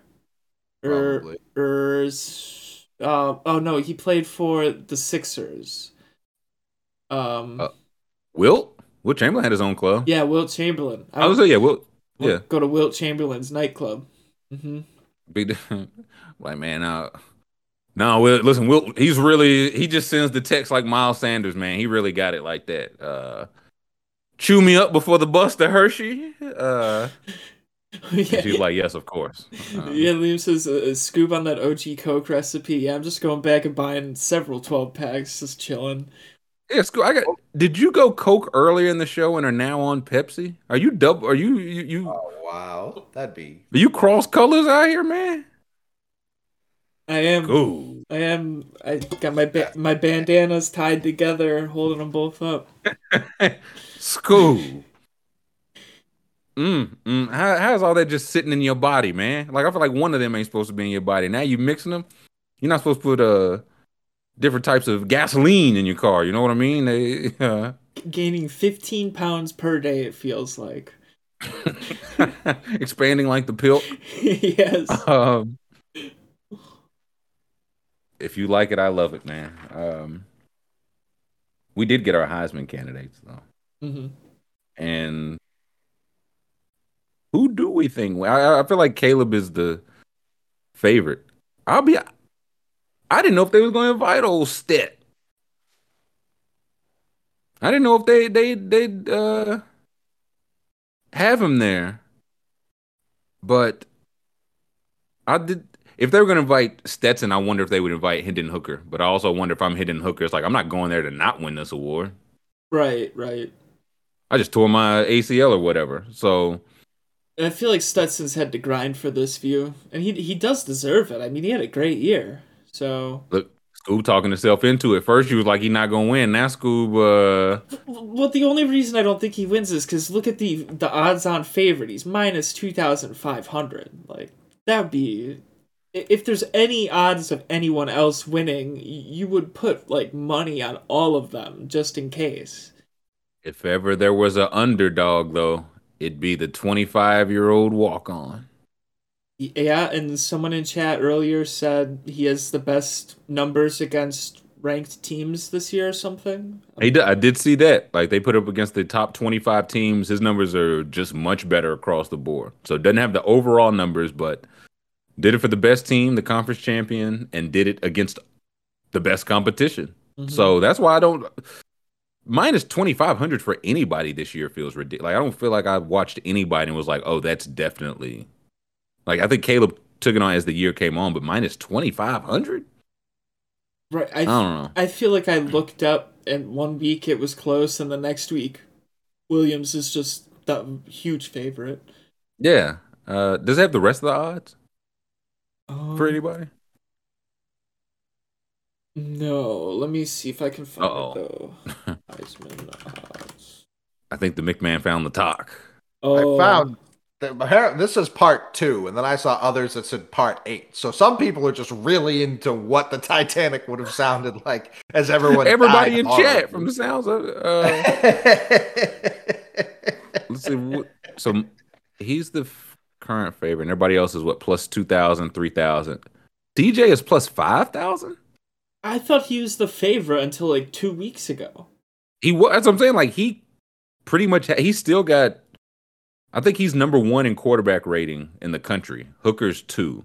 Or Probably. or uh, oh no, he played for the Sixers. Um, Uh, Wilt? Wilt Chamberlain had his own club. yeah, Wilt Chamberlain. I was like, yeah, Wilt. would Yeah. go to Wilt Chamberlain's nightclub. hmm Big, like, man, uh, no, Will, listen, Will, he's really, he just sends the text like Miles Sanders, man. He really got it like that. Uh, chew me up before the bus to Hershey. Uh, yeah, she's like, yes, of course. Um, yeah, Liam says a scoop on that OG Coke recipe. Yeah, I'm just going back and buying several 12 packs, just chilling. Yeah, school. I got. Did you go Coke earlier in the show and are now on Pepsi? Are you double? Are you you you? Oh wow, that'd be Are you cross colors out here, man? I am. Cool. I am. I got my ba- my bandanas tied together, holding them both up. School. Mm, mm. How, how's all that just sitting in your body, man? Like I feel like one of them ain't supposed to be in your body. Now you mixing them. You're not supposed to put uh different types of gasoline in your car. You know what I mean? They, uh, gaining 15 pounds per day. It feels like. Expanding like the pill. yes. Um, if you like it, I love it, man. Um, we did get our Heisman candidates though, hmm and who do we think? I, I feel like Caleb is the favorite. I'll be. I didn't know if they was going to invite old Stet. I didn't know if they they they uh have him there, but I did. If they were going to invite Stetson, I wonder if they would invite Hendon Hooker. But I also wonder if I'm Hendon Hooker. It's like I'm not going there to not win this award. Right, right. I just tore my ACL or whatever. So And I feel like Stetson's had to grind for this view, and he he does deserve it. I mean, he had a great year. So, look, Scoob talking himself into it. First, you was like he not gonna win. Now Scoob, uh, well, the only reason I don't think he wins is because look at the the odds-on favorite. He's minus two thousand five hundred. Like that would be. If there's any odds of anyone else winning, you would put like money on all of them just in case. if ever there was an underdog, though, it'd be the 25 year old walk on. Yeah, and someone in chat earlier said he has the best numbers against ranked teams this year or something. He did, I did see that. Like they put up against the top 25 teams. His numbers are just much better across the board. So it doesn't have the overall numbers, but did it for the best team, the conference champion, and did it against the best competition. Mhm. So that's why I don't minus 2500 for anybody this year feels ridiculous. Like I don't feel like I've watched anybody and was like, "Oh, that's definitely." Like I think Caleb took it on as the year came on, but minus 2500? right, I I don't know. I feel like I looked up and one week it was close, and the next week Williams is just the huge favorite. Yeah. Uh does it have the rest of the odds for Um, anybody? No, let me see if I can find Uh-oh. it though. Heisman odds. I think the McMahon found the talk. Oh, I found that appar- this is part two, and then I saw others that said part eight. So some people are just really into what the Titanic would have sounded like as everyone. Everybody died in hard. chat from the sounds of it. Uh, let's see. So he's the f- current favorite. And everybody else is what plus 2,000, 3,000. DJ is plus 5,000? I thought he was the favorite until like two weeks ago. He was. That's what I'm saying. Like he pretty much. Ha- he's still got. I think he's number one in quarterback rating in the country. Hooker's two.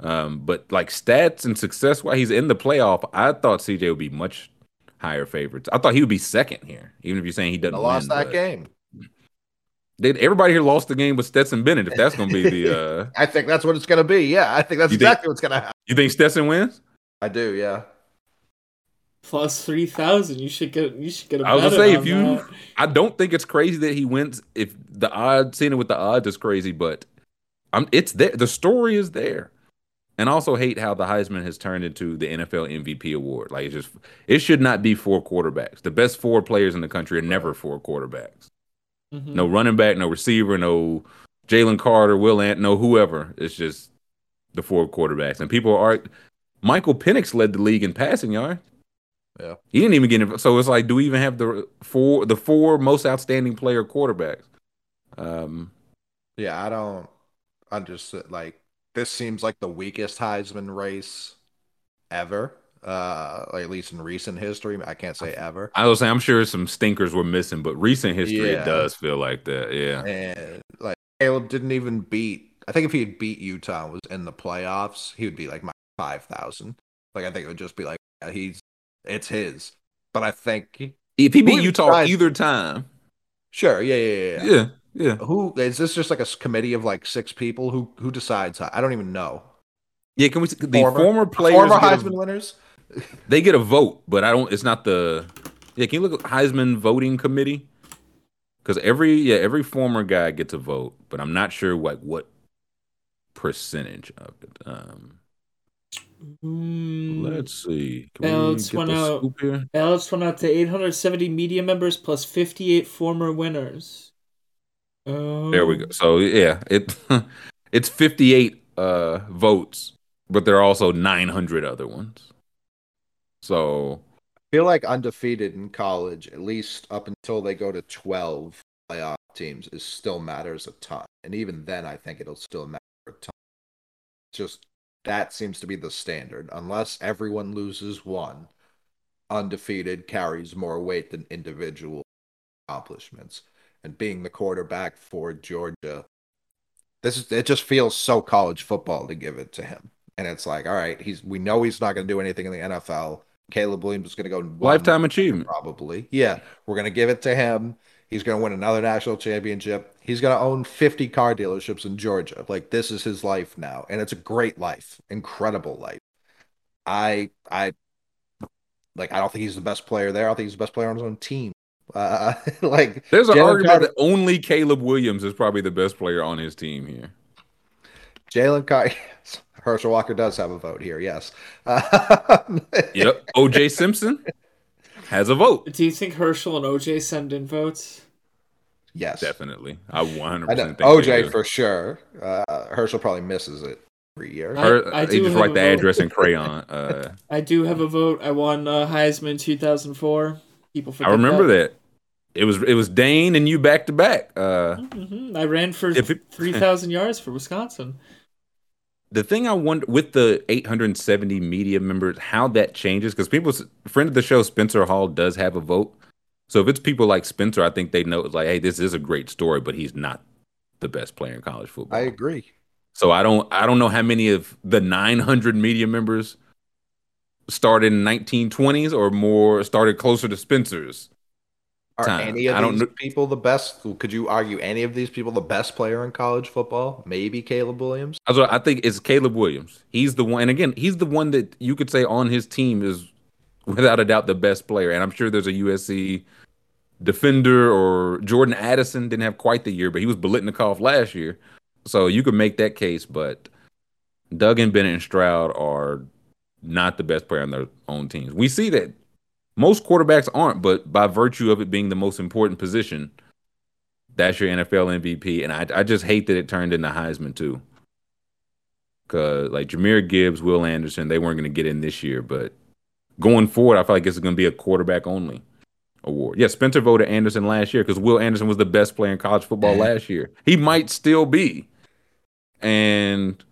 Um, but like stats and success wise, he's in the playoff. I thought CJ would be much higher favorites. I thought he would be second here, even if you're saying he doesn't I lost win, that game. Did everybody here lost the game with Stetson Bennett? If that's going to be the, uh, I think that's what it's going to be. Yeah, I think that's You think- exactly what's going to happen. you think Stetson wins? I do. Yeah. Plus three thousand. You should get. You should get a. I was gonna say if you, that. I don't think it's crazy that he wins. If the odds, seeing it with the odds is crazy, but I'm, it's there. The story is there, and I also hate how the Heisman has turned into the NFL MVP award. Like it's just, it should not be four quarterbacks. The best four players in the country are never four quarterbacks. Mhm. No running back, no receiver, no Jalen Carter, Will Ant, no whoever. It's just the four quarterbacks, and people are. Michael Penix led the league in passing yards. Yeah. He didn't even get it. So it's like, do we even have the four the four most outstanding player quarterbacks? Um, Yeah, I don't understand. Like, this seems like the weakest Heisman race ever. Uh, like, at least in recent history. I can't say ever. I was saying, I'm sure some stinkers were missing, but recent history, Yeah. it does feel like that. Yeah. And like Caleb didn't even beat. I think if he had beat Utah and was in the playoffs, he would be like my five thousand. Like I think it would just be like he's it's his. But I think If he Who beat even Utah tried- either time, sure, yeah, yeah, yeah. yeah. yeah, yeah, Who is this? Just like a committee of like six people who who decides? I don't even know. yeah. Can we? The Former- former, players Former get a- Heisman winners. they get a vote, but I don't. It's not the. Yeah, can you look at Heisman voting committee? Because every yeah every former guy gets a vote, but I'm not sure what what percentage of it. Um, Mm, let's see. Can Alex we get went out. scoop here? Alex went out to 870 media members plus 58 former winners. Oh. There we go. So yeah, it it's 58 uh votes, but there are also 900 other ones. So I feel like undefeated in college, at least up until they go to 12 playoff teams, is still matters a ton. And even then, I think it'll still matter a ton. Just that seems to be the standard. Unless everyone loses one, undefeated carries more weight than individual accomplishments. And being the quarterback for Georgia, this is it just feels so college football to give it to him. And it's like, all right, he's we know he's not going to do anything in the NFL. Caleb Williams is going to go Lifetime achievement. probably. Yeah, we're going to give it to him. He's going to win another national championship. He's going to own 50 car dealerships in Georgia. Like this is his life now, and it's a great life, incredible life. I I like I don't think he's the best player there. I don't think he's the best player on his own team. Uh, like There's an Jalen argument Carter- that only Caleb Williams is probably the best player on his team here. Jalen Carter. Herschel Walker does have a vote here. Yes. Um, Yep. OJ Simpson has a vote. Do you think Herschel and OJ send in votes? Yes. Definitely. I 100% I know think they OJ do. for sure. Uh, Herschel probably misses it every year. I- Her, I they do just write the vote. address in crayon. Uh, I do have a vote. I won uh, Heisman 2004. People I remember that. It was it was Dayne and you back to back. Uh, hmm I ran for it- 3,000 yards for Wisconsin. the thing I wonder with the 870 media members, how that changes because people, friend of the show, Spencer Hall does have a vote. So if it's people like Spencer, I think they know it's like, hey, this is a great story, but he's not the best player in college football. I agree. So I don't I don't know how many of the 900 media members started in 1920s or more started closer to Spencer's. Are time. any of I don't these know- people the best? Could you argue any of these people the best player in college football? Maybe Caleb Williams. So I think it's Caleb Williams. He's the one, and again, he's the one that you could say on his team is without a doubt the best player. And I'm sure there's a USC defender or Jordan Addison didn't have quite the year, but he was Biletnikoff last year. So you could make that case, but Duggan, Bennett, and Stroud are not the best player on their own teams. We see that most quarterbacks aren't, but by virtue of it being the most important position, that's your NFL MVP. And I, I just hate that it turned into Heisman too. Cause like Jahmyr Gibbs, Will Anderson, they weren't going to get in this year, but going forward, I feel like it's going to be a quarterback only award. Yeah, Spencer voted Anderson last year because Will Anderson was the best player in college football last year. He might still be, and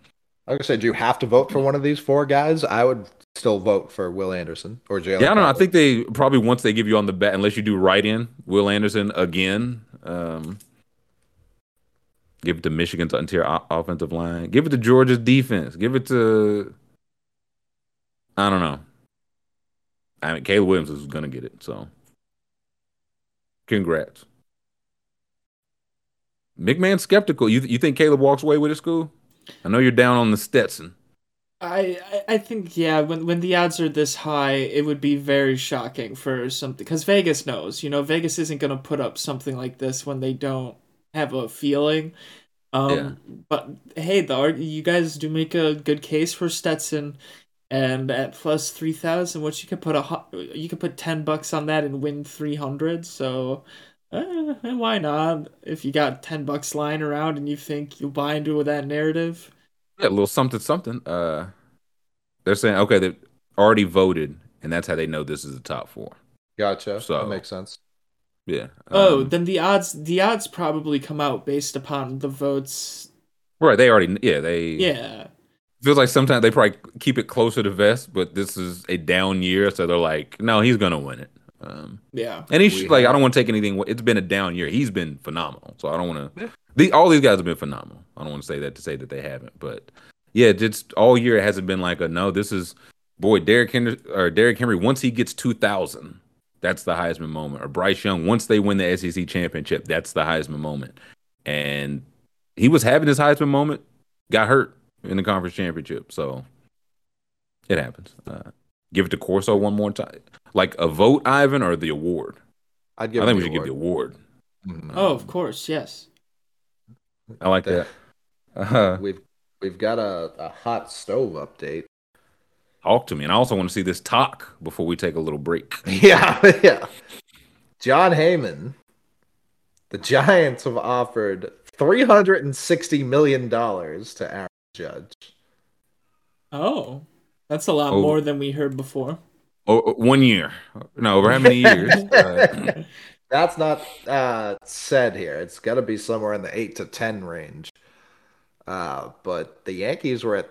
like I said, do you have to vote for one of these four guys? I would still vote for Will Anderson or Jalen. yeah, I don't know. I think they probably once they give you on the bet, unless you do write in Will Anderson again. Um, give it to Michigan's interior offensive line. Give it to Georgia's defense. Give it to I don't know. I mean, Caleb Williams is gonna get it. So, congrats. McMahon skeptical. You you think Caleb walks away with his school? I know you're down on the Stetson. I, I think yeah when when the odds are this high it would be very shocking for something because Vegas knows you know Vegas isn't gonna put up something like this when they don't have a feeling um Yeah. but hey the you guys do make a good case for Stetson and at plus 3000 which you could put a hu- you could put 10 bucks on that and win 300 so and why not if you got 10 bucks lying around and you think you'll buy into that narrative Yeah, a little something something. Uh, they're saying okay, they've already voted, and that's how they know this is the top four. Gotcha. So- that makes sense. Yeah. Oh, Um, then the odds the odds probably come out based upon the votes. right. They already. Yeah, they. Yeah. Feels like sometimes they probably keep it closer to vest, but this is a down year, so they're like, no, he's gonna win it. Um, Yeah. and he's We should, like, I don't want to take anything. away- It's been a down year. He's been phenomenal, so I don't want to. Yeah. The all these guys have been phenomenal. I don't want to say that to say that they haven't, but yeah, just all year it hasn't been like a no. This is boy Derrick Henry or Derrick Henry. Once he gets two thousand, that's the Heisman moment. Or Bryce Young, once they win the SEC championship, that's the Heisman moment. And he was having his Heisman moment, got hurt in the conference championship, so it happens. Uh, give it to Corso one more time, like a vote, Ivan, or the award. I'd give. I think him we should give the award. Mhm. Oh, of course, yes. I like that. Uh, huh. We've we've got a, a hot stove update. talk to me, and I also want to see this talk before we take a little break. Yeah, yeah. Jon Heyman. The Giants have offered three hundred and sixty million dollars to Aaron Judge. Oh, that's a lot Oh. more than we heard before. Oh, one year. No, over how many years? Uh, That's not uh, said here. It's got to be somewhere in the eight to ten range. Uh, but the Yankees were at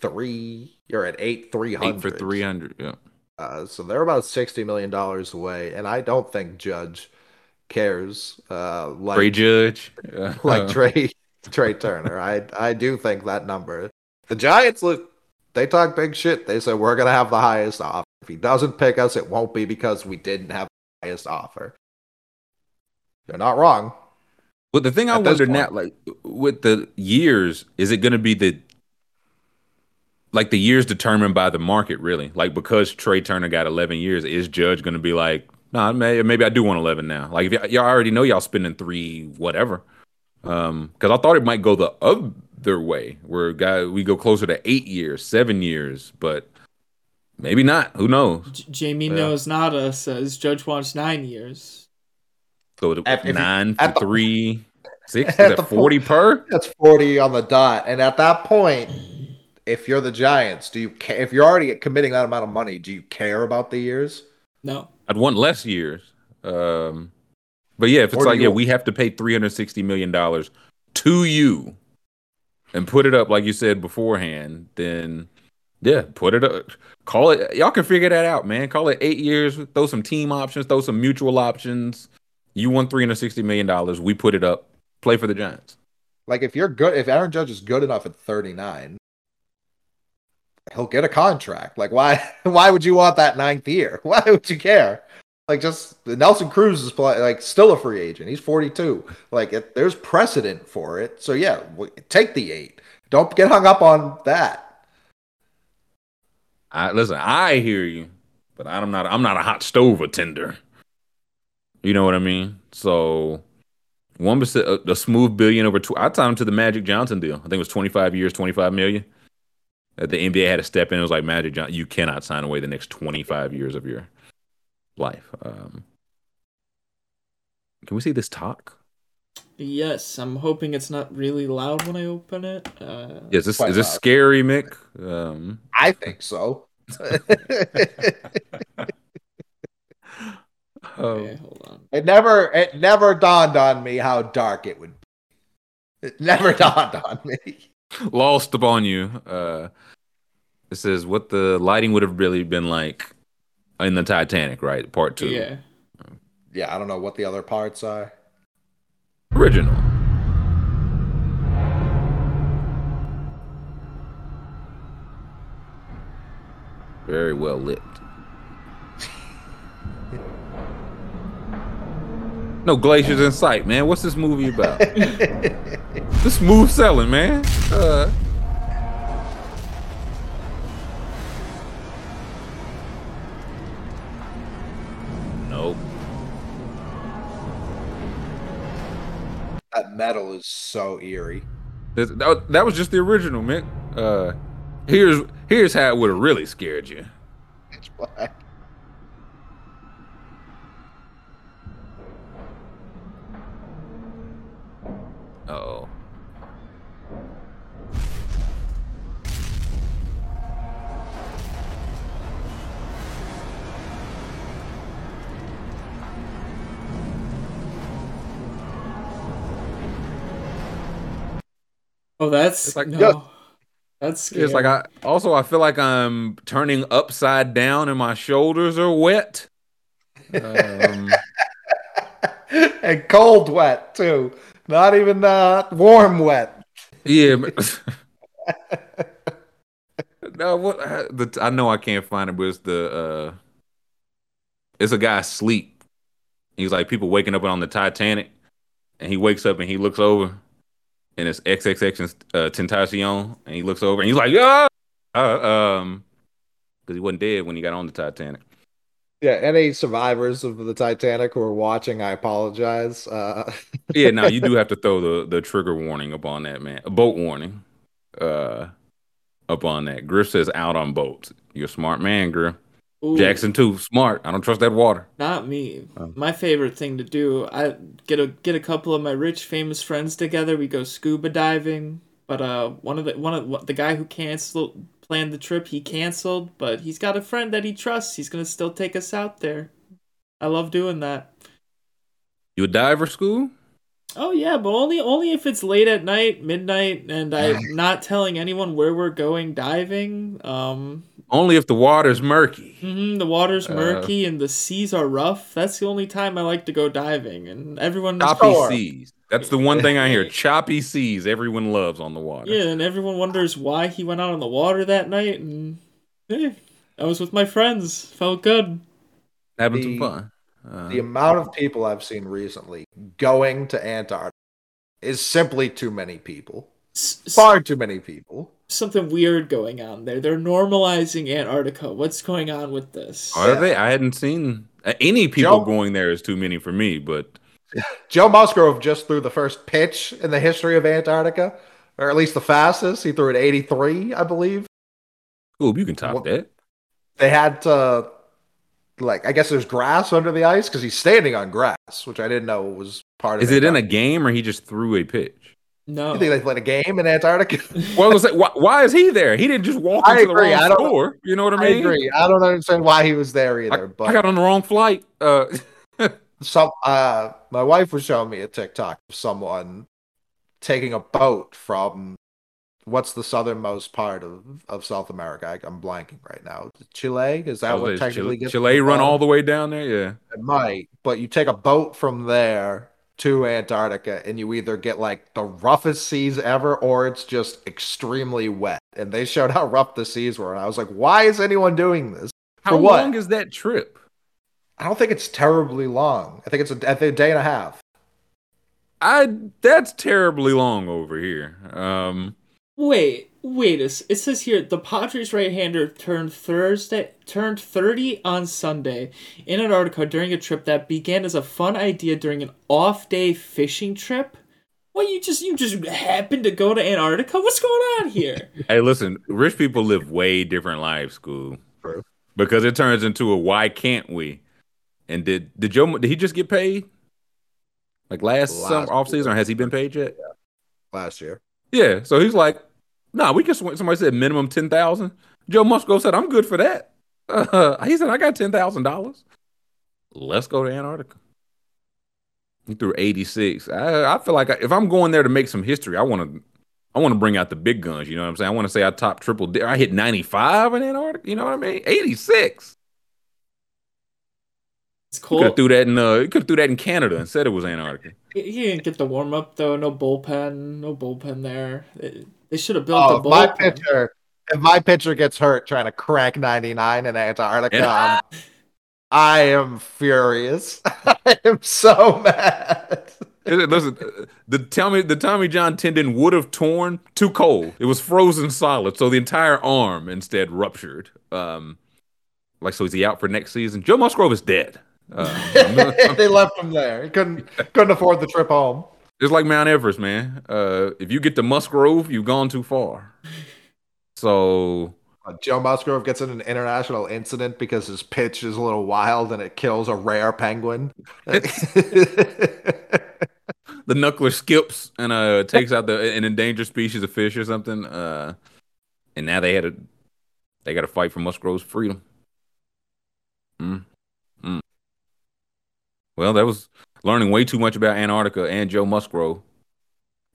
three. You're at eight three eight hundred for three hundred. Yeah. Uh, so they're about sixty million dollars away, and I don't think Judge cares. Uh, like Ray Judge. Uh, like Trea Trea Turner. I I do think that number. The Giants look. They talk big shit. They said we're gonna have the highest offer. If he doesn't pick us, it won't be because we didn't have the highest offer. They're not wrong. But the thing I wonder now, like with the years, is it going to be the like the years determined by the market, really? Like because Trea Turner got 11 years, is Judge going to be like, nah, may, maybe I do want 11 now? Like if y- y'all already know y'all spending three, whatever. Um, because I thought it might go the other way, where guy we go closer to eight years, seven years, but maybe not. Who knows? J- Jamie Yeah. knows nada says Judge wants nine years. So it- At- nine at for the- three, six, is at that the 40 per? That's forty on the dot. And at that point, if you're the Giants, do you ca- if you're already committing that amount of money, do you care about the years? No. I'd want less years. Um, but yeah, if it's Or like, yeah, we have to pay three hundred sixty million dollars to you, and put it up like you said beforehand, then yeah, put it up. Call it. Y'all can figure that out, man. Call it eight years. Throw some team options. Throw some mutual options. You won three hundred sixty million dollars. We put it up. Play for the Giants. Like if you're good, if Aaron Judge is good enough at 39, he'll get a contract. Like why? Why would you want that ninth year? Why would you care? Like just Nelson Cruz is play, like still a free agent. He's 42. Like it, there's precedent for it. So yeah, take the eight. Don't get hung up on that. I listen. I hear you, but I'm not. I'm not a hot stove attender. You know what I mean? So one percent, a, a smooth billion over. I timed him to the Magic Johnson deal. I think it was 25 years, 25 million. The NBA had to step in. It was like Magic Johnson. You cannot sign away the next 25 years of your life. Um, can we see this talk? Yes, I'm hoping it's not really loud when I open it. Uh, Is this is this loud. scary, Mick? Um, I think so. oh, okay, hold on. It never it never dawned on me how dark it would be. It never dawned on me. lost upon you. Uh, it says what the lighting would have really been like in the Titanic, right? Part two, Yeah. Yeah, I don't know what the other parts are. original. Very well lit. No glaciers in sight, man. What's this movie about? this smooth selling, man. Uh, That metal is so eerie. That, was just the original, man. Uh, here's here's how it would have really scared you. Pitch black. Oh. Oh, that's It's like- no. Yeah. That's scary. It's like I also I feel like I'm turning upside down and my shoulders are wet. Um, and cold wet too. Not even uh, warm wet. yeah. no, what I- the I know I can't find it, but it's the uh, it's a guy asleep. He's like people waking up on the Titanic, and he wakes up and he looks over, and it's XXX uh, Tentacion, and he looks over and he's like, yeah, uh, um, because he wasn't dead when he got on the Titanic. Yeah, any survivors of the Titanic who are watching, I apologize. Uh, yeah, now you do have to throw the the trigger warning up on that, man. A boat warning, uh, up on that. Griff says out on boats. You're a smart man, Griff. Ooh, Jackson too, smart. I don't trust that water. Not me. Oh. My favorite thing to do, I get a get a couple of my rich famous friends together. We go scuba diving. But uh, one of the one of the guy who canceled planned the trip. He canceled, but he's got a friend that he trusts. He's gonna still take us out there. I love doing that. You a diver school? Oh yeah, but only only if it's late at night, midnight, and I'm not telling anyone where we're going diving. Um, Only if the water's murky. mhm, the water's Uh, murky and the seas are rough. That's the only time I like to go diving, and everyone Choppy Sure. seas. That's the one thing I hear. Choppy seas. Everyone loves on the water. Yeah, and everyone wonders why he went out on the water that night, and eh, I was with my friends. Felt good. Having The- some fun. Uh, The amount of people I've seen recently going to Antarctica is simply too many people. S- s- Far too many people. Something weird going on there. They're normalizing Antarctica. What's going on with this? are Yeah. they? I hadn't seen any people Joe- going there is too many for me, but Joe Musgrove just threw the first pitch in the history of Antarctica, or at least the fastest. He threw it 83, I believe. Ooh, you can top What- that. They had to, like, I guess there's grass under the ice because he's standing on grass, which I didn't know was part of Is it in a game or he just threw a pitch? No. You think they played a game in Antarctica? Well, was that, why, why is he there? He didn't just walk I into agree, the I wrong don't- store. You know what I mean? I mean? agree. I don't understand why he was there I, either. but I got on the wrong flight. Uh, some uh my wife was showing me a TikTok of someone taking a boat from what's the southernmost part of, of South America? I, I'm blanking right now. Chile? Is that I what like, technically Chile, gets Chile run all the way down there. Yeah. It might, but you take a boat from there to Antarctica and you either get like the roughest seas ever or it's just extremely wet. And they showed how rough the seas were. And I was like, why is anyone doing this? How For what? long is that trip? I don't think it's terribly long. I think it's a, I think a day and a half. I that's terribly long over here. Um, Wait, wait. It it says here the Padres right-hander turned Thursday turned 30 on Sunday in Antarctica during a trip that began as a fun idea during an off-day fishing trip. What you just you just happened to go to Antarctica? What's going on here? hey, listen, rich people live way different lives, school. True. Because it turns into a why can't we? And did did Joe did he just get paid? Like last, Last summer off season, or has he been paid yet? Last year. Yeah. So he's like, nah, we can swing. Somebody said minimum ten thousand. Joe Musgrove said, I'm good for that. Uh, he said, I got ten thousand dollars. Let's go to Antarctica. He threw 86. I, I feel like I, if I'm going there to make some history, I want to I want to bring out the big guns. You know what I'm saying? I want to say I top triple. di- I hit 95 in Antarctica. You know what I mean? 86. It's cool. Could threw that in. Uh, could have threw that in Canada and said it was Antarctica. He didn't get the warm up though. No bullpen. No bullpen there. They, they should have built Oh, a if my pitcher, if my pitcher gets hurt trying to crack 99 in Antarctica, Yeah. I'm- I am furious. I am so mad. Listen, the Tommy the Tommy John tendon would have torn too cold. It was frozen solid, so the entire arm instead ruptured. Um, like so, is he out for next season? Joe Musgrove is dead. Uh, they left him there. He couldn't couldn't afford the trip home. It's like Mount Everest, man. Uh, if you get to Musgrove, you've gone too far. So Uh, Joe Musgrove gets in an international incident because his pitch is a little wild and it kills a rare penguin. the knuckler skips and uh takes out the an endangered species of fish or something. Uh, and now they had a they got to fight for Musgrove's freedom. Mm. Mm. Well, that was learning way too much about Antarctica and Joe Musgrove.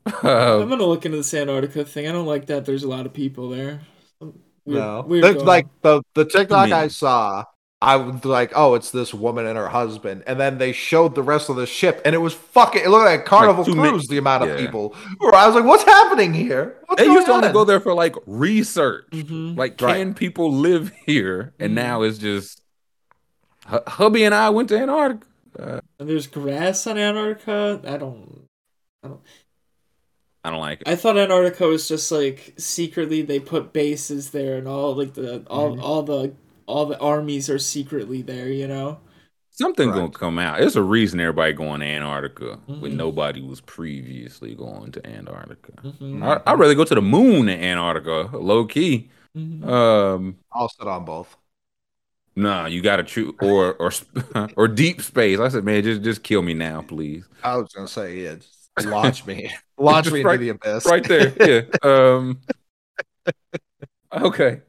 I'm Uh, gonna look into this Antarctica thing. I don't like that. There's a lot of people there. Some Weird, no, weird That's like the the TikTok mean? I saw. I was like, oh, it's this woman and her husband, and then they showed the rest of the ship, and it was fucking. It looked like a Carnival two min- Cruise. the amount of yeah. people. Where I was like, what's happening here? What's they going used to only go there for like research. Mhm. Like, Right. can people live here? And Mhm. now it's just Hu- hubby and I went to Antarctica. Uh, And there's grass on Antarctica. I don't. I don't I don't like it. I thought Antarctica was just like secretly they put bases there and all like the all Mm-hmm. all the all the armies are secretly there. You know. Something's Right. gonna come out. There's a reason everybody going to Antarctica when Mhm. nobody was previously going to Antarctica. Mhm. I, I'd rather go to the moon in Antarctica, low key. Mhm. Um, I'll sit on both. Nah, you gotta choose or or or deep space. I said, man, just just kill me now, please. I was gonna say, yeah, just launch me, launch me right- into the abyss. Right there, yeah. Um, Okay,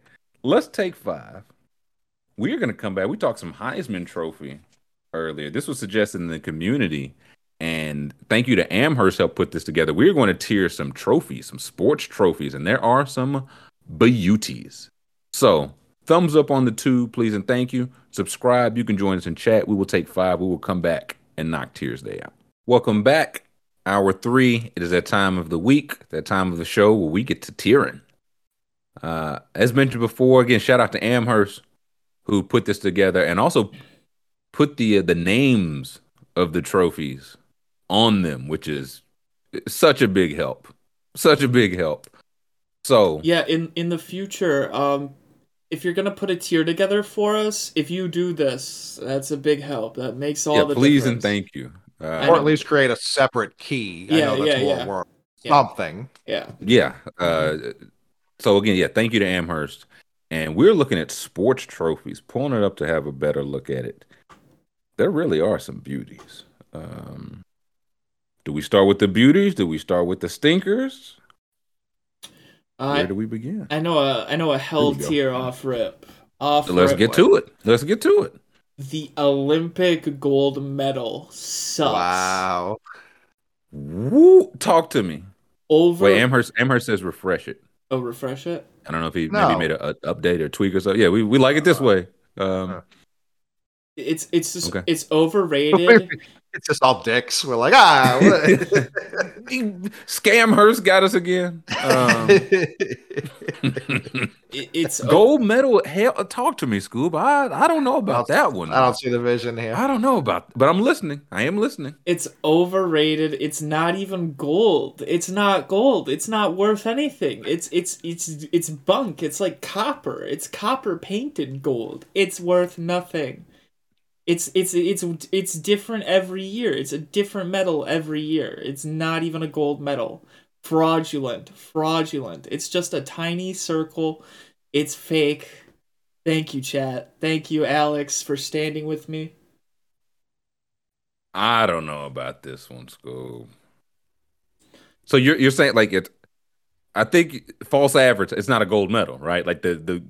let's take five. We're gonna come back. We talked some Heisman Trophy earlier. This was suggested in the community, and thank you to Amherst helped put this together. We're going to tier some trophies, some sports trophies, and there are some beauties. So thumbs up on the tube, please, and thank you. Subscribe. You can join us in chat. We will take five. We will come back and knock Tiers Day out. Welcome back. Hour three. It is that time of the week, that time of the show where we get to tearing. Uh, as mentioned before, again, shout out to Amherst who put this together and also put the uh, the names of the trophies on them, which is such a big help. Such a big help. So yeah, in in the future, um, if you're gonna put a tier together for us, if you do this, that's a big help. That makes all yeah, the please difference. and thank you. Uh, or at least create a separate key. I Yeah, know that's yeah, more yeah. work. Something. Yeah, yeah. Uh, so again, yeah, thank you to Amherst. And we're looking at sports trophies, pulling it up to have a better look at it. There really are some beauties. Um, do we start with the beauties? Do we start with the stinkers? I Where uh, do we begin? I know a I know a hell There tier off rip. Off. Let's rip. get to it. Let's get to it. The Olympic gold medal sucks. Wow. Woo! Talk to me. Over. Wait, Amherst. Amherst says refresh it. oh, refresh it. I don't know if he No. maybe made a, a update or tweak or so. Yeah, we, we like it this uh-huh. way. Um, uh-huh. It's it's just Okay. it's overrated. It's just all dicks. We're like, ah. what- Scamhurst got us again. Um, It- it's o- gold medal. Hell, talk to me, Scoob. I I don't know about that one. I don't see the vision here. I don't know about, but I'm listening. I am listening. it's overrated. It's not even gold. It's not gold. It's not worth anything. It's it's it's it's bunk. It's like copper. It's copper painted gold. It's worth nothing. It's it's it's it's different every year. It's a different medal every year. It's not even a gold medal. Fraudulent. Fraudulent. It's just a tiny circle. It's fake. Thank you, chat. Thank you, Alex, for standing with me. I don't know about this one, Scoob. So you're you're saying like it? I think false average. It's not a gold medal, right? Like the the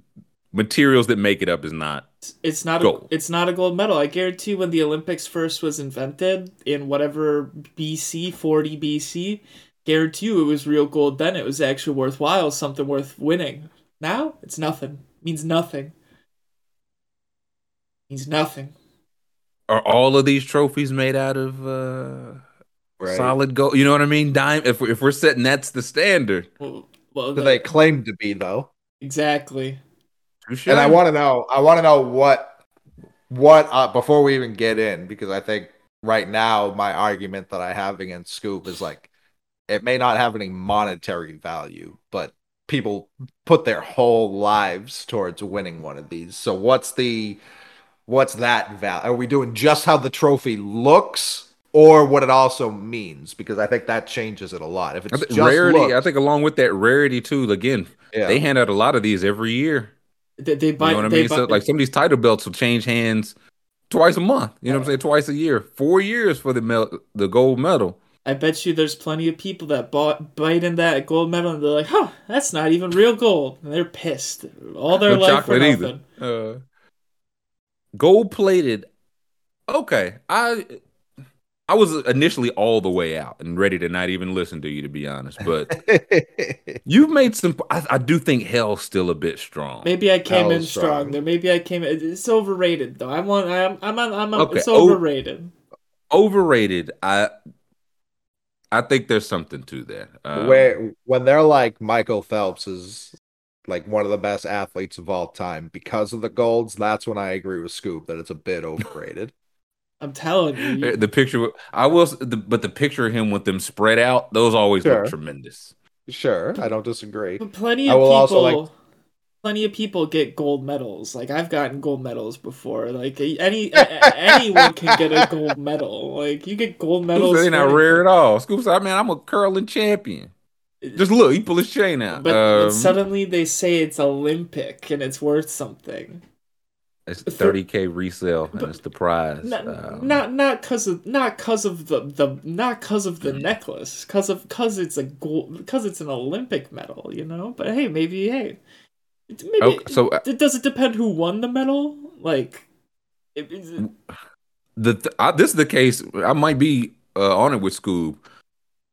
materials that make it up is not. It's not Gold. a it's not a gold medal. I guarantee when the Olympics first was invented in whatever BC, 40 BC, guarantee you it was real gold then. It was actually worthwhile, something worth winning. Now it's nothing. Means nothing. Means nothing. Are all of these trophies made out of uh, Right. solid gold? You know what I mean? Dime. If we're, if we're setting that's the standard. Well, well Do they claim to be though? exactly. And I want to know. I want to know what, what uh, before we even get in, because I think right now my argument that I have against Scoop is like, it may not have any monetary value, but people put their whole lives towards winning one of these. So what's the, what's that value? Are we doing just how the trophy looks, or what it also means? Because I think that changes it a lot. If it's just rarity. looks, I think along with that rarity too. Again, yeah. they hand out a lot of these every year. They, they You know what I mean? buy, So like some of these title belts will change hands twice a month. You know what I'm saying? Twice a year. Four years for the mel- the gold medal. I bet you there's plenty of people that bought bite in that gold medal and they're like, huh, that's not even real gold. And they're pissed. All their No life for nothing. either. Uh, gold plated. Okay, I I was initially all the way out and ready to not even listen to you, to be honest. But you've made some. I, I do think hell's still a bit strong. Maybe I came Hell in strong. strong. There, maybe I came. It's overrated though. I'm on. I'm. I'm. on- I'm. on Okay, It's o- overrated. Overrated. I I think there's something to that. Um, where when they're like Michael Phelps is like one of the best athletes of all time because of the golds, that's when I agree with Scoop that it's a bit overrated. I'm telling you. you- the picture. I will. The, but the picture of him with them spread out, those always Sure. look tremendous. sure, I don't disagree. but plenty I of will people. also like- Plenty of people get gold medals. Like I've gotten gold medals before. Like any a- a- anyone can get a gold medal. Like you get gold medals. They're not rare at all. Scoops, said, "Man, I'm a curling champion." Just look, he pull his chain out. But, but Um, suddenly they say it's Olympic and it's worth something. It's 30k resale, and it's the prize. Not Um, not not cause of not cause of the the not cause of the necklace, cause of cause it's a gold, cause it's an Olympic medal, you know. But hey, maybe hey, Maybe Okay, so, uh, d- does it depend who won the medal? Like, it- is it- the th- I, this is the case. I might be uh, on it with Scoob.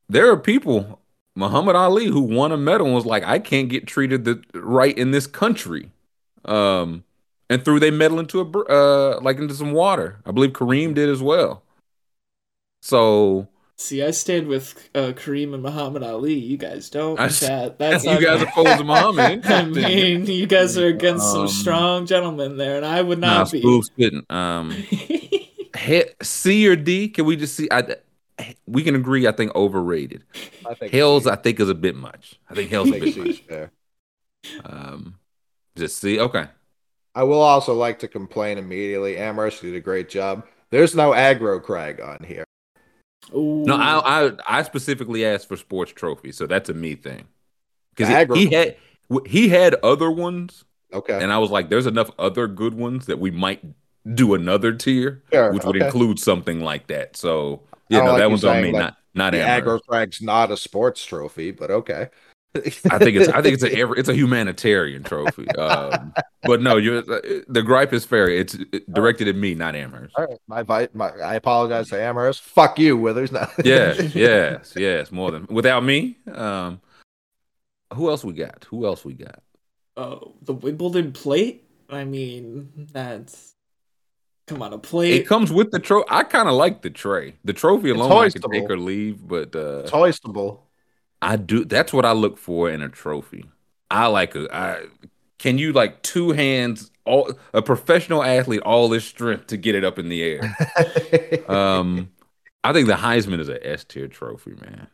There are people, Muhammad Ali, who won a medal and was like, I can't get treated the right in this country, um, and threw their medal into a uh like into some water. I believe Kareem did as well. So see, I stand with uh, Kareem and Muhammad Ali. You guys don't. I- Chat. That's you not guys good. opposed Muhammad. I mean, you guys are against some Um, strong gentlemen there, and I would nah, not be. Scoob's spitting. Um, he- C or D? Can we just see? I we can agree. I think overrated. I think Hell's C. I think is a bit much. I think I Hell's a bit much. fair. Um, just see. Okay. I will also like to complain immediately. Amherst did a great job. There's no aggro crag on here. Ooh. No, I I I specifically asked for sports trophies, so that's a me thing. Because Aggro- he had he had other ones, Okay. and I was like, "There's enough other good ones that we might do another tier, Sure, which would okay. include something like that." So I yeah, don't no, like that you one's on saying, me, like, not not the Amherst. aggro crag's not a sports trophy, but okay. I think it's I think it's a it's a humanitarian trophy. Um, but no, you the gripe is fair. It's directed at me, not Amherst. All right, my, vi- my I apologize to Amherst. Fuck you, Withers. No. Yeah, yes, yes, more than without me. Um, who else we got? Who else we got? Oh, the Wimbledon plate. I mean, that's come on a plate. It comes with the trophy. I kind of like the tray. The trophy alone, I can take or leave, but uh, It's hoistable. I do. That's what I look for in a trophy. I like a. I can you like two hands, all a professional athlete, all this strength to get it up in the air. Um, I think the Heisman is a S tier trophy, man.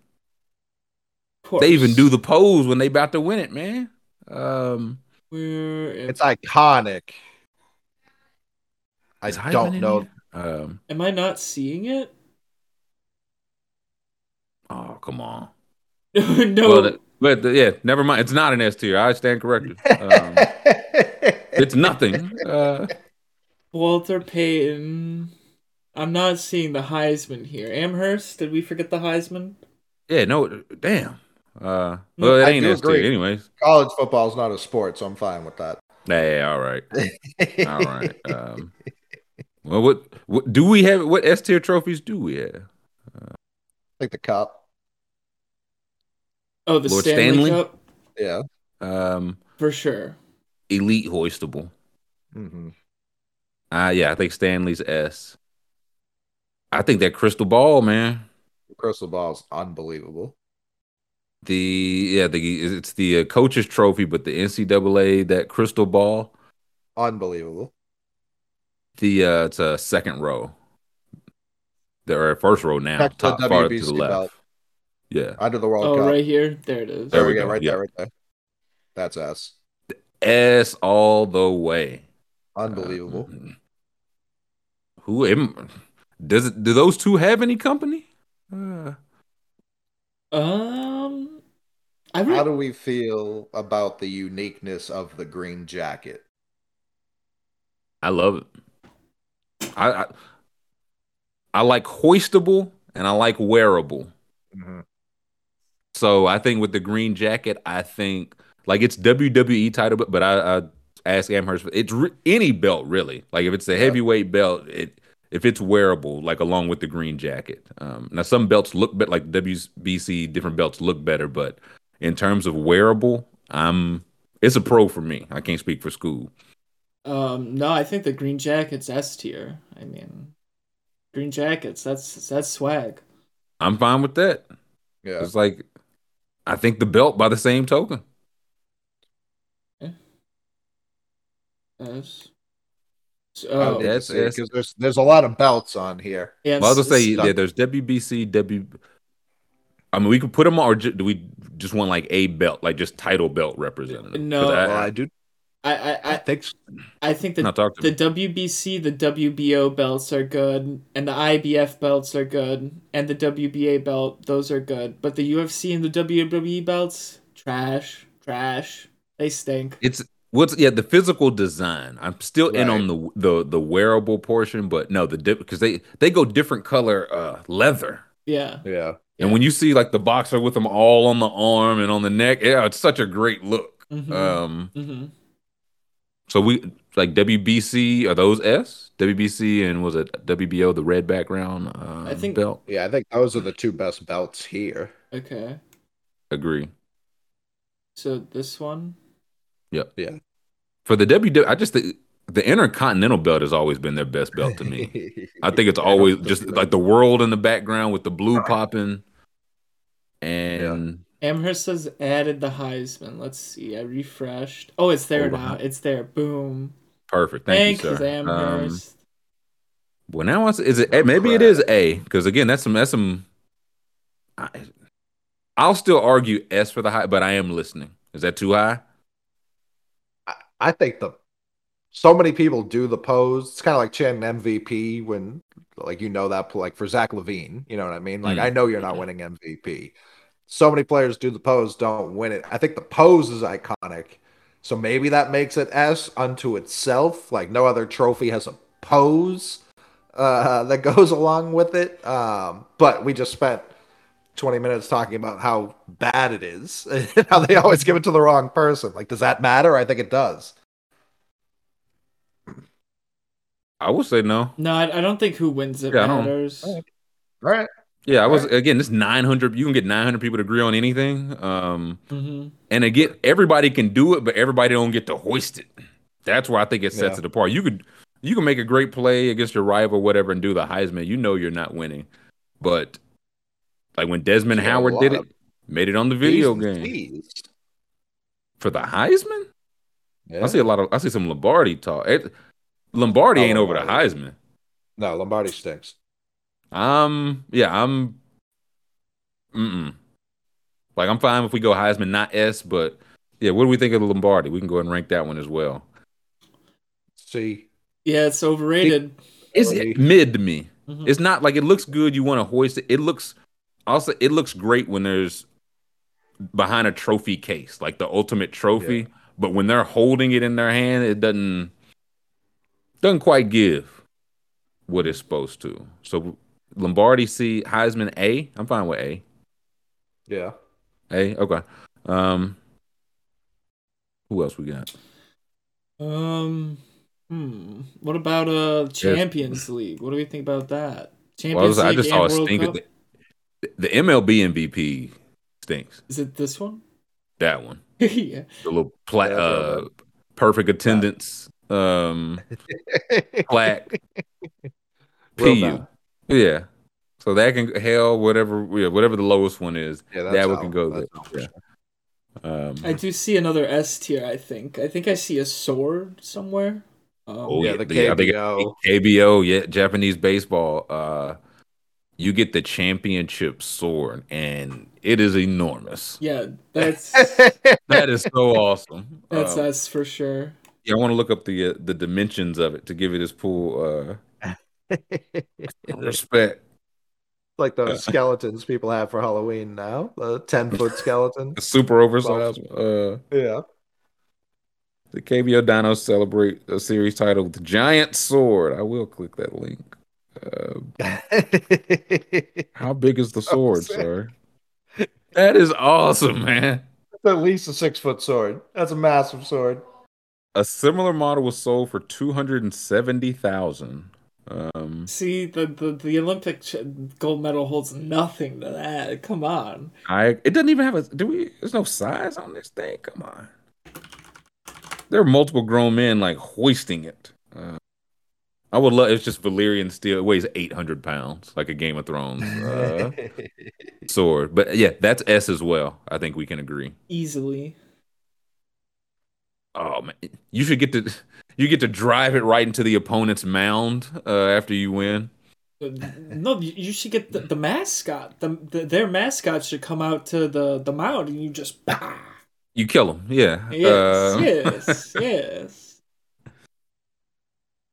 They even do the pose when they about to win it, man. Um, it's iconic. I Heisman don't know. Um, am I not seeing it? oh come on. no. Well, the- but the- yeah, never mind. It's not an S tier. I stand corrected. Um, it's nothing. Uh, Walter Payton. I'm not seeing the Heisman here. Amherst, did we forget the Heisman? yeah, no, damn. Uh, well, it ain't S tier, anyways. College football is not a sport, so I'm fine with that. Yeah, all right, all right. Um, well, what, what do we have? What S tier trophies do we have? Uh, like the cup. Oh, the Lord Stanley, Stanley? Cup Yeah. Mm-hmm. Um, for sure. elite hoistable. hmm Uh yeah, I think Stanley's S. I think that crystal ball, man. The crystal ball is unbelievable. The yeah, the it's the uh, coaches trophy, but the NCAA that crystal ball, Unbelievable. the uh it's a second row. They're first row now, Next to the top far to the left. belt. Yeah, Under the World Oh, Cup. right here. There it is. There, There we we go. go, Right yeah. there, right there. That's us. S all the way. Unbelievable. Uh, who am? Does it? Do those two have any company? Uh, Um, I re- How do we feel about the uniqueness of the green jacket? I love it. I, I I like hoistable and I like wearable. Mm-hmm. So I think with the green jacket, I think like it's WWE title, but but I, I ask Amherst, it's re- any belt really. Like if it's a Yeah. heavyweight belt, it if it's wearable, like along with the green jacket. Um, now some belts look better, like WBC, different belts look better, but in terms of wearable, I'm it's a pro for me. I can't speak for school. Um, no, I think the Green Jackets S tier. I mean, Green Jackets. That's that's swag. I'm fine with that. Yeah. It's like I think the belt by the same token. Yes. So, I oh, would that's- that's- 'cause there's there's a lot of belts on here. yeah, Well, I was gonna say it's- yeah, there's WBC, W. I mean, we could put them on, or ju- do we just want like a belt, like just title belt representative? No. I, Well, I do. I, I, I I, think s- I think no, the talk to the me. WBC, the WBO belts are good, and the IBF belts are good, and the WBA belt, those are good. But the UFC and the WWE belts, trash, trash. They stink. It's what's yeah the physical design. I'm still in on the the the wearable portion, but no the because they they go different color uh leather. Yeah. yeah. And when you see like the boxer with them all on the arm and on the neck, yeah, it's such a great look. Mhm. Um, hmm So we like WBC are those S? WBC and was it WBO the red background uh, I think- belt? Yeah, I think those are the two best belts here. Okay. Agree. So this one. Yep. Yeah. For the WW, I just think the Intercontinental belt has always been their best belt to me. I think it's always just like the world in the background with the blue popping, and Amherst has added the Heisman. Let's see. I refreshed. Oh, it's there Oh, now. wow. It's there. Boom. perfect. Thank Thanks, you, sir. Um, Amherst. well, now it's, is it? Maybe it is A because again, that's some that's some. I, I'll still argue S for the high, but I am listening. Is that too high? I think the so many people do the pose. It's kind of like chanting MVP when, like, you know that, like for Zach LaVine, you know what I mean? Like, Mm. I know you're not winning MVP. So many players do the pose, don't win it. I think the pose is iconic. So maybe that makes it S unto itself. Like, no other trophy has a pose uh, that goes along with it. Um, but we just spent 20 minutes talking about how bad it is and how they always give it to the wrong person. Like, does that matter? I think it does. I would say no. No, I, I don't think who wins it Yeah, I don't- matters. All right. Yeah, I was again. This nine hundred. You can get nine hundred people to agree on anything. Um, hmm and again, everybody can do it, but everybody don't get to hoist it. That's where I think it sets Yeah. it apart. You could you can make a great play against your rival, whatever, and do the Heisman. You know you're not winning, but like when Desmond Yeah, Howard did it, made it on the video game for the Heisman. Yeah. I see a lot of I see some Lombardi talk. It, Lombardi Oh, ain't over the Heisman. No, Lombardi stinks. Um, yeah, I'm. Mm-mm. Like I'm fine if we go Heisman, not S, but yeah, what do we think of the Lombardi? We can go ahead and rank that one as well. See, Yeah, it's overrated. It's Totally. mid to me. Mhm. It's not like it looks good. You want to hoist it. It looks also it looks great when there's behind a trophy case, like the ultimate trophy. But when they're holding it in their hand, it doesn't doesn't quite give what it's supposed to. So Lombardi C, Heisman A. I'm fine with A. yeah. A. Okay. Um. Who else we got? Um, hmm. What about uh Champions League? What do we think about that? Well, I, Champions League I just saw a and stink. Cup? The, the MLB MVP stinks. Is it this one? That one. yeah. The little pla- Yeah, uh, perfect attendance um plaque. Real PU. Yeah. So that can hell whatever yeah, whatever the lowest one is. Yeah, that's that one can go there. Yeah. Um, I do see another S tier. I think. I think I see a sword somewhere. Um, Oh yeah, yeah, the yeah, KBO. KBO, yeah, Japanese baseball. Uh, you get the championship sword, and it is enormous. yeah, that's That is so awesome. that's Uh, us for sure. yeah, I want to look up the uh, the dimensions of it to give it its full uh, respect. Like those skeletons people have for Halloween now. The ten foot skeleton. Super oversized. Uh, Yeah. the KBO Dinos celebrate a series title with Giant Sword. I will click that link. Uh, how big is the sword, sick. sir? That is awesome, man. That's at least a six foot sword. That's a massive sword. A similar model was sold for two hundred and seventy thousand. Um, See, the, the the Olympic ch- gold medal holds nothing to that. Come on. I it doesn't even have a. Do we? There's no size on this thing. Come on. There are multiple grown men like hoisting it. Uh, I would love. It's just Valyrian steel. It weighs eight hundred pounds, like a Game of Thrones uh, sword. But yeah, that's S as well. I think we can agree. Easily. Oh man, you should get to you get to drive it right into the opponent's mound uh, after you win. No, you you should get the, the mascot. The, the their mascot should come out to the the mound, and you just bah. You kill him, yeah. Yes, Uh, yes, yes.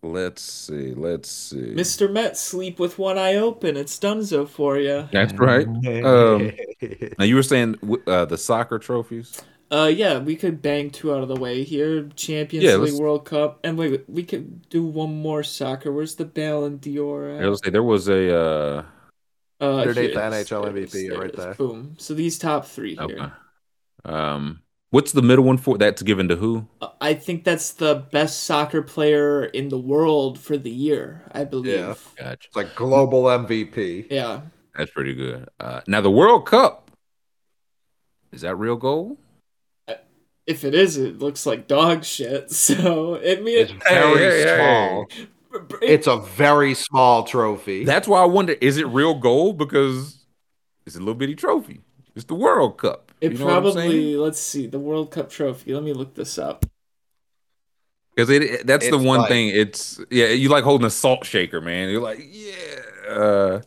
Let's see. Let's see. Mister Met, sleep with one eye open. It's Dunzo for you. That's right. Um, Now you were saying uh, the soccer trophies. Uh, yeah, we could bang two out of the way here. Champions Yeah, League, World Cup, and wait, wait, we could do one more soccer. Where's the Ballon d'Or? I was say there was a. Uh, Uh, Underneath the NHL there it is, MVP there right there. Boom. So these top three here. okay. Um, What's the middle one for? That's given to who? I think that's the best soccer player in the world for the year. I believe. Yeah. Gotcha. It's like global MVP. Yeah. That's pretty good. Uh, now the World Cup is that real gold? If it is, it looks like dog shit. So it means It's very hey, hey. small. It's a very small trophy. That's why I wonder: is it real gold? Because it's a little bitty trophy. It's the World Cup. it You know what I'm probably. Let's see the World Cup trophy. Let me look this up. Because it, it- that's the one like- thing. It's yeah, you like holding a salt shaker, man. You're like, yeah. Uh,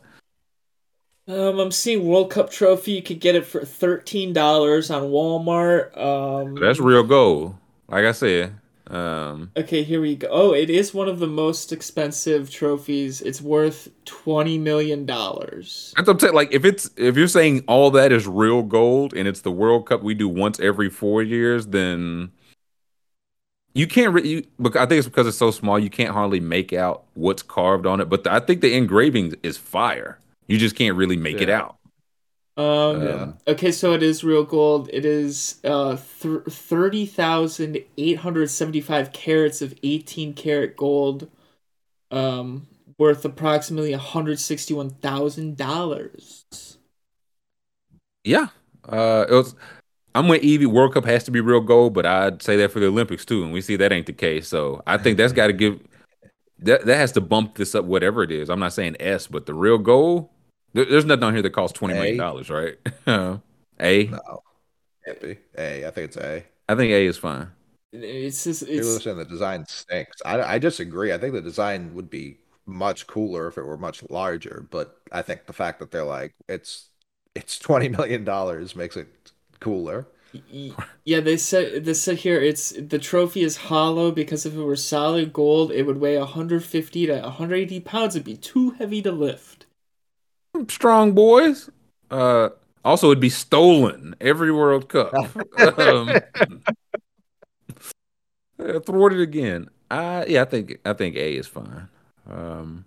Um, I'm seeing World Cup trophy. You could get it for thirteen dollars on Walmart. Um, that's real gold. Like I said, um, Okay, here we go. Oh, it is one of the most expensive trophies. It's worth twenty million dollars. that's what I'm saying. Like if it's if you're saying all that is real gold and it's the World Cup we do once every four years, then you can't. Re- you, I think it's because it's so small, you can't hardly make out what's carved on it. But the, I think the engraving is fire. You just can't really make it out. Um, Yeah. okay, so it is real gold. It is uh th- thirty thousand eight hundred seventy five carats of eighteen karat gold, um, worth approximately one hundred sixty one thousand dollars. Yeah. Uh, it was. I'm with Evie. World Cup has to be real gold, but I'd say that for the Olympics too, and we see that ain't the case. So I think that's got to give that that has to bump this up, whatever it is. I'm not saying S, but the real gold. There, there's nothing on here that costs twenty million A? dollars, right? Uh, a. No. Can't be. A. I think it's A. I think A is fine. It's just People are saying the design stinks. I, I disagree. I think the design would be much cooler if it were much larger, but I think the fact that they're like it's it's twenty million dollars makes it cooler. Yeah, they said they said here it's the trophy is hollow because if it were solid gold, it would weigh 150 to 180 pounds. It'd be too heavy to lift. Strong boys. Uh, also, it'd be stolen every World Cup. um, thwarted again. I yeah, I think I think A is fine. Um,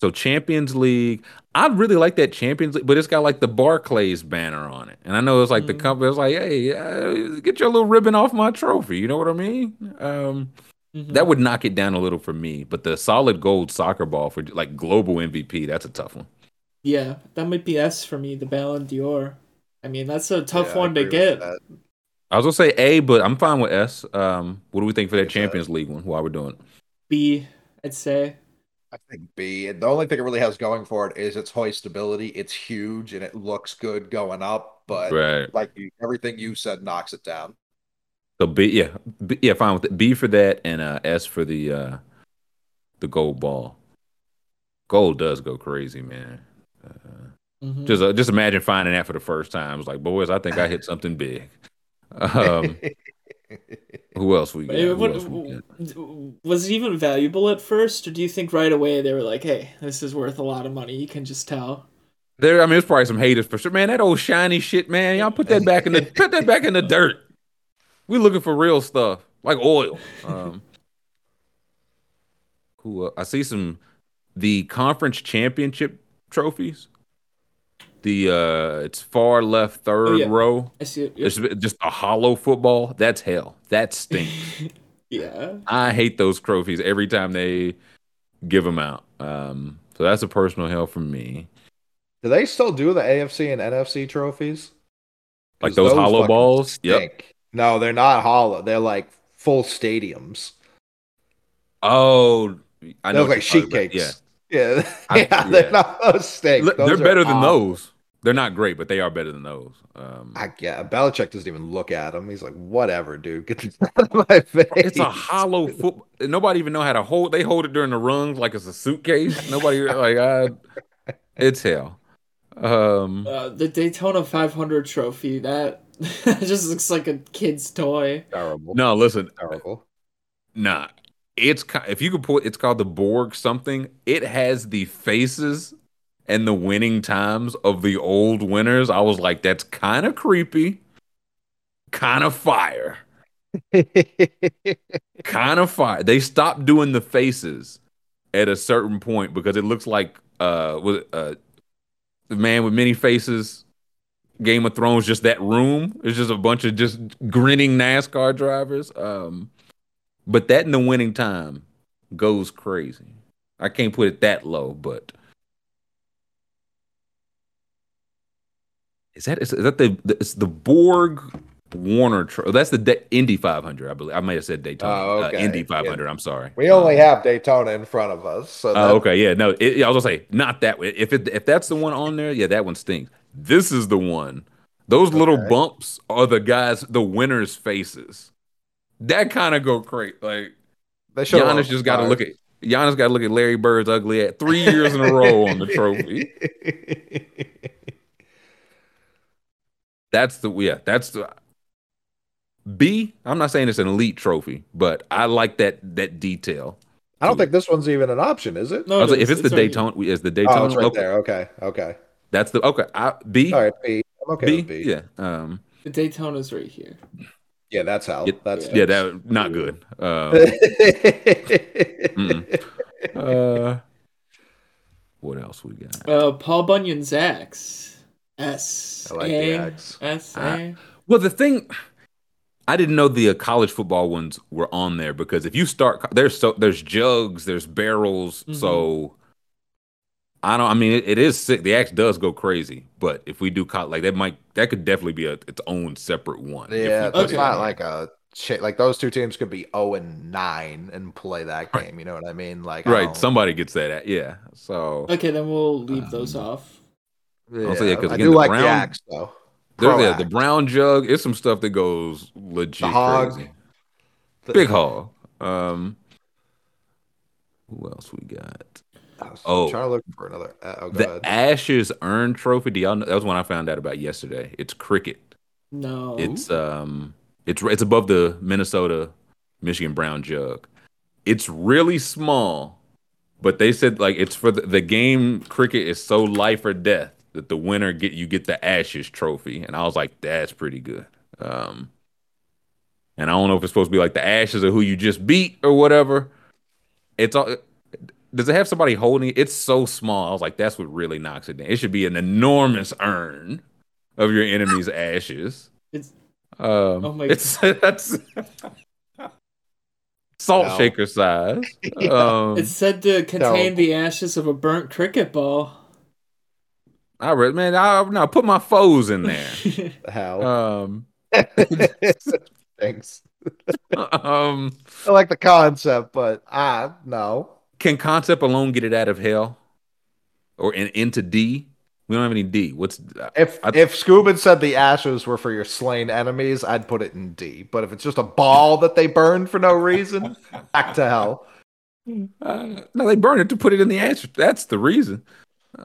so Champions League, I really like that Champions League, but it's got like the Barclays banner on it, and I know it's like the Mm. company. It's like, hey, uh, get your little ribbon off my trophy. You know what I mean? Um, Mhm. that would knock it down a little for me, but the solid gold soccer ball for like global MVP, that's a tough one. yeah, that might be S for me. The Ballon d'Or. I mean, that's a tough Yeah, one to get. I was gonna say A, but I'm fine with S. Um, what do we think for that Yes, sir. Champions League one while we're doing it? B, I'd say. I think B. The only thing it really has going for it is its hoistability. It's huge and it looks good going up, but Right. like you, everything you said knocks it down. So B, yeah, B, yeah, fine with it. B for that, and uh, S for the uh, the gold ball. Gold does go crazy, man. Uh, Mhm. just uh, just imagine finding that for the first time. It's like, boys, I think I hit something big. Um, who else we got? Who what- else we got? was it even valuable at first, or do you think right away they were like, "Hey, this is worth a lot of money"? You can just tell. There, I mean, there's probably some haters for sure. Man, that old shiny shit, man. Y'all put that back in the put that back in the dirt. We looking for real stuff like oil. Um, cool. Uh, I see some the conference championship trophies. The uh, it's far left third Oh, yeah. row. I see it. It's just a hollow football. That's hell. That stinks. yeah. I hate those trophies every time they give them out. Um, so that's a personal hell for me. Do they still do the AFC and NFC trophies? Like those hollow fucking balls? Yep. Stink. No, they're not hollow. They're like full stadiums. Oh, I They know look what like sheet cakes. Yeah, I- yeah, yeah. they're not those stink. Look, Those they're are better than awful. those. They're not great, but they are better than those. Um, I, yeah, Belichick doesn't even look at them. He's like, whatever, dude. Get this out of my face. it's a hollow foot. Nobody even know how to hold. They hold it during the runs like it's a suitcase. Nobody like. I, it's hell. Um, Uh, the Daytona 500 trophy that just looks like a kid's toy. terrible. no, listen, terrible. nah. It's if you could put. It's called the Borg something. It has the faces and the winning times of the old winners. I was like, that's kind of creepy, kind of fire. kind of fire. They stopped doing the faces at a certain point because it looks like uh was it, uh the man with many faces. Game of Thrones, just that room. It's just a bunch of just grinning NASCAR drivers. Um, but that in the winning time goes crazy. I can't put it that low, but is that is, is that the, the it's the Borg Warner? Tro- that's the De- Indy 500, I believe. I may have said Daytona. Oh, uh. Indy 500. I'm sorry. We only have Daytona in front of us, so Oh, that- okay, yeah, no, it, I was gonna say not that way. If it if that's the one on there, yeah, that one stinks. This is the one. Those little bumps are the guys, the winners' faces. That kind of go crazy. Like they should. Giannis just got to look at Giannis got to look at Larry Bird's ugly at three years in a row on the trophy. That's the yeah. That's the B. I'm not saying it's an elite trophy, but I like that that detail. I don't think this one's even an option, is it? No, it like, if is. it's the right here. Daytona, is the Daytona? Oh, it's right okay. there. Okay, okay. That's the okay. I, B. All right, B. I'm okay B. with B. Yeah. Um. The Daytona's right here. Yeah, that's how. Yeah, that's Yeah. That not good. Um. uh. What else we got? Uh, Paul Bunyan's Axe. S. I like the A, X. S. Well, the thing I didn't know the uh, college football ones were on there because if you start, there's so there's jugs, there's barrels, Mhm. so I don't. I mean, it, it is sick. The axe does go crazy, but if we do col like that, might that could definitely be a, its own separate one. Yeah, put that's it not like a. Like those two teams could be zero and nine and play that game. You know what I mean? Like, right. Somebody gets that. At, yeah. So Okay, then we'll leave those Um, off. Yeah, Also, yeah, 'cause I do the like brown- the axe though. there's Pro yeah, the brown jug. It's some stuff that goes legit The hog. crazy. The- Big hog. Um. Who else we got? I was Oh. trying to look for another. Oh, go The ahead. Ashes Urn Trophy. Do y'all know? That was one I found out about yesterday. It's cricket. No. It's um, it's it's above the Minnesota Michigan Brown Jug. It's really small, but they said like it's for the, the game. Cricket is so life or death that the winner get you get the Ashes Trophy, and I was like, that's pretty good. Um, and I don't know if it's supposed to be like the Ashes of who you just beat or whatever. It's all. Does it have somebody holding it? It's so small. I was like, that's what really knocks it down. It should be an enormous urn of your enemy's ashes. It's Um, Oh my it's that's salt No. shaker size. Um, it's said to contain No. the ashes of a burnt cricket ball. I read, man. I now put my foes in there. The hell. Um, Thanks. um, I like the concept, but ah, no. Can concept alone get it out of hell or in, into D? We don't have any D. What's If I- if Scuba said the ashes were for your slain enemies, I'd put it in D. But if it's just a ball that they burned for no reason, back to hell. Uh, no, they burn it to put it in the ash. That's the reason.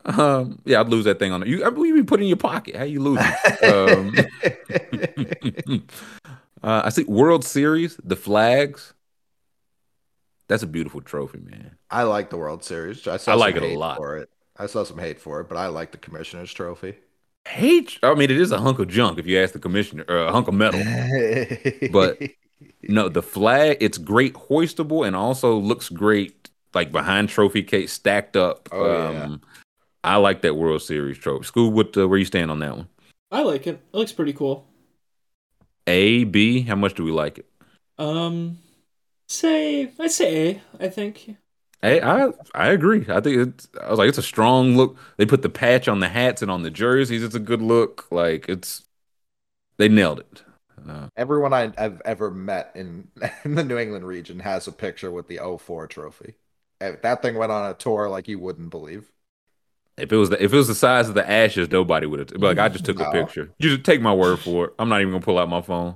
Um, yeah, I'd lose that thing on it. You, I mean, you put in your pocket. How you lose it? Um, uh, I see World Series, the flags. That's a beautiful trophy, man. I like the World Series. I, saw I like it a lot. For it. I saw some hate for it, but I like the Commissioner's Trophy. Hate. I mean, it is a hunk of junk if you ask the commissioner, or a hunk of metal. But- No, the flag. It's great hoistable and also looks great like behind trophy case stacked up. Oh, yeah. um, I like that World Series trophy. School, what? Uh, where you stand on that one? I like it. It looks pretty cool. A, B. How much do we like it? Um, say I say A. I think. Hey, I I agree. I think it's. I was like, it's a strong look. They put the patch on the hats and on the jerseys. It's a good look. Like it's, they nailed it. Uh, Everyone I, I've ever met in, in the New England region has a picture with the 04 trophy. Eh, That thing went on a tour like you wouldn't believe. if it was the, if it was the size of the ashes, nobody would have. Like I just took a No. picture. You just take my word for it. I'm not even gonna pull out my phone.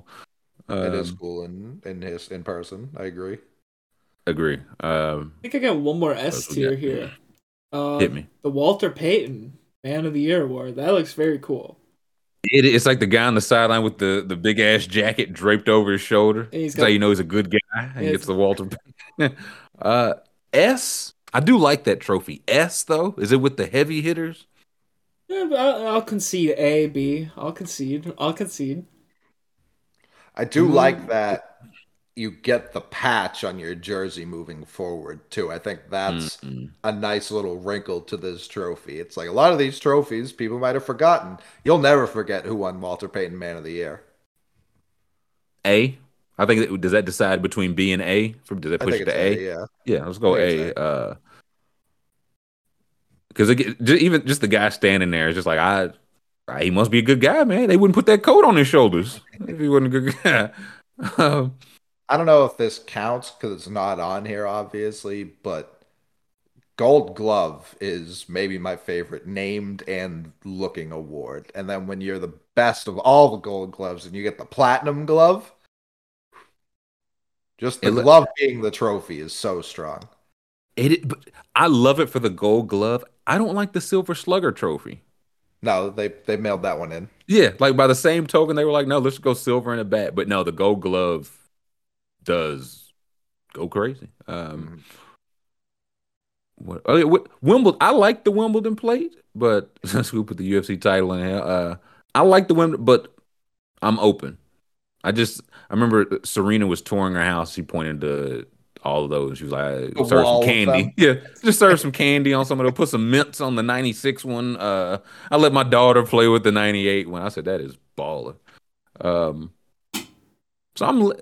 It is Um, cool in in his in person. I agree. Agree. Um, I think I got one more S What tier got? here. Uh, hit me. The Walter Payton Man of the Year award. That looks very cool. It, it's like the guy on the sideline with the, the big ass jacket draped over his shoulder. And he's That's how you know he's a good guy. And Yeah, gets the Walter. uh, S. I do like that trophy. S though, is it with the heavy hitters? Yeah, I'll, I'll concede A, B. I'll concede. I'll concede. I do Ooh. like that you get the patch on your jersey moving forward too. I think that's Mm-mm. a nice little wrinkle to this trophy. It's like a lot of these trophies people might have forgotten. You'll never forget who won Walter Payton Man of the Year. A. I think that, does that decide between B and A? From does that push it to A? yeah. Yeah, let's go A. Uh, because even just the guy standing there is just like I- he must be a good guy, man. They wouldn't put that coat on his shoulders if he wasn't a good guy. Um, I don't know if this counts because it's not on here, obviously, but Gold Glove is maybe my favorite named and looking award. And then when you're the best of all the Gold Gloves and you get the Platinum Glove, just the It being the trophy is so strong. it, but I love it for the Gold Glove. I don't like the Silver Slugger trophy. No, they they mailed that one in. Yeah, like by the same token, they were like, no, let's go silver in a bat. But no, the Gold Glove does go crazy. Um, what, oh, yeah, what Wimbledon? I like the Wimbledon plate, but since we put the UFC title in here, uh, I like the Wimbledon, but I'm open. I just I remember Serena was touring her house. She pointed to all of those. She was like, serve some candy. Yeah, just serve some candy on some of them. Put some mints on the '96 one. Uh, I let my daughter play with the '98 one. I said that is baller. Um, so I'm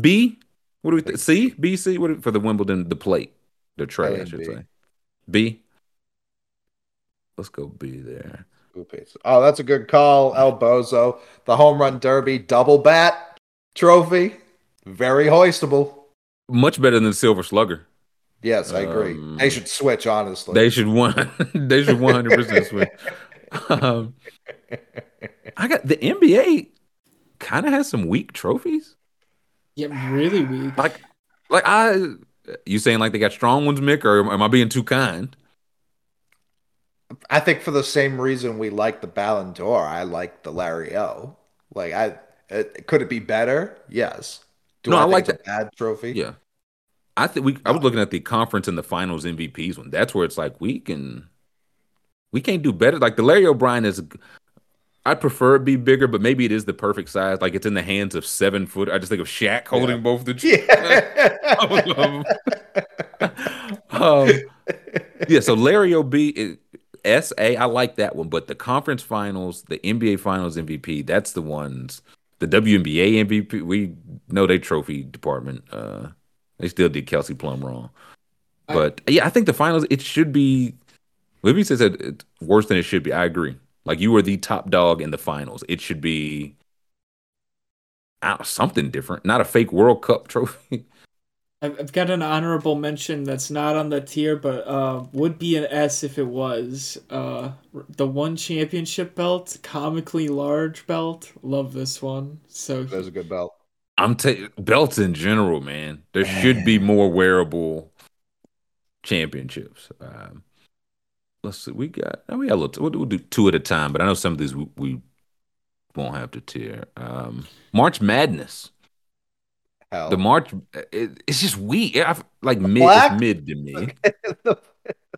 B. What do we think? C, B, C. What do- for the Wimbledon the plate, the tray, I should B. say. B. Let's go B there. Oh, that's a good call, El Bozo. The home run derby double bat trophy, very hoistable. Much better than Silver Slugger. Yes, I agree. Um, they should switch, honestly. They should one. they should one hundred percent switch. Um, I got the NBA. Kind of has some weak trophies. Yeah, really weak. Like, like I. You saying like they got strong ones, Mick, or am I being too kind? I think for the same reason we like the Ballon d'Or, I like the Larry O. Like I, it, could it be better? Yes. Do No, I think like a bad trophy? Yeah, I think we. I was looking at the conference and the finals MVPs one. That's where it's like we can, we can't do better. Like the Larry O'Brien is. I prefer it be bigger, but maybe it is the perfect size. Like it's in the hands of seven foot. I just think of Shaq holding Yeah. both the. Yeah. um, yeah, so Larry O'B is- SA, I like that one, but the conference finals, the NBA finals MVP, that's the ones. The WNBA MVP, we know they trophy department. Uh, they still did Kelsey Plum wrong, I- but yeah, I think the finals it should be. Libby says that it's worse than it should be. I agree. Like you were the top dog in the finals, it should be. I don't something different, not a fake World Cup trophy. I've, I've got an honorable mention that's not on the tier, but uh, would be an S if it was. Uh, the one championship belt, comically large belt. Love this one. So That's a good belt. I'm ta- belts in general, man. There should be more wearable championships. Um, let's see. We got. We got a little. We'll, we'll do two at a time, but I know some of these we, we won't have to tear. Um, March Madness. Hell. The March. It, it's just weak. I, like mid. Black? It's mid to me. The-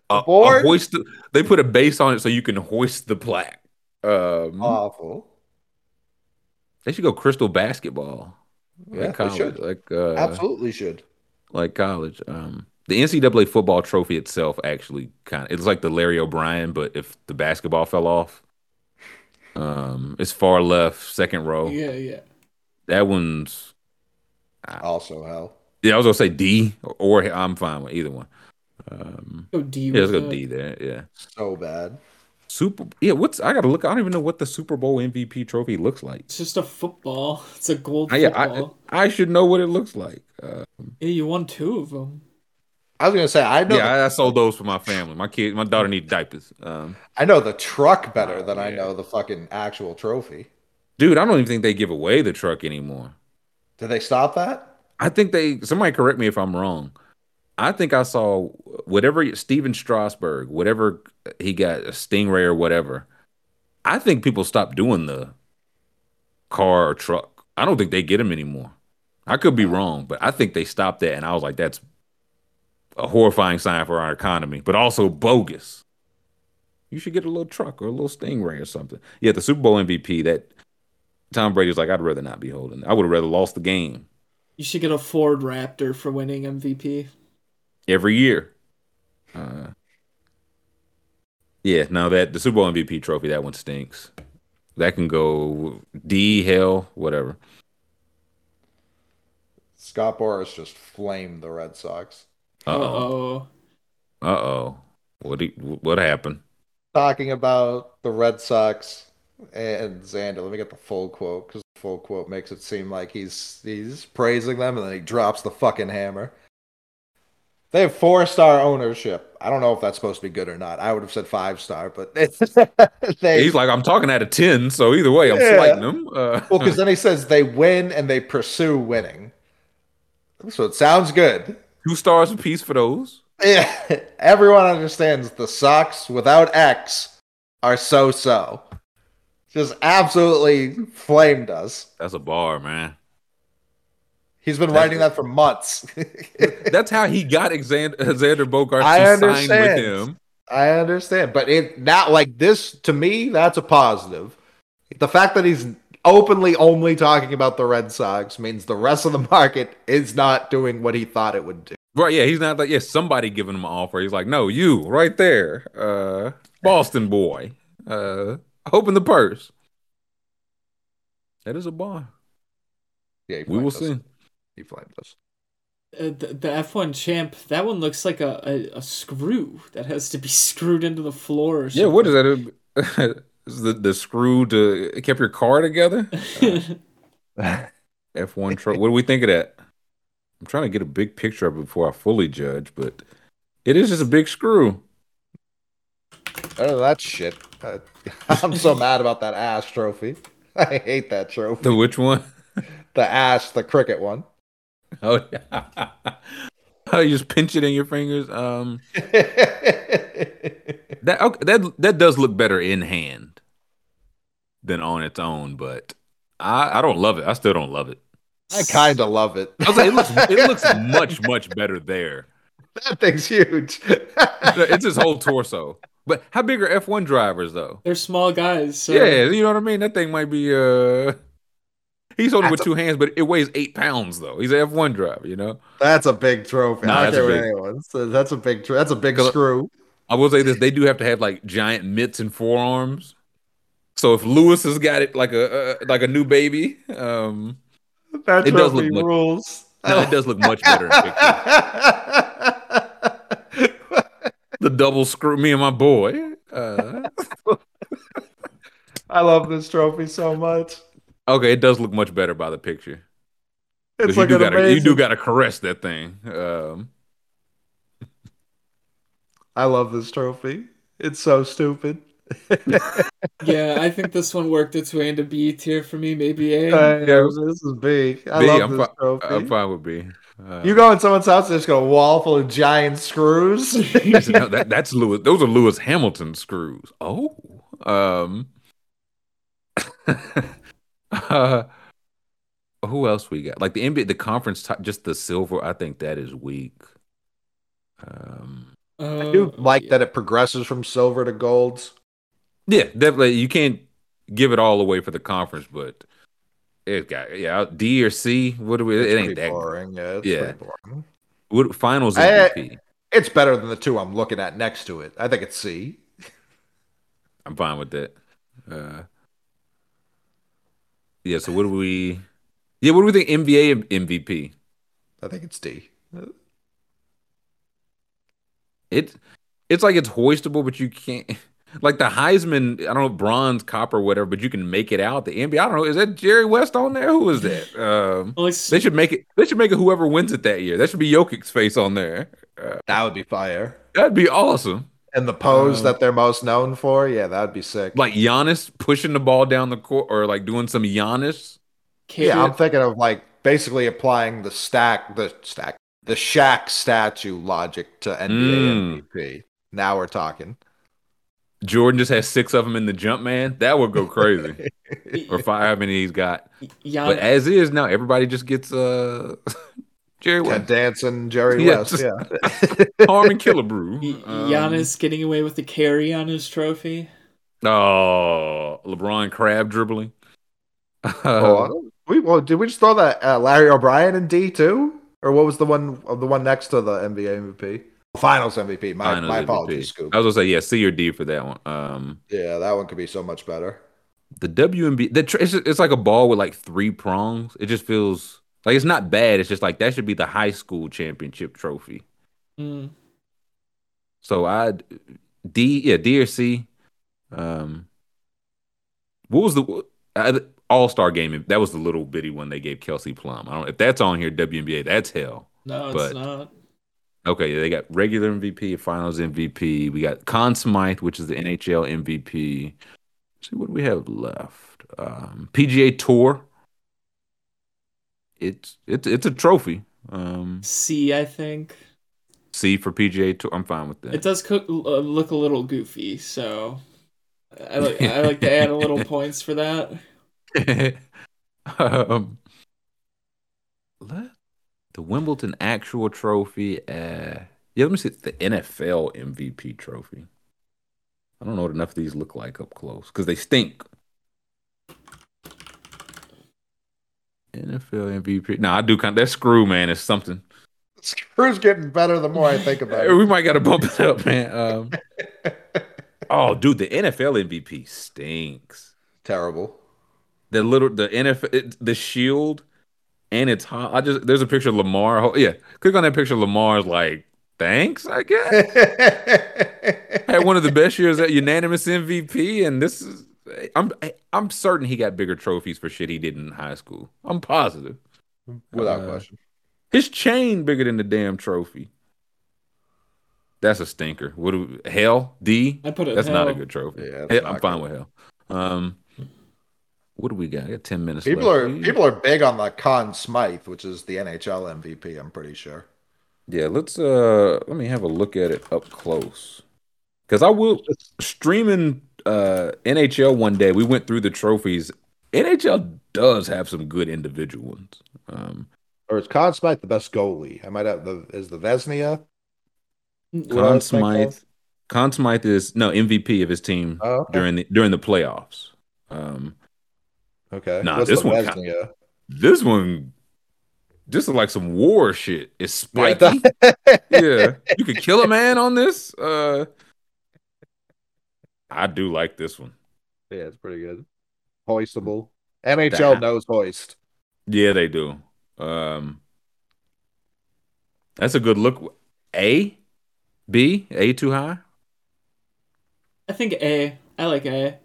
A- a board? hoist. They put a base on it so you can hoist the plaque. Um, Awful. they should go crystal basketball. Yeah, like they college, should. like uh, Absolutely should. like college. Um, the NCAA football trophy itself actually kind of it's like the Larry O'Brien, but if the basketball fell off, um, it's far left, second row. yeah, yeah. That one's Also hell. yeah. I was gonna say D or, or I'm fine with either one. Um, Go D. yeah, let's go. D there. Yeah, So bad. Super. Yeah, what's I gotta look. I don't even know what the Super Bowl MVP trophy looks like. It's just a football. It's a gold I, yeah, I, football. I should know what it looks like. Uh, yeah, you won two of them. I was gonna say I know yeah, the, I, I sold those for my family. My kid, my daughter needs diapers. Um, I know the truck better than I know the fucking actual trophy. dude, I don't even think they give away the truck anymore. Did they stop that? I think they somebody correct me if I'm wrong. I think I saw whatever Stephen Strasburg, whatever he got a Stingray or whatever. I think people stopped doing the car or truck. I don't think they get them anymore. I could be wrong, but I think they stopped that, and I was like, that's a horrifying sign for our economy, but also bogus. You should get a little truck or a little Stingray or something. Yeah, the Super Bowl MVP that Tom Brady was like, I'd rather not be holding. I would have rather lost the game. You should get a Ford Raptor for winning MVP. every year. Uh, yeah, now that the Super Bowl MVP trophy that one stinks. That can go D hell whatever. Scott Boras just flamed the Red Sox. Uh oh. oh. Uh oh. What he, what happened? Talking about the Red Sox and Xander. Let me get the full quote because the full quote makes it seem like he's he's praising them and then he drops the fucking hammer. They have four star ownership. I don't know if that's supposed to be good or not. I would have said five star, but they He's like, I'm talking out of ten, so either way, I'm Yeah. slighting him. Uh, well because then he says they win and they pursue winning. So it sounds good. two stars apiece for those. Yeah, everyone understands the Sox without X are so so. Just absolutely flamed us. That's a bar, man. He's been writing that for months. That's how he got Xander, Xander Bogaerts I to sign with him. I understand, but it not like this to me. That's a positive. The fact that he's openly only talking about the Red Sox means the rest of the market is not doing what he thought it would do. Right, yeah, he's not like, yeah, somebody giving him an offer. He's like, no, you, right there. Uh Boston boy. Uh open the purse. That is a bar. Yeah, We will us. see. He flamed us. Uh, the, the F1 champ, that one looks like a, a, a screw that has to be screwed into the floor or something. Yeah, what is that? Is the the screw to kept your car together? F1 truck. What do we think of that? I'm trying to get a big picture of it before I fully judge, but it is just a big screw. Oh, that shit. Uh, I'm so mad about that ass trophy. I hate that trophy. The which one? The ass, the cricket one. Oh yeah. Oh, you just pinch it in your fingers. Um, that okay, that that does look better in hand than on its own, but I I don't love it. I still don't love it. I kind of love it. I was like, it looks it looks much much better there. that thing's huge. It's his whole torso. But how big are F1 drivers though? They're small guys. So Yeah, you know what I mean. That thing might be. uh He's holding with That's two hands, but it weighs eight pounds though. He's an F1 driver, you know. That's a big trophy. Nah, that's don't a big- anyone says. That's a big. Tro- that's a big screw. I will say this: they do have to have like giant mitts and forearms. So if Lewis has got it like a uh, like a new baby, um, That it does trophy look much- rules. no, it does look much better in picture. The double screw, me and my boy. Uh, I love this trophy so much. okay, it does look much better by the picture. It's you like do an gotta, you do got to caress that thing. Um, I love this trophy. It's so stupid. yeah, I think this one worked its way into B tier for me, maybe A. Uh, yeah, this is big. Love I'm this fi- trophy. I'm fine with B. Uh, You go in someone's house, there's got a wall full of giant screws. no, that, that's Lewis. Those are Lewis Hamilton screws. Oh, um, uh, who else we got? Like the NBA, the conference, ti- just the silver. I think that is weak. Um, Uh, I do like that it progresses from silver to golds. yeah, definitely. You can't give it all away for the conference, but it got yeah D or C. What do we? It's it ain't that. boring. Yeah, it's Yeah. pretty boring. What finals I- MVP? It's better than the two I'm looking at next to it. I think it's C. I'm fine with that. Uh, yeah. So what do we? Yeah. What do we think? NBA MVP. I think it's D. It it's like it's hoistable, but you can't like the Heisman, I don't know, bronze, copper, whatever, but you can make it out. The NBA, I don't know, is that Jerry West on there? Who is that? Um Well, they should make it they should make it whoever wins it that year. That should be Jokic's face on there. Uh, That would be fire. that'd be awesome. And the pose Uh, that they're most known for, yeah, that'd be sick. Like Giannis pushing the ball down the court or like doing some Giannis. yeah, I'm thinking of like basically applying the stack, the stack, the Shaq statue logic to NBA Mm. MVP. Now we're talking. Jordan just has six of them in the jump man. That would go crazy. or five, how many he's got. Gian- But as is now, everybody just gets uh Jerry Ted West. Danson, Jerry Yeah, West, yeah. Harmon Killebrew. Y- Um, Giannis getting away with the carry on his trophy. Oh, LeBron crab dribbling. Oh, We well, did we just throw that uh, Larry O'Brien in D two, or what was the one the one next to the NBA MVP? Finals MVP. My Finals my MVP. apologies, Scoop. I was gonna say yeah, C or D for that one. Um, Yeah, that one could be so much better. the WNB, the tr- it's, it's like a ball with like three prongs. It just feels like it's not bad. It's just like that should be the high school championship trophy. Mm. So I D yeah D or C. Um, what was the uh, All Star game? That was the little bitty one they gave Kelsey Plum. I don't if that's on here. WNBA, that's hell. No, it's But- not. Okay, they got regular MVP, Finals MVP. We got Conn Smythe, which is the NHL MVP. Let's see what do we have left. Um, PGA Tour. It's it's it's a trophy. Um, C, I think. C for PGA Tour. I'm fine with that. It does cook, uh, look a little goofy, so I like I like to add a little points for that. um, let the Wimbledon actual trophy. Uh, yeah, let me see the NFL MVP trophy. I don't know what enough of these look like up close because they stink. NFL MVP. No, I do kind. That screw man is something. Screw's getting better the more I think about it. We might got to bump it up, man. Um, oh, dude, the NFL MVP stinks. Terrible. the little the NFL the shield and it's hot. I just there's a picture of Lamar. Yeah, click on that picture. Lamar's like, thanks, I guess. Had one of the best years at unanimous MVP, and this is I'm I'm certain he got bigger trophies for shit he did in high school. I'm positive. Without Uh, question. His chain bigger than the damn trophy. That's a stinker. What do hell D? I put it That's not a good trophy. Yeah, Hell, not I'm fine good. with hell. Um, what do we got? I got ten minutes. People left. are people are big on the Conn Smythe, which is the NHL MVP. I'm pretty sure. Yeah, let's uh let me have a look at it up close. Cause I will streaming uh NHL one day. We went through the trophies. NHL does have some good individual ones. Um Or is Conn Smythe the best goalie? I might have the is the Vezina. What Conn Smythe of? Conn Smythe is no MVP of his team Oh, okay. during the during the playoffs. Um okay. Nah, What's this one ca- Vezina? this one this is like some war shit. It's Yeah, spiky. yeah. You could kill a man on this. Uh I do like this one. Yeah, it's pretty good. Hoistable. NHL That- knows hoist. Yeah, they do. Um, that's a good look. A, B, A too high. I think A. I like A.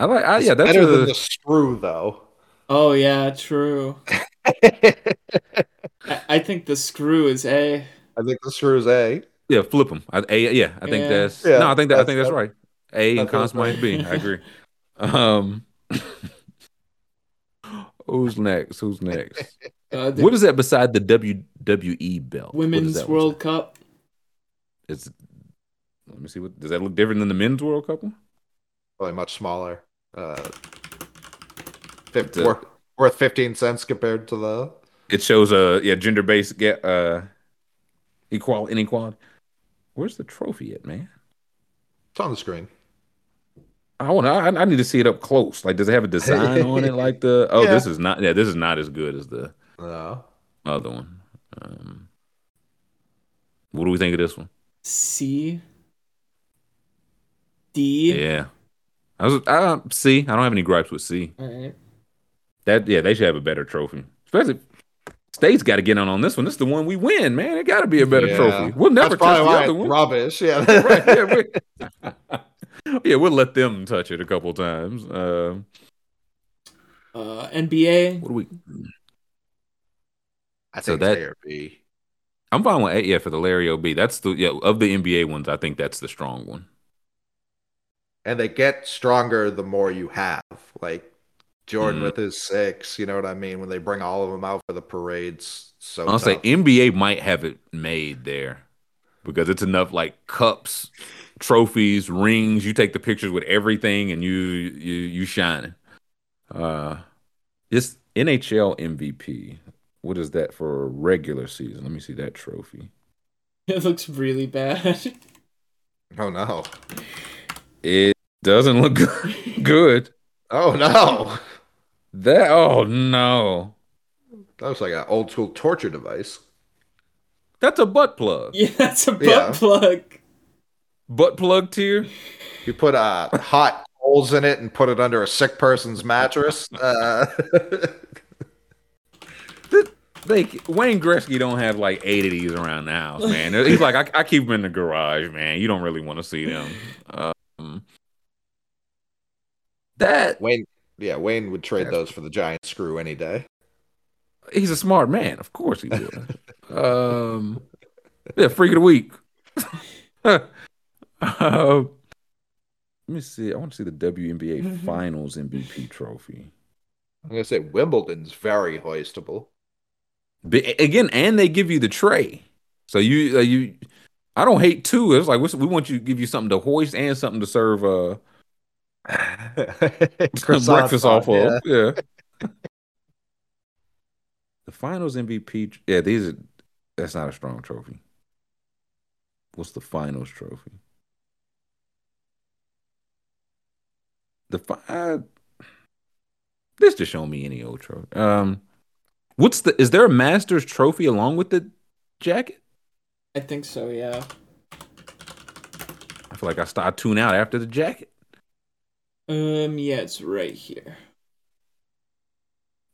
I like. I, yeah, that's better than the screw though. Oh yeah, true. I, I think the screw is A. I think the screw is A. yeah. Flip them. I, A, yeah, I think Yeah. that's. Yeah, no, I think that. I think that's right. A and that feels Conn Smythe B. right. I agree. Um, who's next? Who's next? Uh, the What is that beside the WWE belt? Women's World say? Cup. It's. Let me see. What does that look different than the men's World Cup one? Probably much smaller. Uh, fif- It's a- worth, worth fifteen cents compared to the. It shows a yeah gender based get uh equality inequality. Where's the trophy at, man? It's on the screen. I want. I, I need to see it up close. Like, does it have a design on it? Like the oh, Yeah. this is not. Yeah, this is not as good as the No. other one. Um, what do we think of this one? C. D. Yeah, I was. I C. I don't have any gripes with C. All right. That yeah, they should have a better trophy. Especially state's got to get on on this one. This is the one we win, man. It got to be a better Yeah. trophy. We'll never That's touch probably the why other one. rubbish. Yeah. right, yeah, we, yeah, we'll let them touch it a couple times. Um, Uh, NBA. what do we? I So think that- it's A or B. I'm fine with A, yeah for the Larry OB. That's the yeah of the NBA ones. I think that's the strong one. And they get stronger the more you have. Like Jordan Mhm. with his six, you know what I mean? When they bring all of them out for the parades, so I'll say. NBA might have it made there because it's enough like cups, trophies, rings. You take the pictures with everything, and you you you shining. Uh, this NHL MVP. What is that for a regular season? Let me see that trophy. It looks really bad. Oh no. It doesn't look good. good. Oh no. That oh no. That was like an old school torture device. That's a butt plug. Yeah, that's a butt Yeah. plug. Butt plug tier. You put uh, hot holes in it and put it under a sick person's mattress. Uh, Like Wayne Gretzky don't have like eight of these around the house, man. He's like, I, I keep them in the garage, man. You don't really want to see them. Um, that Wayne, yeah, Wayne would trade those for the giant screw any day. he's a smart man, of course he would. um, yeah, freak of the week. Uh, let me see. I want to see the WNBA Finals MVP trophy. I'm gonna say Wimbledon's very hoistable. But again, and they give you the tray. So you uh, you, I don't hate two. It's like we want you to give you something to hoist and something to serve uh breakfast on, off of. Yeah. the Finals MVP. Yeah, these are. That's not a strong trophy. What's the Finals trophy? The fi- This just showing me any old trophy. Um, what's the? Is there a Masters trophy along with the jacket? I think so, yeah. I feel like I start tune out after the jacket. Um, yeah, it's right here.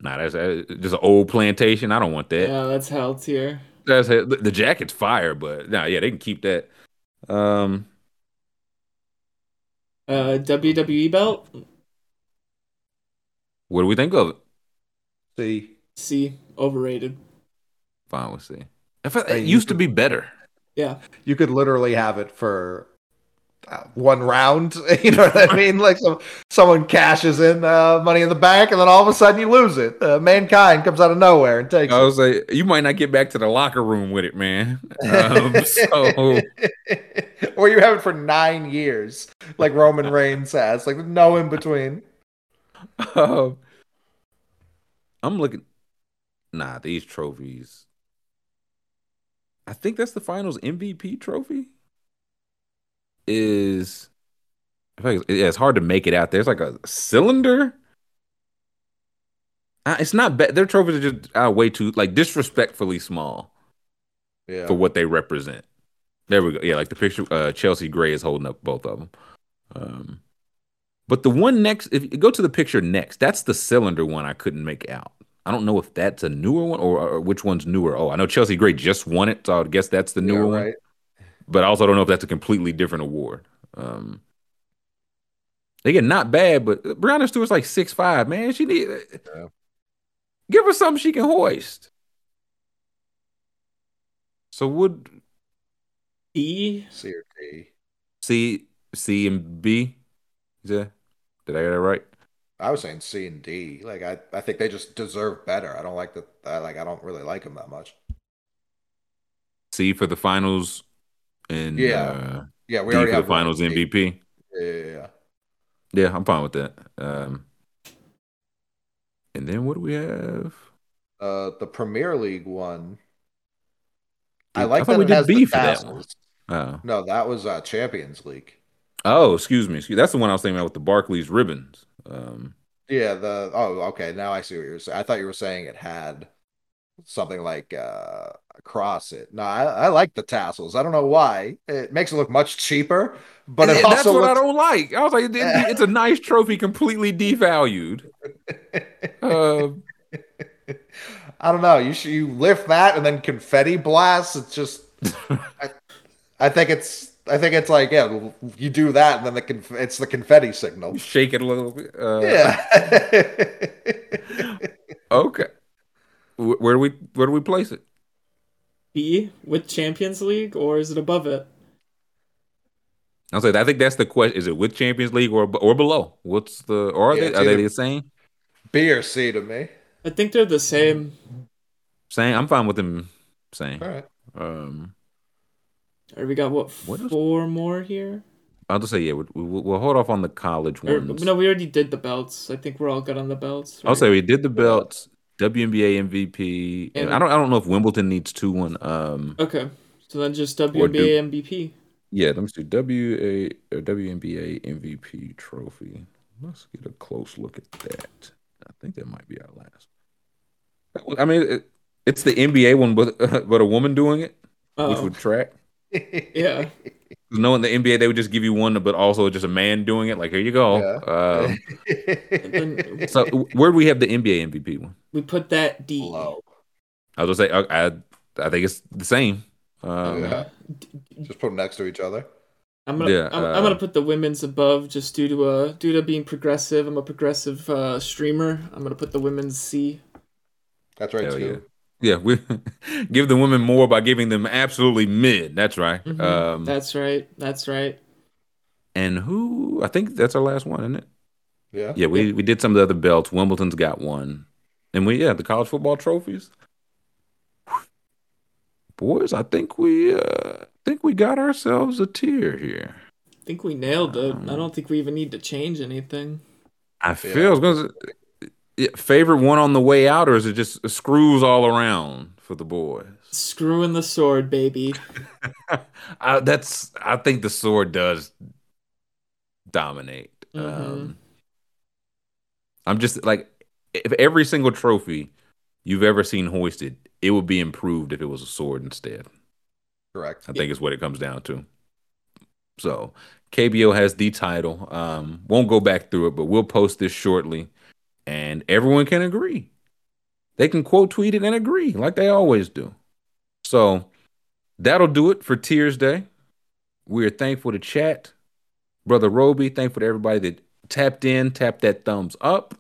Nah, that's uh, just an old plantation. I don't want that. Yeah, that's hell tier. That's the, the jacket's fire, but nah, yeah, they can keep that. Um, Uh, WWE belt. what do we think of it? See, C overrated. Fine, we'll see. I felt, Hey, it used to be better. Yeah. you could literally have it for one round. You know what I mean? Like some someone cashes in uh, money in the bank, and then all of a sudden you lose it. Uh, mankind comes out of nowhere and takes I was like, you might not get back to the locker room with it, man. Um, so or you have it for nine years, like Roman Reigns has. Like no in between. um, I'm looking. Nah, these trophies. I think that's the finals MVP trophy. Is I feel like it's, yeah, it's hard to make it out there. It's like a cylinder. Uh, it's not bad. Their trophies are just uh, way too like disrespectfully small Yeah. for what they represent. There we go. Yeah, like the picture. Uh, Chelsea Gray is holding up both of them. Um, but the one next, if you go to the picture next, that's the cylinder one. I couldn't make out. I don't know if that's a newer one or, or which one's newer. Oh, I know Chelsea Gray just won it, so I would guess that's the newer Yeah, one. But I also don't know if that's a completely different award. Um, get not bad, but Breanna Stewart's like six five. Man, she need Yeah. give her something she can hoist. So would E. C or D. C C and B? Yeah, did I get that right? I was saying C and D. Like I, I think they just deserve better. I don't like the. I like. I don't really like them that much. C for the finals, and Yeah. uh, Yeah, we D already for the have one finals D. MVP. Yeah, yeah, I'm fine with that. Um, and then what do we have? Uh, the Premier League one. I I like thought that we it did B the for that one. Oh, No, that was uh, Champions League. oh, excuse me. Excuse, that's the one I was thinking about with the Barclays ribbons. Um, Yeah, the oh, okay. Now I see what you're saying. I thought you were saying it had something like uh across it. No, I, I like the tassels. I don't know why. It makes it look much cheaper, but and it that's what I don't like. I was like, it- it's a nice trophy, completely devalued. Uh, I don't know. You should you lift that and then confetti blasts. It's just. I, I think it's. I think it's like yeah. You do that and then the conf- it's the confetti signal. shake it a little bit. Uh, Yeah. Okay. Wh- Where do we where do we place it? B with Champions League, or is it above it? I'll say I think that's the question. Is it with Champions League or or below? What's the or are Yeah, they are they the same? B or C to me. I think they're the same. Same. I'm fine with them saying. All right. Um, Or we got what, What else? four more here? I'll just say yeah. We, we, we'll hold off on the college Or, ones. no, we already did the belts. I think we're all good on the belts. I'll say we did the belts. WNBA MVP. And- I don't. I don't know if Wimbledon needs two one. Um. Okay, so then just Or WNBA do- MVP. Yeah. Let me see. W A or WNBA MVP trophy. Let's get a close look at that. I think that might be our last. I mean, it, it's the NBA one, but but a woman doing it, which Oh, would track. yeah. Knowing the NBA, they would just give you one, but also just a man doing it. Like, here you go. Yeah. Um, so, where do we have the NBA MVP one? we put that D. Low. I was gonna say, I, I, I think it's the same. Um, Yeah. Just put them next to each other. I'm gonna Yeah, I'm, uh, I'm gonna put the women's above just due to uh due to being progressive. I'm a progressive uh, streamer. I'm gonna put the women's C. That's right Hell too. Yeah, we give the women more by giving them absolutely mid. That's right. Mhm. Um, That's right. That's right. and who? I think that's our last one, isn't it? Yeah. Yeah, we we did some of the other belts. Wimbledon's got one, and we yeah the college football trophies. Boys, I think we uh think we got ourselves a tier here. I think we nailed it. Um, I don't think we even need to change anything. I feel I was gonna say, yeah, favorite one on the way out, or is it just screws all around for the boys? Screwing the sword, baby. I, that's I think the sword does dominate. Mhm. Um, I'm just like if every single trophy you've ever seen hoisted, it would be improved if it was a sword instead. Correct. I think is what it comes down to. So KBO has the title. Um, won't go back through it, but we'll post this shortly, and everyone can agree. They can quote tweet it and agree like they always do. So that'll do it for Tiers Day. We're thankful to chat, brother Roby. Thankful to everybody that tapped in. Tap that thumbs up.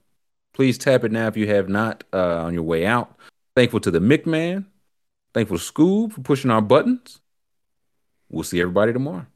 Please tap it now if you have not uh, on your way out. Thankful to the McMahon. Thankful to Scoob for pushing our buttons. We'll see everybody tomorrow.